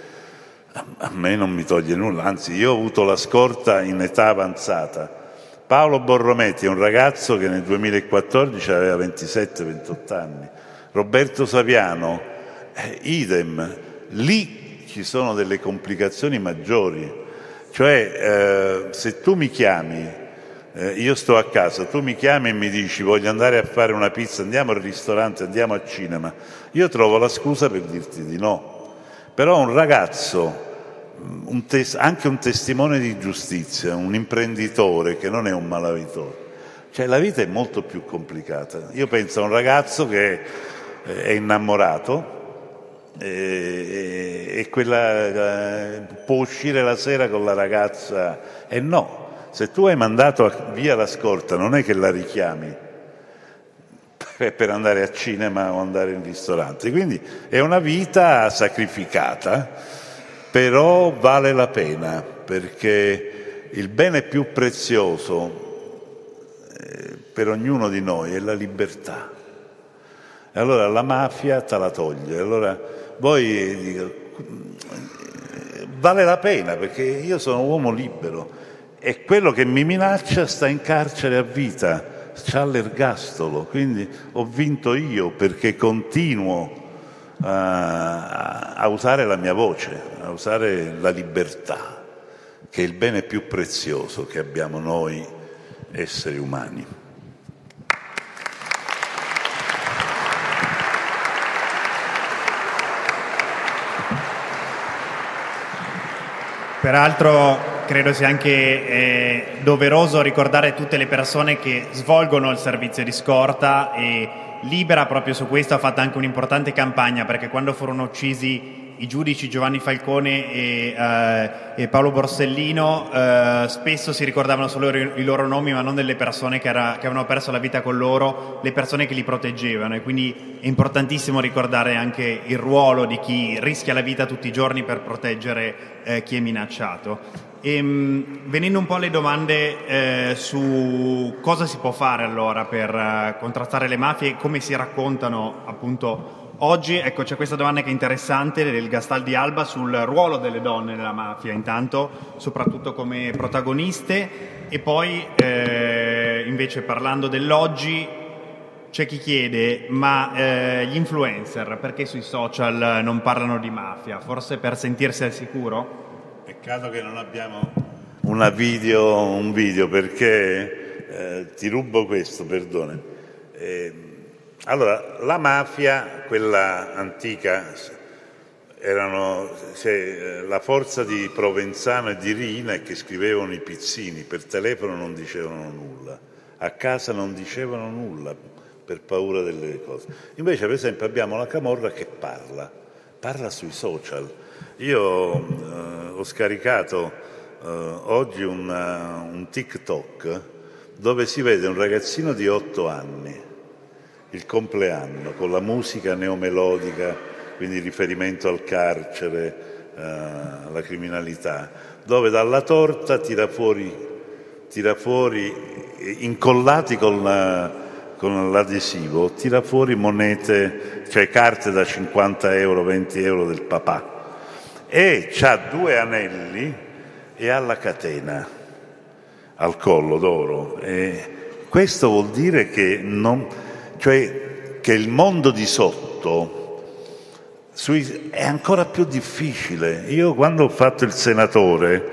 a me non mi toglie nulla, anzi io ho avuto la scorta in età avanzata. Paolo Borrometti è un ragazzo che nel 2014 aveva 27-28 anni, Roberto Saviano, eh, idem, lì ci sono delle complicazioni maggiori, cioè eh, se tu mi chiami, eh, io sto a casa, tu mi chiami e mi dici voglio andare a fare una pizza, andiamo al ristorante, andiamo al cinema, io trovo la scusa per dirti di no, però un ragazzo un tes- anche un testimone di giustizia, un imprenditore che non è un malavitore. Cioè la vita è molto più complicata. Io penso a un ragazzo che è innamorato e, e quella, può uscire la sera con la ragazza e no. Se tu hai mandato via la scorta non è che la richiami per andare a cinema o andare in ristorante. Quindi è una vita sacrificata però vale la pena perché il bene più prezioso eh, per ognuno di noi è la libertà. E allora la mafia te la toglie. Allora voi dico, vale la pena perché io sono uomo libero e quello che mi minaccia sta in carcere a vita, c'ha l'ergastolo, quindi ho vinto io perché continuo a, a usare la mia voce, a usare la libertà, che è il bene più prezioso che abbiamo noi esseri umani. Peraltro credo sia anche eh, doveroso ricordare tutte le persone che svolgono il servizio di scorta e Libera proprio su questo ha fatto anche un'importante campagna perché quando furono uccisi i giudici Giovanni Falcone e, eh, e Paolo Borsellino eh, spesso si ricordavano solo i loro nomi ma non delle persone che, era, che, avevano perso la vita con loro, le persone che li proteggevano e quindi è importantissimo ricordare anche il ruolo di chi rischia la vita tutti i giorni per proteggere eh, chi è minacciato. E, ehm, venendo un po' alle domande eh, su cosa si può fare allora per eh, contrastare le mafie come si raccontano appunto oggi, ecco c'è questa domanda che è interessante del Gastaldi Alba sul ruolo delle donne nella mafia intanto, soprattutto come protagoniste e poi eh, invece parlando dell'oggi c'è chi chiede ma eh, gli influencer perché sui social non parlano di mafia? Forse per sentirsi al sicuro? Peccato che non abbiamo video, un video perché eh, ti rubo questo, perdone. Eh, allora, la mafia, quella antica, erano cioè, la forza di Provenzano e di Rina che scrivevano i pizzini, per telefono non dicevano nulla, a casa non dicevano nulla per paura delle cose. Invece, per esempio, abbiamo la Camorra che parla, parla sui social. Io eh, ho scaricato eh, oggi una, un TikTok dove si vede un ragazzino di otto anni, il compleanno, con la musica neomelodica, quindi riferimento al carcere, eh, alla criminalità, dove dalla torta tira fuori, tira fuori incollati con, la, con l'adesivo, tira fuori monete, cioè carte da 50 euro, 20 euro del papà e ha due anelli e ha la catena al collo d'oro. E questo vuol dire che, non, cioè, che il mondo di sotto è ancora più difficile. Io quando ho fatto il senatore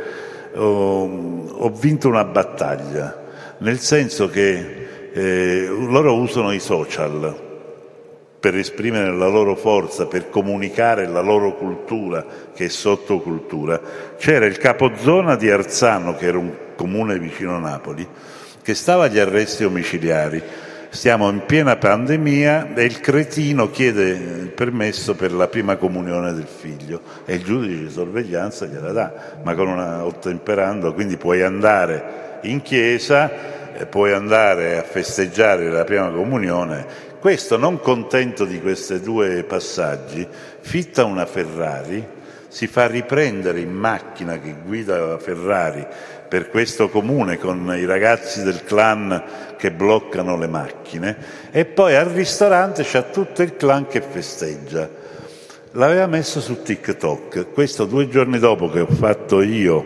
ho, ho vinto una battaglia, nel senso che eh, loro usano i social per esprimere la loro forza, per comunicare la loro cultura, che è sottocultura. C'era il capozona di Arzano, che era un comune vicino a Napoli, che stava agli arresti omiciliari. Stiamo in piena pandemia e il cretino chiede il permesso per la prima comunione del figlio e il giudice di sorveglianza gliela dà, ma con una ottemperando, quindi puoi andare in chiesa, puoi andare a festeggiare la prima comunione questo, non contento di questi due passaggi, fitta una Ferrari, si fa riprendere in macchina che guida Ferrari per questo comune con i ragazzi del clan che bloccano le macchine e poi al ristorante c'è tutto il clan che festeggia. L'aveva messo su TikTok, questo due giorni dopo che ho fatto io,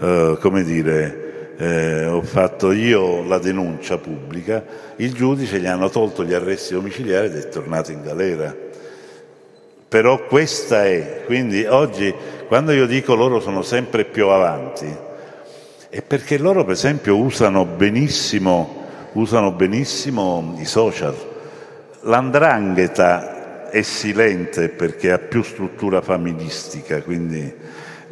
eh, come dire, eh, ho fatto io la denuncia pubblica, il giudice gli hanno tolto gli arresti domiciliari ed è tornato in galera. Però questa è, quindi oggi quando io dico loro sono sempre più avanti, è perché loro per esempio usano benissimo, usano benissimo i social. L'andrangheta è silente perché ha più struttura familistica, quindi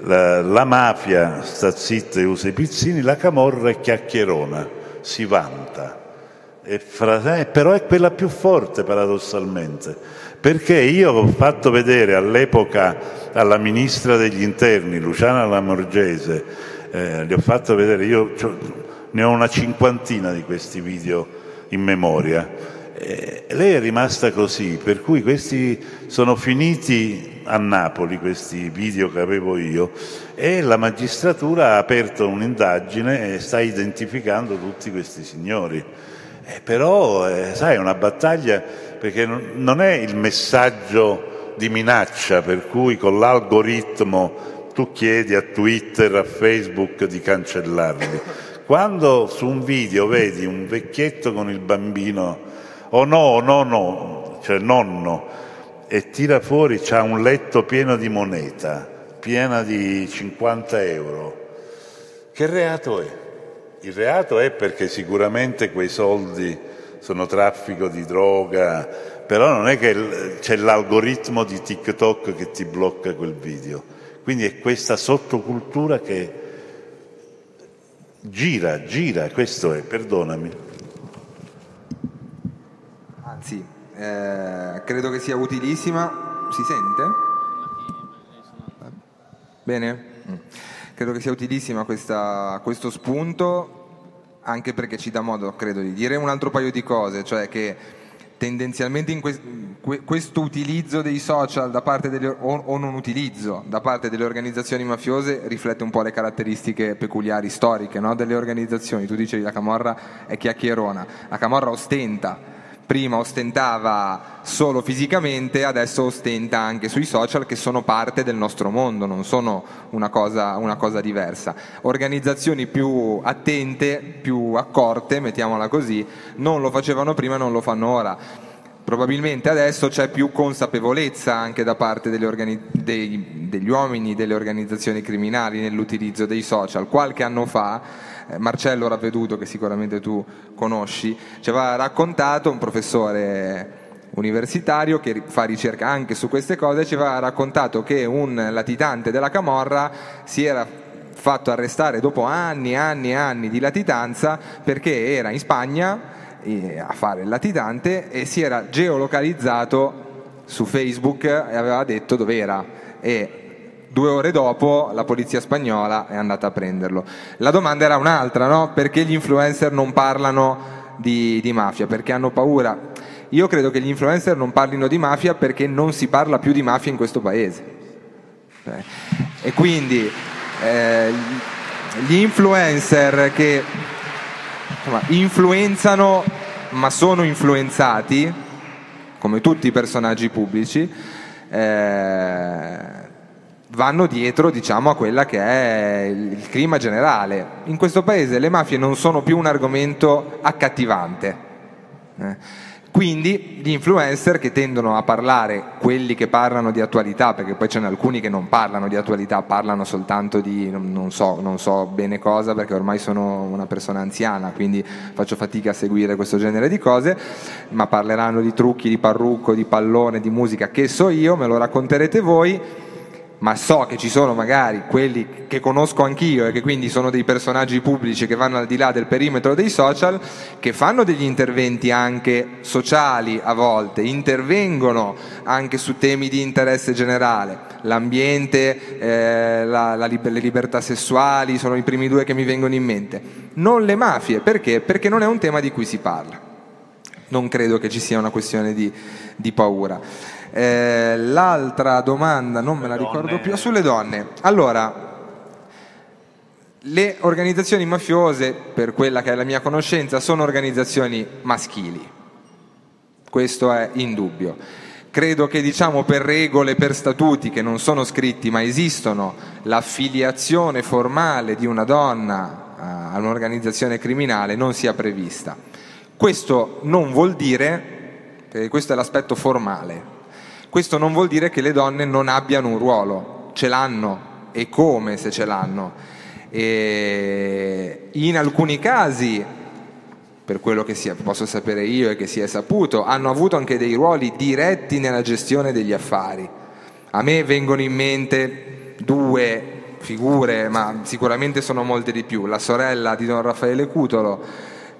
la, la mafia sta zitta e usa i pizzini, la camorra è chiacchierona, si vanta. Fra, eh, però è quella più forte paradossalmente, perché io ho fatto vedere all'epoca alla ministra degli interni, Luciana Lamorgese, eh, li ho fatto vedere, io ne ho una cinquantina di questi video in memoria. Eh, lei è rimasta così, per cui questi sono finiti a Napoli, questi video che avevo io, e la magistratura ha aperto un'indagine e sta identificando tutti questi signori. Eh, però, eh, sai, è una battaglia perché non è il messaggio di minaccia per cui con l'algoritmo tu chiedi a Twitter, a Facebook di cancellarli. Quando su un video vedi un vecchietto con il bambino, o oh no, no, no, cioè nonno, e tira fuori, c'ha un letto pieno di moneta, piena di 50 euro, che reato è? Il reato è perché sicuramente quei soldi sono traffico di droga, però non è che c'è l'algoritmo di TikTok che ti blocca quel video. Quindi è questa sottocultura che gira, gira, questo è, perdonami. Anzi, eh, credo che sia utilissima. Si sente? Bene? Mm. Credo che sia utilissima questa, questo spunto, anche perché ci dà modo, credo, di dire un altro paio di cose, cioè che tendenzialmente in que- questo utilizzo dei social delle, o, o, non utilizzo da parte delle organizzazioni mafiose riflette un po' le caratteristiche peculiari storiche no? delle organizzazioni. Tu dicevi la Camorra è chiacchierona, la Camorra ostenta prima ostentava solo fisicamente, adesso ostenta anche sui social che sono parte del nostro mondo, non sono una cosa, una cosa, diversa. Organizzazioni più attente, più accorte, mettiamola così, non lo facevano prima e non lo fanno ora. Probabilmente adesso c'è più consapevolezza anche da parte organi- dei, degli uomini delle organizzazioni criminali nell'utilizzo dei social. Qualche anno fa Marcello Ravveduto, che sicuramente tu conosci, ci aveva raccontato, un professore universitario che fa ricerca anche su queste cose, ci aveva raccontato che un latitante della Camorra si era fatto arrestare dopo anni e anni e anni di latitanza perché era in Spagna eh, a fare il latitante e si era geolocalizzato su Facebook e aveva detto dove era. E Due ore dopo la polizia spagnola è andata a prenderlo. La domanda era un'altra, no? Perché gli influencer non parlano di, di mafia? Perché hanno paura? Io credo che gli influencer non parlino di mafia perché non si parla più di mafia in questo paese. Eh, e quindi eh, gli influencer che insomma, influenzano ma sono influenzati, come tutti i personaggi pubblici, eh, vanno dietro diciamo, a quella che è il clima generale. In questo paese le mafie non sono più un argomento accattivante. Eh. Quindi gli influencer che tendono a parlare, quelli che parlano di attualità, perché poi ce ne alcuni che non parlano di attualità, parlano soltanto di non so, non so bene cosa, perché ormai sono una persona anziana, quindi faccio fatica a seguire questo genere di cose, ma parleranno di trucchi, di parrucco, di pallone, di musica, che so io, me lo racconterete voi ma so che ci sono magari quelli che conosco anch'io e che quindi sono dei personaggi pubblici che vanno al di là del perimetro dei social, che fanno degli interventi anche sociali a volte, intervengono anche su temi di interesse generale, l'ambiente, eh, la, la, le libertà sessuali sono i primi due che mi vengono in mente, non le mafie, perché? Perché non è un tema di cui si parla, non credo che ci sia una questione di, di paura. Eh, l'altra domanda, non me la ricordo più, sulle donne. Allora, le organizzazioni mafiose, per quella che è la mia conoscenza, sono organizzazioni maschili. Questo è indubbio. Credo che diciamo per regole, per statuti che non sono scritti ma esistono, l'affiliazione formale di una donna eh, a un'organizzazione criminale non sia prevista. Questo non vuol dire, perché questo è l'aspetto formale, questo non vuol dire che le donne non abbiano un ruolo, ce l'hanno e come se ce l'hanno e in alcuni casi, per quello che sia, posso sapere io e che si è saputo, hanno avuto anche dei ruoli diretti nella gestione degli affari. A me vengono in mente due figure, ma sicuramente sono molte di più. La sorella di Don Raffaele Cutolo,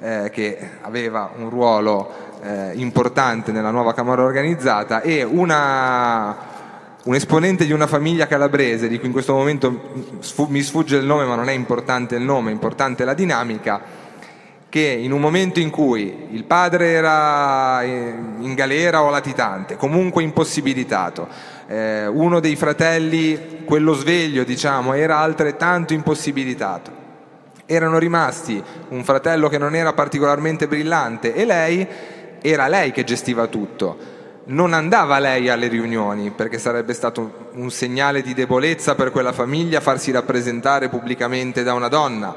eh, che aveva un ruolo eh, importante nella nuova Camera organizzata, e una un esponente di una famiglia calabrese, di cui in questo momento mi sfugge il nome, ma non è importante il nome, è importante la dinamica, che in un momento in cui il padre era in galera o latitante, comunque impossibilitato, eh, uno dei fratelli, quello sveglio diciamo, era altrettanto impossibilitato, erano rimasti un fratello che non era particolarmente brillante e lei, era lei che gestiva tutto non andava lei alle riunioni perché sarebbe stato un segnale di debolezza per quella famiglia farsi rappresentare pubblicamente da una donna,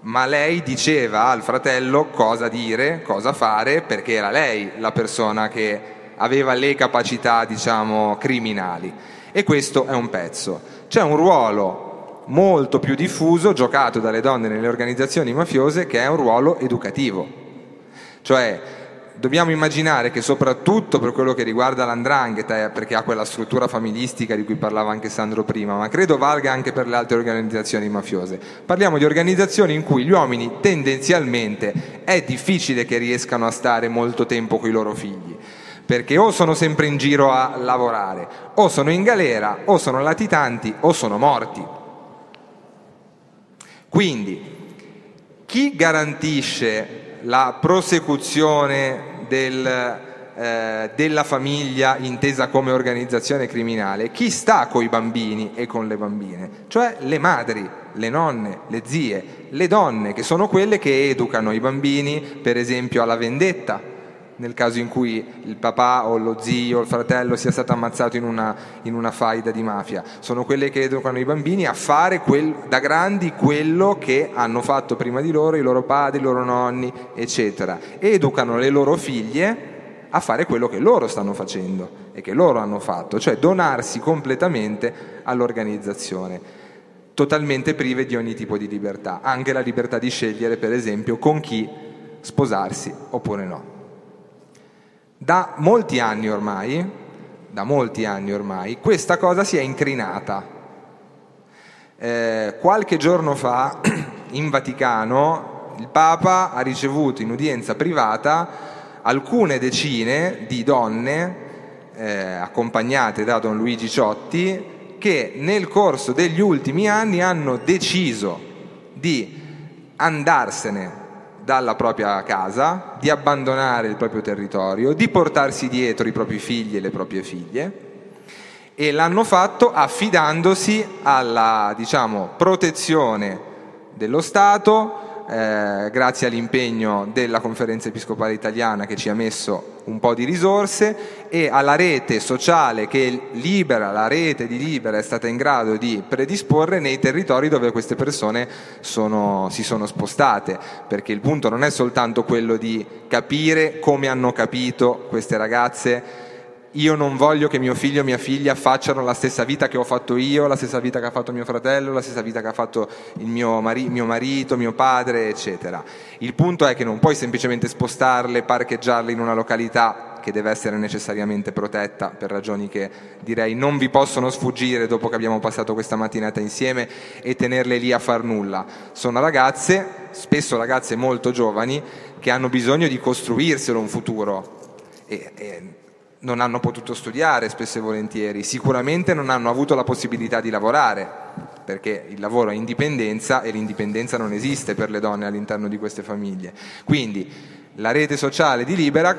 ma lei diceva al fratello cosa dire, cosa fare perché era lei la persona che aveva le capacità, diciamo, criminali. E questo è un pezzo. C'è un ruolo molto più diffuso giocato dalle donne nelle organizzazioni mafiose che è un ruolo educativo. Cioè dobbiamo immaginare che soprattutto per quello che riguarda l'andrangheta, eh, perché ha quella struttura familistica di cui parlava anche Sandro prima, ma credo valga anche per le altre organizzazioni mafiose. Parliamo di organizzazioni in cui gli uomini tendenzialmente è difficile che riescano a stare molto tempo con i loro figli perché o sono sempre in giro a lavorare, o sono in galera, o sono latitanti, o sono morti. Quindi, chi garantisce la prosecuzione del, eh, della famiglia intesa come organizzazione criminale, chi sta con i bambini e con le bambine, cioè le madri, le nonne, le zie, le donne, che sono quelle che educano i bambini, per esempio, alla vendetta, nel caso in cui il papà o lo zio o il fratello sia stato ammazzato in una, in una faida di mafia. Sono quelle che educano i bambini a fare quel, da grandi quello che hanno fatto prima di loro i loro padri, i loro nonni, eccetera. Educano le loro figlie a fare quello che loro stanno facendo e che loro hanno fatto, cioè donarsi completamente all'organizzazione, totalmente prive di ogni tipo di libertà, anche la libertà di scegliere per esempio con chi sposarsi oppure no. Da molti anni ormai, da molti anni ormai, questa cosa si è incrinata. Eh, qualche giorno fa in Vaticano il Papa ha ricevuto in udienza privata alcune decine di donne eh, accompagnate da Don Luigi Ciotti che nel corso degli ultimi anni hanno deciso di andarsene dalla propria casa, di abbandonare il proprio territorio, di portarsi dietro i propri figli e le proprie figlie. E l'hanno fatto affidandosi alla diciamo, protezione dello Stato, eh, grazie all'impegno della conferenza episcopale italiana che ci ha messo un po' di risorse e alla rete sociale che Libera, la rete di Libera è stata in grado di predisporre nei territori dove queste persone sono, si sono spostate, perché il punto non è soltanto quello di capire come hanno capito queste ragazze io non voglio che mio figlio o mia figlia facciano la stessa vita che ho fatto io, la stessa vita che ha fatto mio fratello, la stessa vita che ha fatto mio, mari- mio marito, mio padre, eccetera. Il punto è che non puoi semplicemente spostarle, parcheggiarle in una località che deve essere necessariamente protetta per ragioni che direi non vi possono sfuggire dopo che abbiamo passato questa mattinata insieme e tenerle lì a far nulla. Sono ragazze, spesso ragazze molto giovani, che hanno bisogno di costruirselo un futuro. E, e non hanno potuto studiare spesso e volentieri, sicuramente non hanno avuto la possibilità di lavorare, perché il lavoro è indipendenza e l'indipendenza non esiste per le donne all'interno di queste famiglie. Quindi la rete sociale di Libera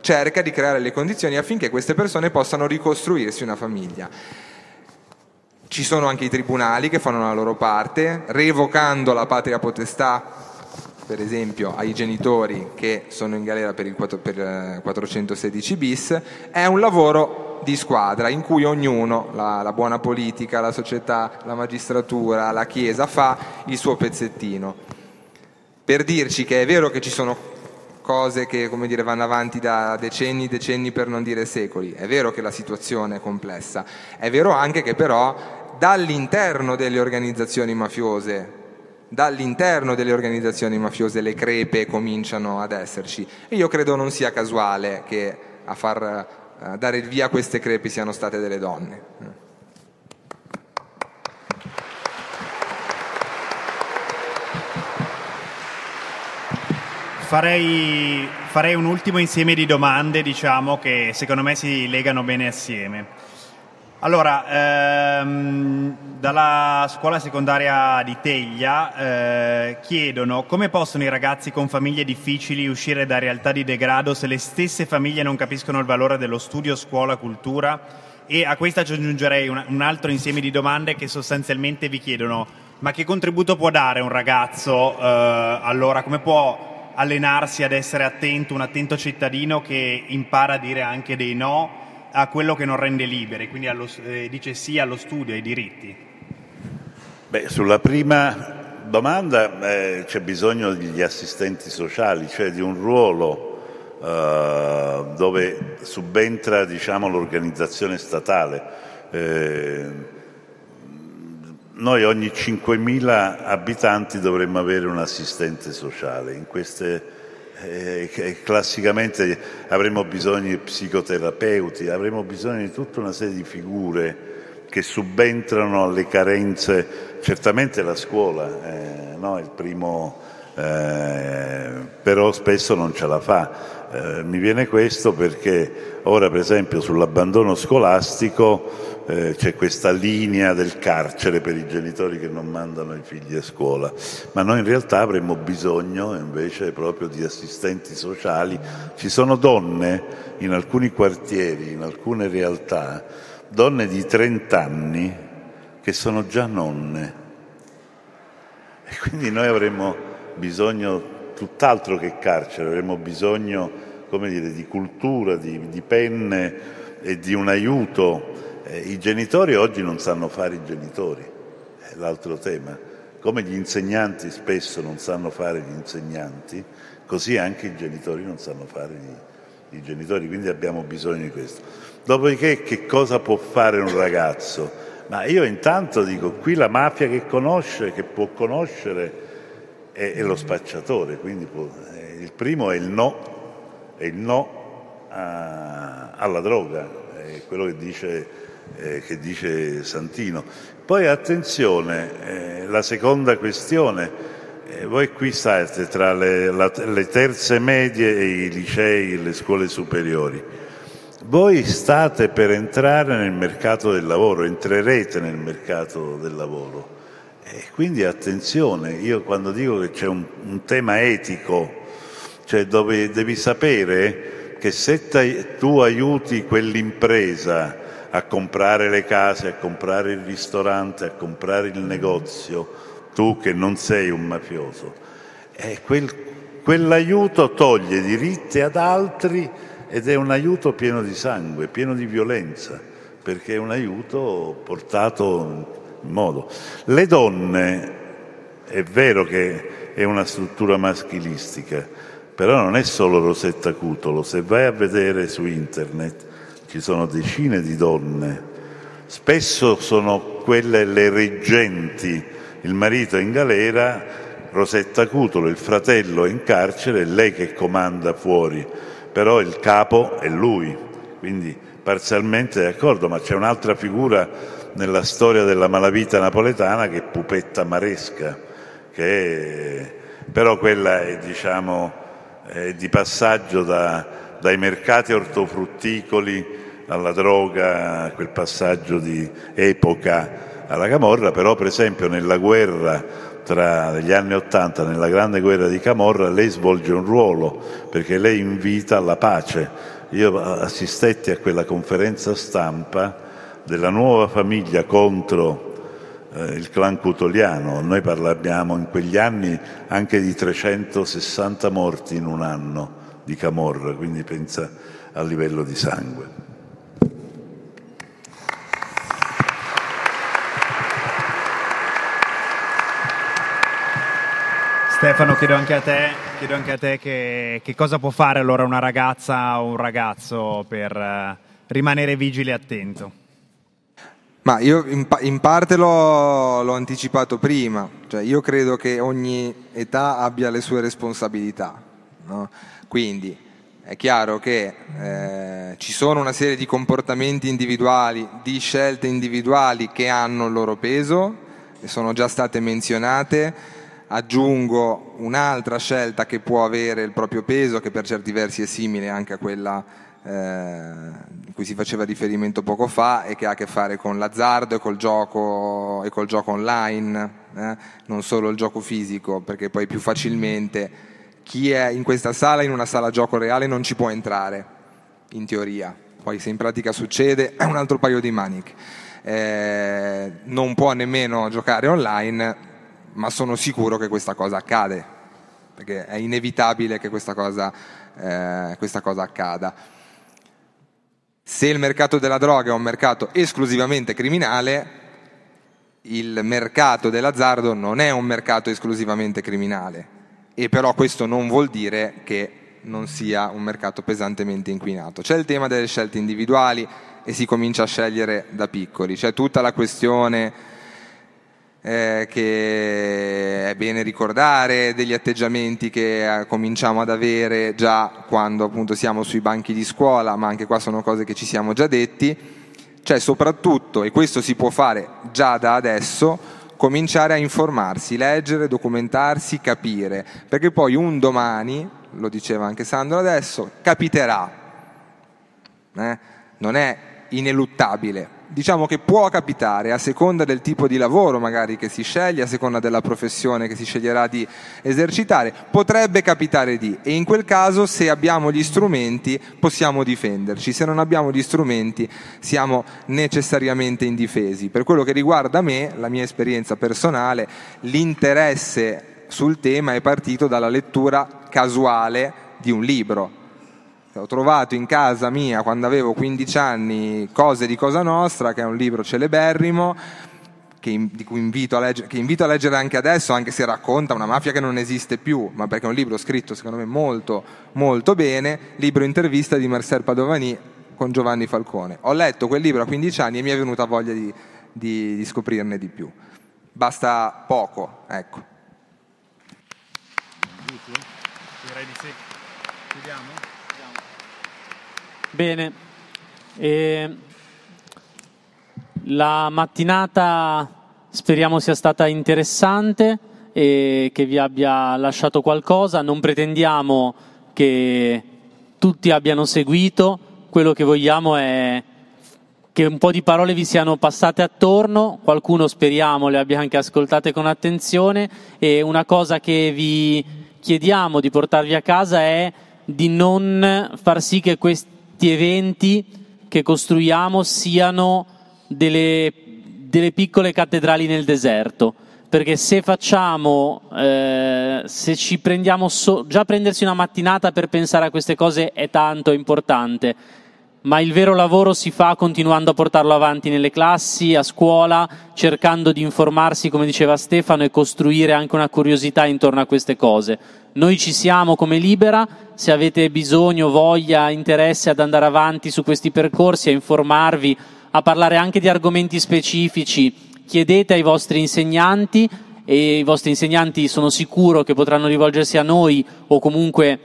cerca di creare le condizioni affinché queste persone possano ricostruirsi una famiglia. Ci sono anche i tribunali che fanno la loro parte, revocando la patria potestà, per esempio, ai genitori che sono in galera per il 416 bis, è un lavoro di squadra in cui ognuno, la, la buona politica, la società, la magistratura, la Chiesa, fa il suo pezzettino. Per dirci che è vero che ci sono cose che come dire, vanno avanti da decenni, decenni per non dire secoli. È vero che la situazione è complessa, è vero anche che però dall'interno delle organizzazioni mafiose, dall'interno delle organizzazioni mafiose le crepe cominciano ad esserci e io credo non sia casuale che a far a dare il via a queste crepi siano state delle donne. Farei, farei un ultimo insieme di domande, diciamo, che secondo me si legano bene assieme. Allora, ehm, dalla scuola secondaria di Teglia eh, chiedono come possono i ragazzi con famiglie difficili uscire da realtà di degrado se le stesse famiglie non capiscono il valore dello studio, scuola, cultura? E a questa aggiungerei un, un altro insieme di domande che sostanzialmente vi chiedono ma che contributo può dare un ragazzo eh, allora? Come può allenarsi ad essere attento, un attento cittadino che impara a dire anche dei no a quello che non rende liberi, quindi allo, eh, dice sì allo studio, ai diritti? Beh, sulla prima domanda eh, c'è bisogno degli assistenti sociali, cioè di un ruolo eh, dove subentra diciamo, l'organizzazione statale. Eh, noi ogni 5.000 abitanti dovremmo avere un assistente sociale. In queste eh, classicamente avremo bisogno di psicoterapeuti, avremo bisogno di tutta una serie di figure che subentrano alle carenze, certamente la scuola, eh, no? il primo, eh, però spesso non ce la fa. Eh, mi viene questo perché ora per esempio sull'abbandono scolastico eh, c'è questa linea del carcere per i genitori che non mandano i figli a scuola, ma noi in realtà avremmo bisogno invece proprio di assistenti sociali. Ci sono donne in alcuni quartieri, in alcune realtà, donne di 30 anni che sono già nonne. E quindi noi avremmo bisogno tutt'altro che carcere, avremmo bisogno dire, di cultura, di, di penne e di un aiuto eh, I genitori oggi non sanno fare i genitori, è l'altro tema. Come gli insegnanti spesso non sanno fare gli insegnanti, così anche i genitori non sanno fare i, i genitori, quindi abbiamo bisogno di questo. Dopodiché che cosa può fare un ragazzo? Ma io intanto dico, qui la mafia che conosce, che può conoscere, è, è lo spacciatore, quindi può, eh, il primo è il no, è il no a, alla droga, è quello che dice eh, che dice Santino. Poi attenzione, eh, la seconda questione, eh, voi qui state tra le, la, le terze medie e i licei e le scuole superiori. Voi state per entrare nel mercato del lavoro, entrerete nel mercato del lavoro. E quindi attenzione, io quando dico che c'è un, un tema etico, cioè dove devi sapere che se tu aiuti quell'impresa a comprare le case, a comprare il ristorante, a comprare il negozio, tu che non sei un mafioso. Quel, quell'aiuto toglie diritti ad altri ed è un aiuto pieno di sangue, pieno di violenza, perché è un aiuto portato modo. Le donne, è vero che è una struttura maschilistica, però non è solo Rosetta Cutolo, se vai a vedere su internet ci sono decine di donne, spesso sono quelle le reggenti, il marito è in galera, Rosetta Cutolo, il fratello è in carcere, è lei che comanda fuori, però il capo è lui, quindi parzialmente d'accordo, ma c'è un'altra figura nella storia della malavita napoletana che è Pupetta Maresca, che è, però quella è, diciamo, è di passaggio da, dai mercati ortofrutticoli alla droga, quel passaggio di epoca alla Camorra, però per esempio nella guerra tra gli anni Ottanta nella grande guerra di Camorra, lei svolge un ruolo perché lei invita alla pace. Io assistetti a quella conferenza stampa della nuova famiglia contro eh, il clan cutoliano. Noi parliamo in quegli anni anche di 360 morti in un anno di Camorra, quindi pensa a livello di sangue. Stefano, chiedo anche a te, anche a te che, che, cosa può fare allora una ragazza o un ragazzo per uh, rimanere vigile e attento? Ma io in, in parte l'ho, l'ho, anticipato prima, cioè io credo che ogni età abbia le sue responsabilità, no? quindi è chiaro che eh, ci sono una serie di comportamenti individuali, di scelte individuali che hanno il loro peso e sono già state menzionate aggiungo un'altra scelta che può avere il proprio peso, che per certi versi è simile anche a quella eh, cui si faceva riferimento poco fa e che ha a che fare con l'azzardo e col gioco, e col gioco online, eh? non solo il gioco fisico, perché poi più facilmente chi è in questa sala, in una sala gioco reale, non ci può entrare, in teoria. Poi se in pratica succede è un altro paio di maniche. Eh, non può nemmeno giocare online ma sono sicuro che questa cosa accade, perché è inevitabile che questa cosa, eh, questa cosa accada. Se il mercato della droga è un mercato esclusivamente criminale, il mercato dell'azzardo non è un mercato esclusivamente criminale, e però questo non vuol dire che non sia un mercato pesantemente inquinato. C'è il tema delle scelte individuali e si comincia a scegliere da piccoli, c'è tutta la questione eh, che è bene ricordare, degli atteggiamenti che eh, cominciamo ad avere già quando appunto siamo sui banchi di scuola, ma anche qua sono cose che ci siamo già detti, cioè soprattutto, e questo si può fare già da adesso, cominciare a informarsi, leggere, documentarsi, capire, perché poi un domani, lo diceva anche Sandro adesso, capiterà, eh? non è ineluttabile diciamo che può capitare a seconda del tipo di lavoro magari che si sceglie, a seconda della professione che si sceglierà di esercitare, potrebbe capitare di. E in quel caso se abbiamo gli strumenti possiamo difenderci, se non abbiamo gli strumenti siamo necessariamente indifesi. Per quello che riguarda me, la mia esperienza personale, l'interesse sul tema è partito dalla lettura casuale di un libro ho trovato in casa mia quando avevo 15 anni Cose di Cosa Nostra, che è un libro celeberrimo, che, cui invito a, leggere, che invito a leggere anche adesso, anche se racconta una mafia che non esiste più, ma perché è un libro scritto secondo me molto, molto bene, libro intervista di Marcel Padovani con Giovanni Falcone. Ho letto quel libro a 15 anni e mi è venuta voglia di, di, di scoprirne di più. Basta poco, ecco. Direi di sì. Bene, e la mattinata speriamo sia stata interessante e che vi abbia lasciato qualcosa. Non pretendiamo che tutti abbiano seguito, quello che vogliamo è che un po' di parole vi siano passate attorno, qualcuno speriamo le abbia anche ascoltate con attenzione. E una cosa che vi chiediamo di portarvi a casa è di non far sì che questi questi eventi che costruiamo siano delle, delle piccole cattedrali nel deserto. Perché se facciamo, eh, se ci prendiamo, so- già prendersi una mattinata per pensare a queste cose è tanto importante ma il vero lavoro si fa continuando a portarlo avanti nelle classi, a scuola, cercando di informarsi, come diceva Stefano, e costruire anche una curiosità intorno a queste cose. Noi ci siamo come Libera, se avete bisogno, voglia, interesse ad andare avanti su questi percorsi, a informarvi, a parlare anche di argomenti specifici, chiedete ai vostri insegnanti e i vostri insegnanti sono sicuro che potranno rivolgersi a noi o comunque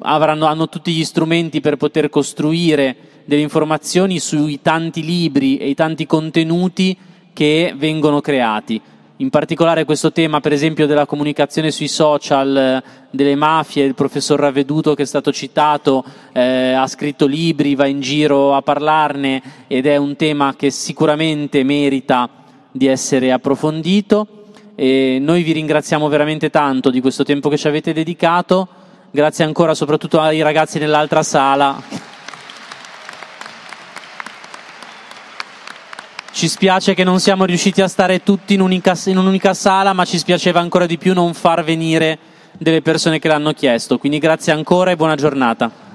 avranno, hanno tutti gli strumenti per poter costruire delle informazioni sui tanti libri e i tanti contenuti che vengono creati. In particolare questo tema, per esempio, della comunicazione sui social, delle mafie, il professor Ravveduto che è stato citato, eh, ha scritto libri, va in giro a parlarne ed è un tema che sicuramente merita di essere approfondito. E noi vi ringraziamo veramente tanto di questo tempo che ci avete dedicato. Grazie ancora soprattutto ai ragazzi nell'altra sala. Ci spiace che non siamo riusciti a stare tutti in, unica, in un'unica sala, ma ci spiaceva ancora di più non far venire delle persone che l'hanno chiesto. Quindi grazie ancora e buona giornata.